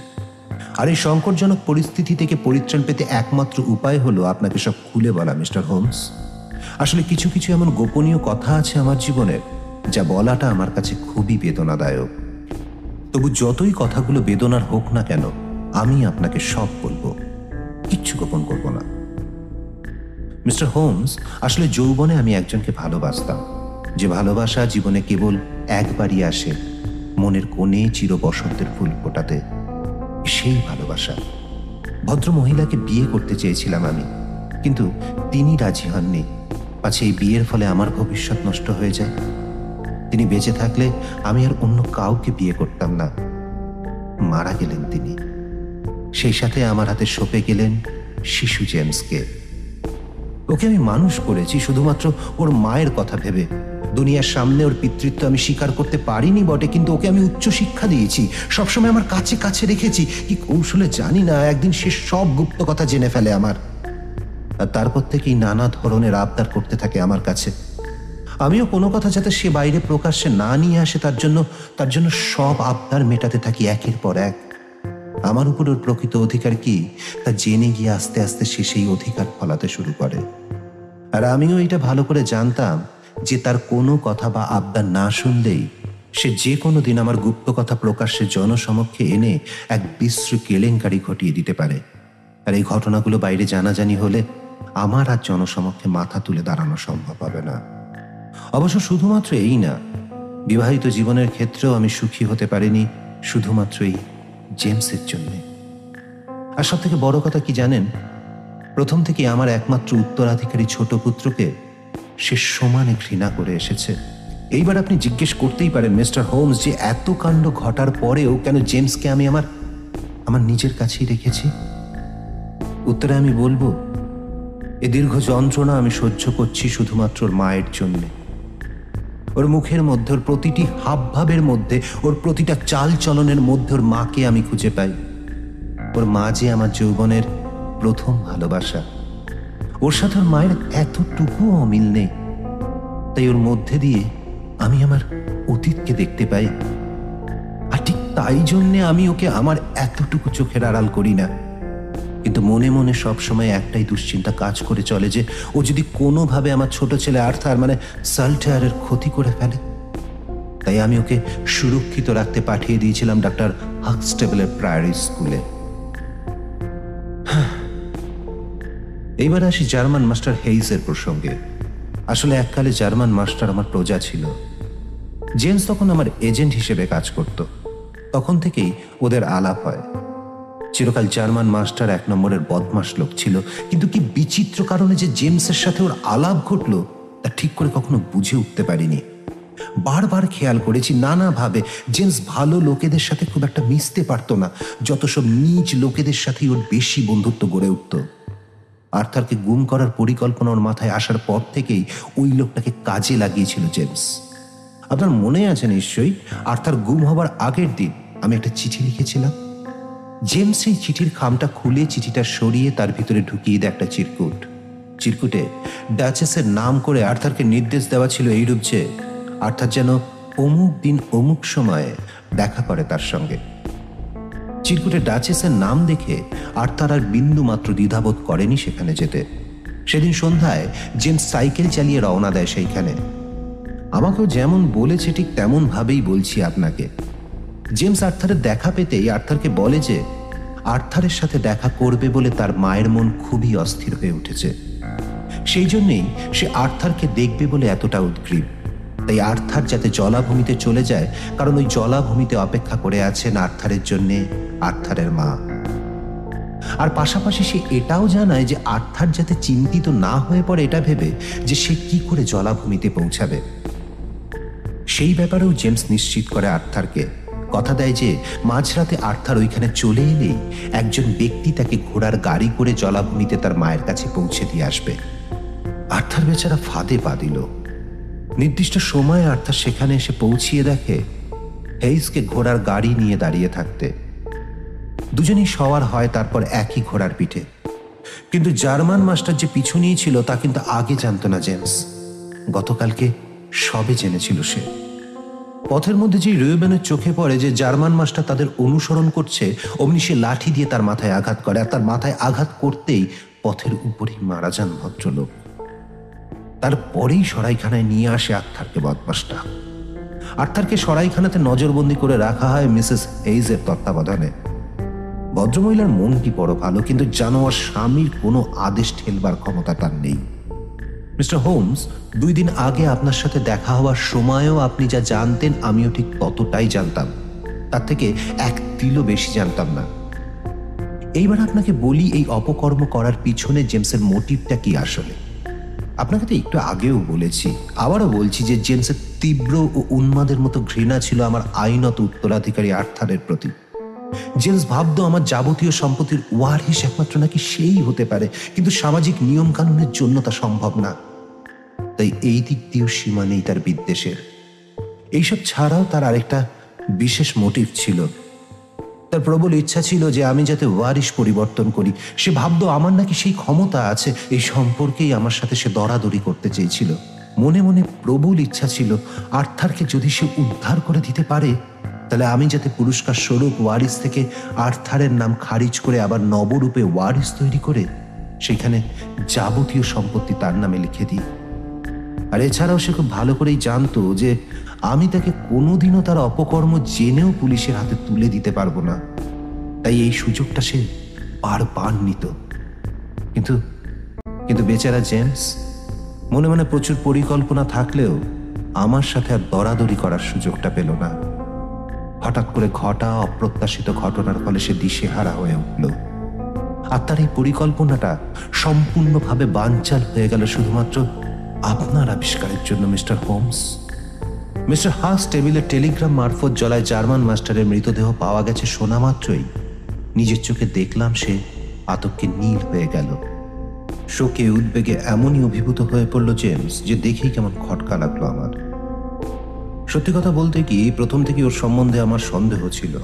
আর এই সংকটজনক পরিস্থিতি থেকে পরিত্রাণ পেতে একমাত্র উপায় হলো আপনাকে সব খুলে বলা, মিস্টার হোমস। আসলে কিছু কিছু এমন গোপনীয় কথা আছে আমার জীবনের, যা বলাটা আমার কাছে খুবই বেদনাদায়ক। তবু যতই কথাগুলো বেদনার হোক না কেন, আমি আপনাকে সব বলব। কিচ্ছু গোপন করব না। মিস্টার হোমস, আসলে যৌবনে আমি একজনকে ভালোবাসতাম। যে ভালোবাসা জীবনে কেবল একবারই আসে, মনের কোণে চির বসন্তের ফুল ফোটাতে। সেই ভালোবাসা। ভদ্র মহিলাকে বিয়ে করতে চেয়েছিলাম আমি, কিন্তু তিনি রাজি হননি। পাছে এই বিয়ের ফলে আমার ভবিষ্যৎ নষ্ট হয়ে যায়। তিনি বেঁচে থাকলে আমি আর অন্য কাউকে বিয়ে করতাম না। মারা গেলেন তিনি। সেই সাথে আমার হাতে সঁপে গেলেন শিশু জেমসকে। ওকে আমি মানুষ করেছি, শুধুমাত্র ওর মায়ের কথা ভেবে। দুনিয়ার সামনে ওর পিতৃত্ব আমি স্বীকার করতে পারিনি বটে, কিন্তু ওকে আমি উচ্চ শিক্ষা দিয়েছি, সবসময় আমার কাছে কাছে রেখেছি। কি কৌশলে জানি না, একদিন সে সব গুপ্ত কথা জেনে ফেলে আমার। আর তারপর থেকেই নানা ধরনের আবদার করতে থাকে আমার কাছে। আমিও কোনো কথা যাতে সে বাইরে প্রকাশ্যে না নিয়ে আসে, তার জন্য তার জন্য সব আবদার মেটাতে থাকি একের পর এক। আমার উপর ওর প্রকৃত অধিকার কি? তা জেনে গিয়ে আস্তে আস্তে সে সেই অধিকার ফলাতে শুরু করে। আর আমিও এটা ভালো করে জানতাম যে তার কোনো কথা বা আবদার না শুনলেই সে যে কোনো দিন আমার গুপ্ত কথা প্রকাশ্যে জনসমক্ষে এনে এক বিশ্র কেলেঙ্কারি ঘটিয়ে দিতে পারে। আর এই ঘটনাগুলো বাইরে জানাজানি হলে আমার আর জনসমক্ষে মাথা তুলে দাঁড়ানো সম্ভব হবে না। অবশ্য শুধুমাত্র এই না, বিবাহিত জীবনের ক্ষেত্রেও আমি সুখী হতে পারিনি, শুধুমাত্র এই জেমসের জন্য। আর সব থেকে বড় কথা কি জানেন? প্রথম থেকে আমার একমাত্র উত্তরাধিকারী ছোট পুত্রকে সে সমানে ঘৃণা করে এসেছে। এইবার আপনি জিজ্ঞেস করতেই পারেন, মিস্টার হোমস, যে এত কাণ্ড ঘটার পরেও কেন জেমসকে আমি আমার আমার নিজের কাছেই রেখেছি? উত্তরে আমি বলব, এ দীর্ঘ যন্ত্রণা আমি সহ্য করছি শুধুমাত্র মায়ের জন্যে। ওর মুখের মধ্যে, ওর প্রতিটি হাবভাবের মধ্যে, ওর প্রতিটা চাল চলনের মধ্যে ওর মাকে আমি খুঁজে পাই। ওর মা যে আমার যৌবনের প্রথম ভালোবাসা। ওর সাথে ওর মায়ের এতটুকু অমিল নেই। তাই ওর মধ্যে দিয়ে আমি আমার অতীতকে দেখতে পাই। আর ঠিক তাই জন্যে আমি ওকে আমার এতটুকু চোখের আড়াল করি না। কিন্তু মনে মনে সব সময় একটাই দুশ্চিন্তা কাজ করে চলে যে ও যদি কোনোভাবে আমার ছোট ছেলে আর্থার মানে সালটেয়ারের ক্ষতি করে ফেলে। তাই আমি ওকে সুরক্ষিত রাখতে পাঠিয়ে দিয়েছিলাম ডাক্তার হাকস্টেবলের প্রায়ারি স্কুলে। এইবার আসি জার্মান মাস্টার হেইসের প্রসঙ্গে। আসলে এককালে জার্মান মাস্টার আমার প্রজা ছিল। জেমস তখন আমার এজেন্ট হিসেবে কাজ করত। তখন থেকেই ওদের আলাপ হয়। চিরকাল জার্মান মাস্টার এক নম্বরের বদমাস লোক ছিল। কিন্তু কি বিচিত্র কারণে যে জেমসের সাথে ওর আলাপ ঘটলো, তা ঠিক করে কখনো বুঝে উঠতে পারিনি। বারবার খেয়াল করেছি নানাভাবে, জেমস ভালো লোকেদের সাথে খুব একটা মিশতে পারতো না, যত সব নিজ লোকেদের সাথেই ওর বেশি বন্ধুত্ব গড়ে উঠত। আর্থারকে গুম করার পরিকল্পনা ওর মাথায় আসার পর থেকেই ওই লোকটাকে কাজে লাগিয়েছিল জেমস। আপনার মনে আছে নিশ্চয়ই? আর্থার গুম হবার আগের দিন আমি একটা চিঠি লিখেছিলাম। জেমস সেই চিঠির খামটা খুলে চিঠিটা সরিয়ে তার ভিতরে ঢুকিয়ে দেয় একটা চিরকুট। চিরকুটে ডাচেসের নাম করে আর্থারকে নির্দেশ দেওয়া ছিল এইরূপ যে, আর্থার যেন অমুক দিন অমুক সময়ে দেখা করে তার সঙ্গে। চিরকুটে ডাচেসের নাম দেখে আর্থার আর বিন্দু মাত্র দ্বিধাবোধ করেনি সেখানে যেতে। সেদিন সন্ধ্যায় জেমস সাইকেল চালিয়ে রওনা দেয় সেইখানে। আমাকেও যেমন বলেছে ঠিক তেমন ভাবেই বলছি আপনাকে। জেমস আর্থারের দেখা পেতেই আর্থারকে বলে যে, আর্থারের সাথে দেখা করবে বলে তার মায়ের মন খুবই অস্থির হয়ে উঠেছে। সেই জন্যেই সে আর্থারকে দেখবে বলে এতটা উদ্গ্রীব। তাই আর্থার যাতে জলাভূমিতে চলে যায়, কারণ ওই জলাভূমিতে অপেক্ষা করে আছেন আর্থারের জন্যে আর্থারের মা। আর পাশাপাশি সে এটাও জানায় যে, আর্থার যাতে চিন্তিত না হয়ে পড়ে এটা ভেবে যে সে কি করে জলাভূমিতে পৌঁছাবে। সেই ব্যাপারেও জেমস নিশ্চিত করে আর্থারকে। কথা দেয় যে, মাঝরাতে আর্থার ওইখানে চলে এলেই একজন ব্যক্তি তাকে ঘোড়ার গাড়ি করে জলাভূমিতে তার মায়ের কাছে পৌঁছে দিয়ে আসবে। আর্থার বেচারা ফাঁদে পা দিল। নির্দিষ্ট সময়ে আর্থার সেখানে এসে পৌঁছিয়ে দেখে, হেইসকে ঘোড়ার গাড়ি নিয়ে দাঁড়িয়ে থাকতে। দুজনেই সওয়ার হয় তারপর একই ঘোড়ার পিঠে। কিন্তু জার্মান মাস্টার যে পিছু নিয়েছিল তা কিন্তু আগে জানতো না জেমস। গতকালকে সবে জেনেছিল সে। পথের মধ্যে যে রেবেনের চোখে পড়ে যে জার্মান মাস্টার তাদের অনুসরণ করছে, অমনি সে লাঠি দিয়ে তার মাথায় আঘাত করে আর তার মাথায় আঘাত করতেই পথের উপরেই মারা যান ভদ্রলোক। তারপরেই সরাইখানায় নিয়ে আসে আর্থারকে বদমাসটা আর্থারকে সরাইখানাতে নজরবন্দি করে রাখা হয় মিসেস হেইজের তত্ত্বাবধানে। ভদ্রমহিলার মনটি বড় ভালো কিন্তু জানোয়ার স্বামীর কোনো আদেশ ঠেলবার ক্ষমতা তার নেই। মিস্টার হোমস, দুই দিন আগে আপনার সাথে দেখা হওয়ার সময়ও আপনি যা জানতেন আমিও ঠিক ততটাই জানতাম। তার থেকে এক তিলও বেশি জানতাম না। এইবার আপনাকে বলি এই অপকর্ম করার পিছনে জেমসের মোটিভটা কি আসলে? আপনাকে তো একটু আগেও বলেছি, আবারও বলছি যে জেমসের তীব্র ও উন্মাদের মতো ঘৃণা ছিল আমার আইনত উত্তরাধিকারী আর্থারের প্রতি। জেমস ভাবতো আমার যাবতীয় সম্পত্তির ওয়ারিশ একমাত্র নাকি সেই হতে পারে, কিন্তু সামাজিক নিয়ম কানুনের জন্য তা সম্ভব না। তাই এই দিক দিয়েও সীমা নেই তার বিদ্বেষের। এইসব ছাড়াও তার আরেকটা বিশেষ মোটিভ ছিল। তার প্রবল ইচ্ছা ছিল যে আমি যাতে ওয়ারিশ পরিবর্তন করি। সে ভাবতো আমার নাকি সেই ক্ষমতা আছে, এই সম্পর্কেই আমার সাথে সে দরাদরি করতে চেয়েছিল। মনে মনে প্রবল ইচ্ছা ছিল, আর্থারকে যদি সে উদ্ধার করে দিতে পারে তাহলে আমি যাতে পুরস্কার স্বরূপ ওয়ারিস থেকে আর্থারের নাম খারিজ করে আবার নবরূপে ওয়ারিস তৈরি করে, সেখানে যাবতীয় সম্পত্তি তার নামে লিখে দিই। আর এছাড়াও সে খুব ভালো করেই জানতো যে আমি তাকে কোনোদিনও তার অপকর্ম জেনেও পুলিশের হাতে তুলে দিতে পারব না। তাই এই সুযোগটা সে বারবার নিত কিন্তু কিন্তু বেচারা জেমস, মনে মনে প্রচুর পরিকল্পনা থাকলেও আমার সাথে আর দরাদরি করার সুযোগটা পেল না। হঠাৎ করে ঘটা অপ্রত্যাশিত ঘটনার ফলে সে দিশেহারা হয়ে উঠল। আর তার এই পরিকল্পনাটা সম্পূর্ণভাবে বানচাল হয়ে গেল শুধুমাত্র আপনার আবিষ্কারের জন্য, মিস্টার হোমস। মিস্টার হাস টেবিলে টেলিগ্রাম মারফত জলায় জার্মান মাস্টারের মৃতদেহ পাওয়া গেছে শোনা মাত্রই। নিজের চোখে দেখলাম সে আতঙ্কে নীল হয়ে গেল। শোকে উদ্বেগে এমনই অভিভূত হয়ে পড়ল জেমস যে দেখেই কেমন খটকা লাগল আমার। সত্যি কথা বলতে কি, প্রথম থেকে ওর সম্বন্ধে আমার সন্দেহ ছিল।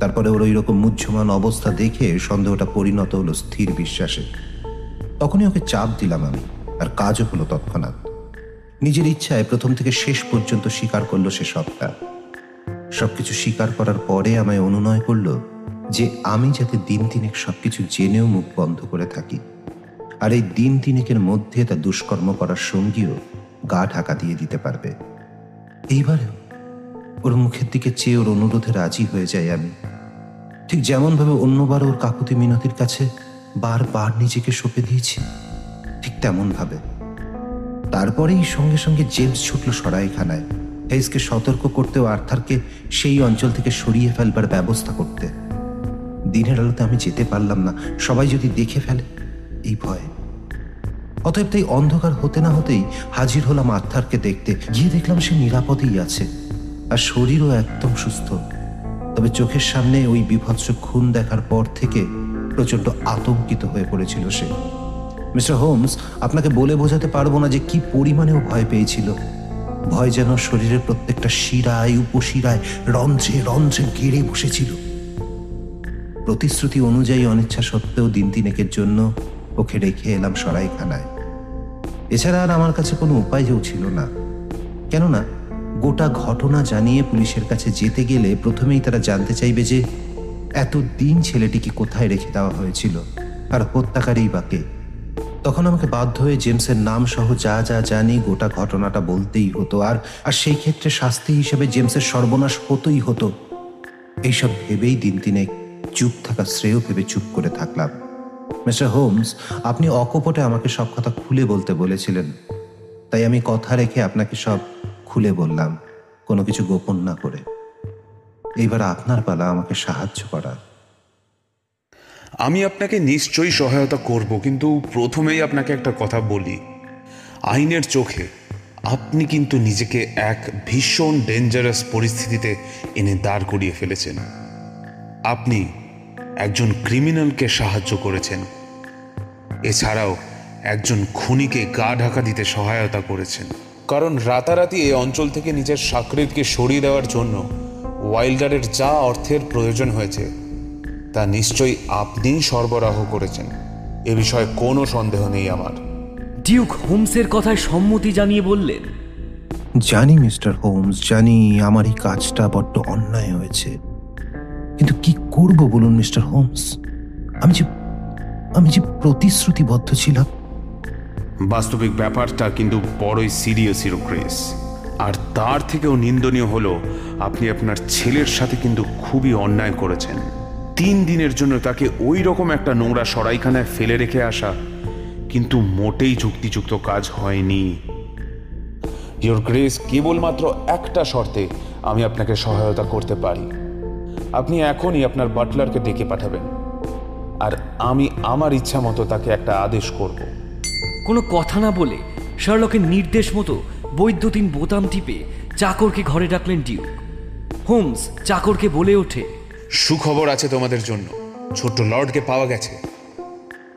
তারপরে ওর ওই রকম মুহ্যমান অবস্থা দেখে সন্দেহটা পরিণত হলো স্থির বিশ্বাসে। তখনই ওকে চাপ দিলাম আমি, আর কাজও হলো তৎক্ষণাৎ। নিজের ইচ্ছায় প্রথম থেকে শেষ পর্যন্ত স্বীকার করল সে সবটা। সবকিছু স্বীকার করার পরে আমায় অনুনয় করল যে আমি যাতে দিন তিনেক সবকিছু জেনেও মুখ বন্ধ করে থাকি। আর এই দিন তিনেকের মধ্যে তা দুষ্কর্ম করার সঙ্গীও গা ঢাকা দিয়ে দিতে পারবে। এইবারেও ওর মুখের দিকে চেয়ে ওর অনুরোধে রাজি হয়ে যাই আমি। ঠিক যেমনভাবে অন্যবার ওর কাকুতি মিনতির কাছে বারবার নিজেকে সঁপে দিয়েছি, ঠিক তেমন ভাবে তারপরেই সঙ্গে সঙ্গে জেমস ছুটল সরাইখানায়, হেইসকে সতর্ক করতে ও আর্থারকে সেই অঞ্চল থেকে সরিয়ে ফেলবার ব্যবস্থা করতে। দিনের আলোতে আমি যেতে পারলাম না, সবাই যদি দেখে ফেলে, এই ভয়ে। অতএব তাই অন্ধকার হতে না হতেই হাজির হলাম আর্থারকে দেখতে। গিয়ে দেখলাম সে নিরাপদেই আছে আর শরীরও একদম সুস্থ। তবে চোখের সামনে ওই বিভৎস খুন দেখার পর থেকে প্রচণ্ড আতঙ্কিত হয়ে পড়েছিল সে। মিস্টার হোমস, আপনাকে বলে বোঝাতে পারব না যে কি পরিমাণে ও ভয় পেয়েছিল। ভয় যেন শরীরের প্রত্যেকটা শিরায়, উপশিরায়, রন্ধ্রে রন্ধ্রে গেড়ে বসেছিল। প্রতিশ্রুতি অনুযায়ী অনিচ্ছা সত্ত্বেও দিন তিনেকের জন্য ওকে রেখে এলাম সরাইখানায়। এছাড়া আর আমার কাছে কোনো উপায়ও ছিল না। কেননা, গোটা ঘটনা জানিয়ে পুলিশের কাছে যেতে গেলে প্রথমেই তারা জানতে চাইবে যে এত দিন ছেলেটিকে কোথায় রেখে দেওয়া হয়েছিল আর হত্যাকারী বাকে তখন আমাকে বাধ্য হয়ে জেমসের নাম সহ যা যা জানি গোটা ঘটনাটা বলতেই হতো আর আর সেই ক্ষেত্রে শাস্তি হিসেবে জেমসের সর্বনাশ হতোই হতো। এইসব ভেবেই দিন তিনেক চুপ থাকা শ্রেয় ভেবে চুপ করে থাকলাম। মিস্টার হোমস, আপনি অকপটে আমাকে সব কথা খুলে বলতে বলেছিলেন। তাই আমি কথা রেখে আপনাকে সব খুলে বললাম, কোনো কিছু গোপন না করে। এইবার আপনার পালা আমাকে সাহায্য করার। আমি আপনাকে নিশ্চয়ই সহায়তা করব, কিন্তু প্রথমেই আপনাকে একটা কথা বলি। আইনের চোখে আপনি কিন্তু নিজেকে এক ভীষণ ডেঞ্জারাস পরিস্থিতিতে এনে দাঁড় করিয়ে ফেলেছেন। আপনি একজন ক্রিমিনালকে সাহায্য করেছেন। এছাড়াও একজন খুনিকে গা ঢাকা দিতে সহায়তা করেছেন। কারণ রাতারাতি এই অঞ্চল থেকে নিজের সাকৃতকে সরিয়ে দেওয়ার জন্য ওয়াইল্ডারের যা অর্থের প্রয়োজন হয়েছে তা নিশ্চয়ই আপনিই সরবরাহ করেছেন। এ বিষয়ে কোনো সন্দেহ নেই আমার। ডিউক হোমসের কথায় সম্মতি জানিয়ে বললেন জানি মিস্টার হোমস জানি আমার এই কাজটা বড্ড অন্যায় হয়েছে। কিন্তু কি করব বলুন, মিস্টার হোমস? আমি যে আমি যে প্রতিশ্রুতিবদ্ধ ছিলাম। বাস্তবিক ব্যাপারটা কিন্তু বড়ই সিরিয়াস ক্রেস আর তার থেকেও নিন্দনীয় হলো, আপনি আপনার ছেলের সাথে কিন্তু খুবই অন্যায় করেছেন। তিন দিনের জন্য তাকে ওই রকম একটা নোংরা সরাইখানায় ফেলে রেখে আসা কিন্তু মোটেই যুক্তিযুক্ত কাজ হয়নি। ইয়োর গ্রেস কেবলমাত্র একটা শর্তে আমি আপনাকে সহায়তা করতে পারি। আপনি এখনই আপনার বাটলারকে ডেকে পাঠাবেন। আর আমি আমার ইচ্ছা মতো তাকে একটা আদেশ করব। কোনো কথা না বলে শার্লকের নির্দেশ মতো বৈদ্যুতিন বোতাম টিপে চাকরকে ঘরে ডাকলেন ডিউক। হোমস চাকরকে বলে ওঠে সুখবর আছে তোমাদের জন্য। ছোট্ট লর্ডকে পাওয়া গেছে।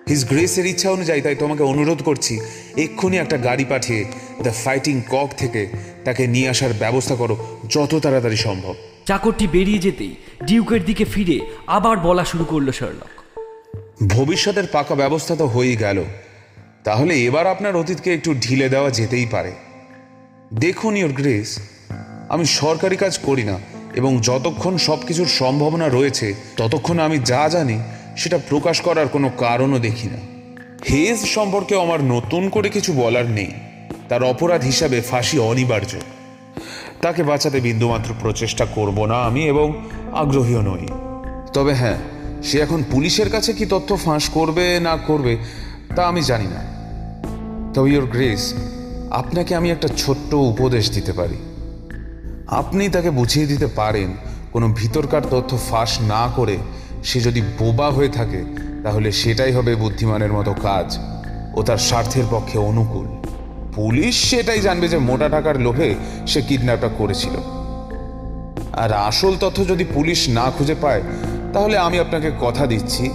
হিজ গ্রেসের ইচ্ছা অনুযায়ী তাই তোমাকে অনুরোধ করছি এক্ষুনি একটা গাড়ি পাঠিয়ে দ্য ফাইটিং কক থেকে তাকে নিয়ে আসার ব্যবস্থা করো যত তাড়াতাড়ি সম্ভব। চাকরটি বেরিয়ে যেতেই ডিউকের দিকে ফিরে আবার বলা শুরু করল শার্লক। ভবিষ্যতের পাকা ব্যবস্থা তো হয়েই গেল। তাহলে এবার আপনার অতীতকে একটু ঢিলে দেওয়া যেতেই পারে। দেখুন ইয়োর গ্রেস, আমি সরকারি কাজ করি না এবং যতক্ষণ সব কিছুর সম্ভাবনা রয়েছে, ততক্ষণ আমি যা জানি, সেটা প্রকাশ করার কোনো কারণও দেখি না। হেজ সম্পর্কে আমার নতুন করে কিছু বলার নেই। তার অপরাধ হিসাবে ফাঁসি অনিবার্য। তাকে বাঁচাতে বিন্দুমাত্র প্রচেষ্টা করব না আমি এবং আগ্রহীও নই। তবে হ্যাঁ সে এখন পুলিশের কাছে কি তথ্য ফাঁস করবে না করবে, তা আমি জানি না। তবে ইয়োর গ্রেস, আপনাকে আমি একটা ছোট্ট উপদেশ দিতে পারি। আপনি তাকে বুঝিয়ে দিতে পারেন, কোনো ভিতরকার তথ্য ফাঁস না করে সে যদি বোবা হয়ে থাকে, তাহলে সেটাই হবে বুদ্ধিমানের মতো কাজ ও তার স্বার্থের পক্ষে অনুকূল। পুলিশ সেটাই জানবে যে মোটা টাকার লোভে সে কিডন্যাপটা করেছিল। আর আসল তথ্য যদি পুলিশ না খুঁজে পায়, তাহলে আমি আপনাকে কথা দিচ্ছি।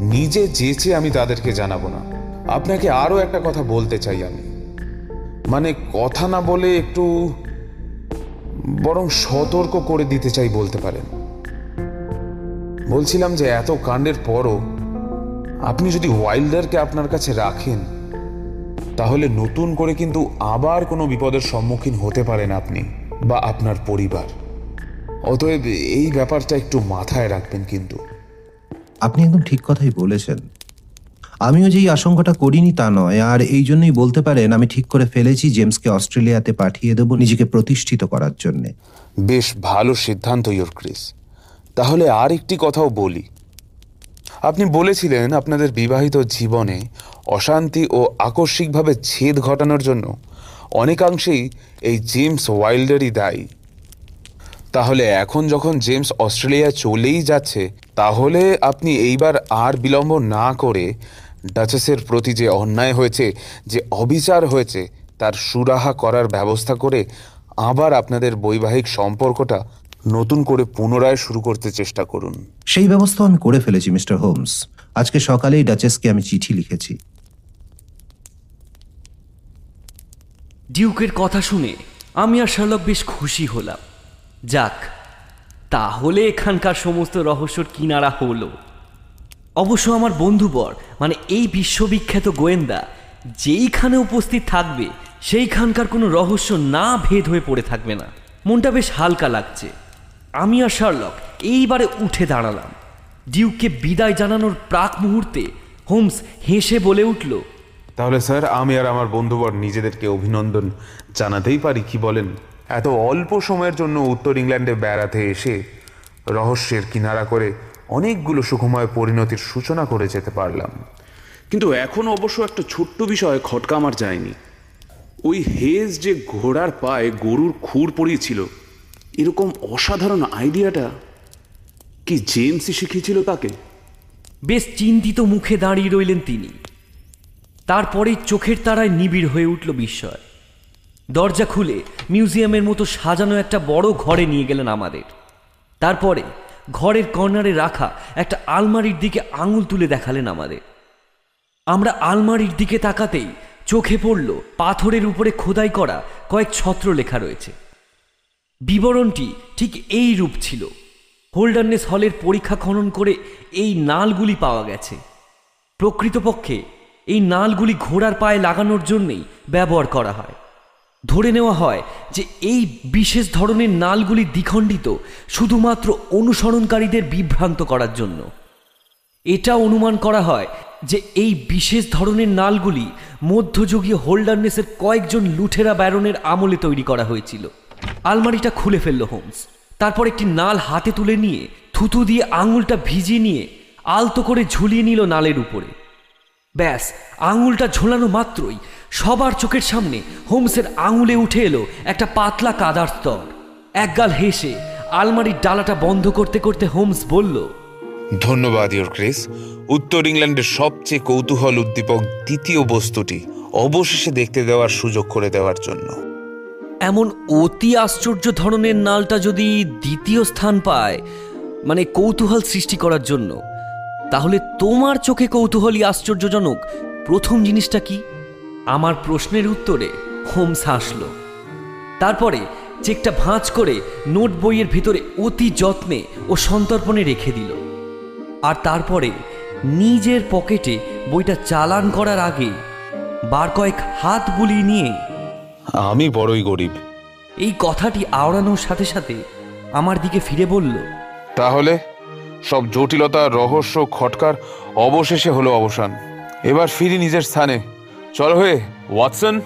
নিজে যেচে আমি তাদেরকে জানাব না। আপনাকে আরও একটা কথা বলতে চাই আমি। মানে কথা না বলে একটু বরং সতর্ক করে দিতে চাই বলতে পারেন। বলছিলাম যে এত কাণ্ডের পরও আপনি যদি ওয়াইল্ডারকে আপনার কাছে রাখেন তাহলে নতুন করে কিন্তু আবার কোনো বিপদের সম্মুখীন হতে পারেন আপনি বা আপনার পরিবার। অতএব এই ব্যাপারটা একটু মাথায় রাখবেন কিন্তু। আপনি একদম ঠিক কথাই বলেছেন। আমিও যেই আশঙ্কাটা করিনি তা নয় আর এই জন্যই বলতে পারেন আমি ঠিক করে ফেলেছি জেমসকে অস্ট্রেলিয়াতে পাঠিয়ে দেব নিজেকে প্রতিষ্ঠিত করার জন্যে। বেশ ভালো সিদ্ধান্ত ইয়োর ক্রিস। তাহলে আর একটি কথাও বলি। আপনি বলেছিলেন আপনাদের বিবাহিত জীবনে অশান্তি ও আকস্মিকভাবে ছেদ ঘটানোর জন্য অনেকাংশেই এই জেমস ওয়াইল্ডারই দায়ী। তাহলে এখন যখন জেমস অস্ট্রেলিয়া চলেই যাচ্ছে, তাহলে আপনি এইবার আর বিলম্ব না করে ডাচেসের প্রতি যে অন্যায় হয়েছে, যে অবিচার হয়েছে, তার সুরাহা করার ব্যবস্থা করে আবার আপনাদের বৈবাহিক সম্পর্কটা নতুন করে পুনরায় শুরু করতে চেষ্টা করুন। সেই ব্যবস্থা আমি করে ফেলেছি মিস্টার হোমস। আজকে সকালেই ডাচেসকে আমি চিঠি লিখেছি। ডিউকের কথা শুনে আমি আর শার্লক বেশ খুশি হলাম। যাক তাহলে এখানকার সমস্ত রহস্যর কিনারা হলো। অবশ্য আমার বন্ধুবর মানে এই বিশ্ববিখ্যাত গোয়েন্দা যেইখানে উপস্থিত থাকবে সেইখানকার কোনো রহস্য না ভেদ হয়ে পড়ে থাকবে না। মনটা বেশ হালকা লাগছে। আমি আর শার্লক এইবারে উঠে দাঁড়ালাম। ডিউককে বিদায় জানানোর প্রাক মুহূর্তে হোমস হেসে বলে উঠল তাহলে স্যার আমি আর আমার বন্ধুবর নিজেদেরকে অভিনন্দন জানাতেই পারি কি বলেন? এত অল্প সময়ের জন্য উত্তর ইংল্যান্ডে বেড়াতে এসে রহস্যের কিনারা করে অনেকগুলো সুখময় পরিণতির সূচনা করে যেতে পারলাম। কিন্তু এখন অবশ্য একটা ছোট্ট বিষয় খটকা আমার যায়নি। ওই হেজ যে ঘোড়ার পায়ে গরুর খুর পড়িয়েছিল এরকম অসাধারণ আইডিয়াটা কি জেমসই শিখিয়েছিল তাকে? বেশ চিন্তিত মুখে দাঁড়িয়ে রইলেন তিনি। তারপরেই চোখের তারায় নিবিড় হয়ে উঠল বিস্ময়। দরজা খুলে মিউজিয়ামের মতো সাজানো একটা বড় ঘরে নিয়ে গেলেন আমাদের। তারপরে ঘরের কর্নারে রাখা একটা আলমারির দিকে আঙুল তুলে দেখালেন আমাদের। আমরা আলমারির দিকে তাকাতেই চোখে পড়ল পাথরের উপরে খোদাই করা কয়েক ছত্র লেখা রয়েছে। বিবরণটি ঠিক এই রূপ ছিল। হোল্ডারনেস হলের পরীক্ষা খনন করে এই নালগুলি পাওয়া গেছে। প্রকৃতপক্ষে এই নালগুলি ঘোড়ার পায়ে লাগানোর জন্যেই ব্যবহার করা হয়। ধরে নেওয়া হয় যে এই বিশেষ ধরনের নালগুলি দ্বিখণ্ডিত শুধুমাত্র অনুসরণকারীদের বিভ্রান্ত করার জন্য। এটা অনুমান করা হয় যে এই বিশেষ ধরনের নালগুলি মধ্যযুগীয় হোল্ডারনেসের কয়েকজন লুঠেরা ব্যারনের আমলে তৈরি করা হয়েছিল। আলমারিটা খুলে ফেলল হোমস। তারপর একটি নাল হাতে তুলে নিয়ে থুতু দিয়ে আঙুলটা ভিজিয়ে নিয়ে আলতো করে ঝুলিয়ে নিল নালের উপরে। ব্যাস, আঙুলটা ঝোলানো মাত্রই সবার চোখের সামনে হোমসের আঙুলে উঠে এলো একটা পাতলা কাদার স্তর। একগাল হেসে আলমারির ডালাটা বন্ধ করতে করতে হোমস বলল, ধন্যবাদ ইয়োর ক্রিস উত্তর ইংল্যান্ডের সবচেয়ে কৌতূহল উদ্দীপক দ্বিতীয় বস্তুটি অবশেষে দেখতে দেওয়ার সুযোগ করে দেওয়ার জন্য। এমন অতি আশ্চর্য ধরনের নালটা যদি দ্বিতীয় স্থান পায় মানে কৌতূহল সৃষ্টি করার জন্য, তাহলে তোমার চোখে কৌতূহলই আশ্চর্যজনক। প্রথম জিনিসটা কি? আমার প্রশ্নের উত্তরে হোমস হাসল। তারপরে চেকটা ভাঁজ করে নোট বইয়ের ভিতরে অতি যত্নে ও সন্তর্পণে রেখে দিল। আর তারপরে নিজের পকেটে বইটা চালান করার আগে বার কয়েক হাত বুলিয়ে নিয়ে আমি বড়ই গরিব। এই কথাটি আওড়ানোর সাথে সাথে আমার দিকে ফিরে বলল তাহলে সব জটিলতা রহস্য খটকার অবশেষে হলো অবসান। এবার ফিরি নিজের স্থানে। চল হয়ে ওয়াটসন।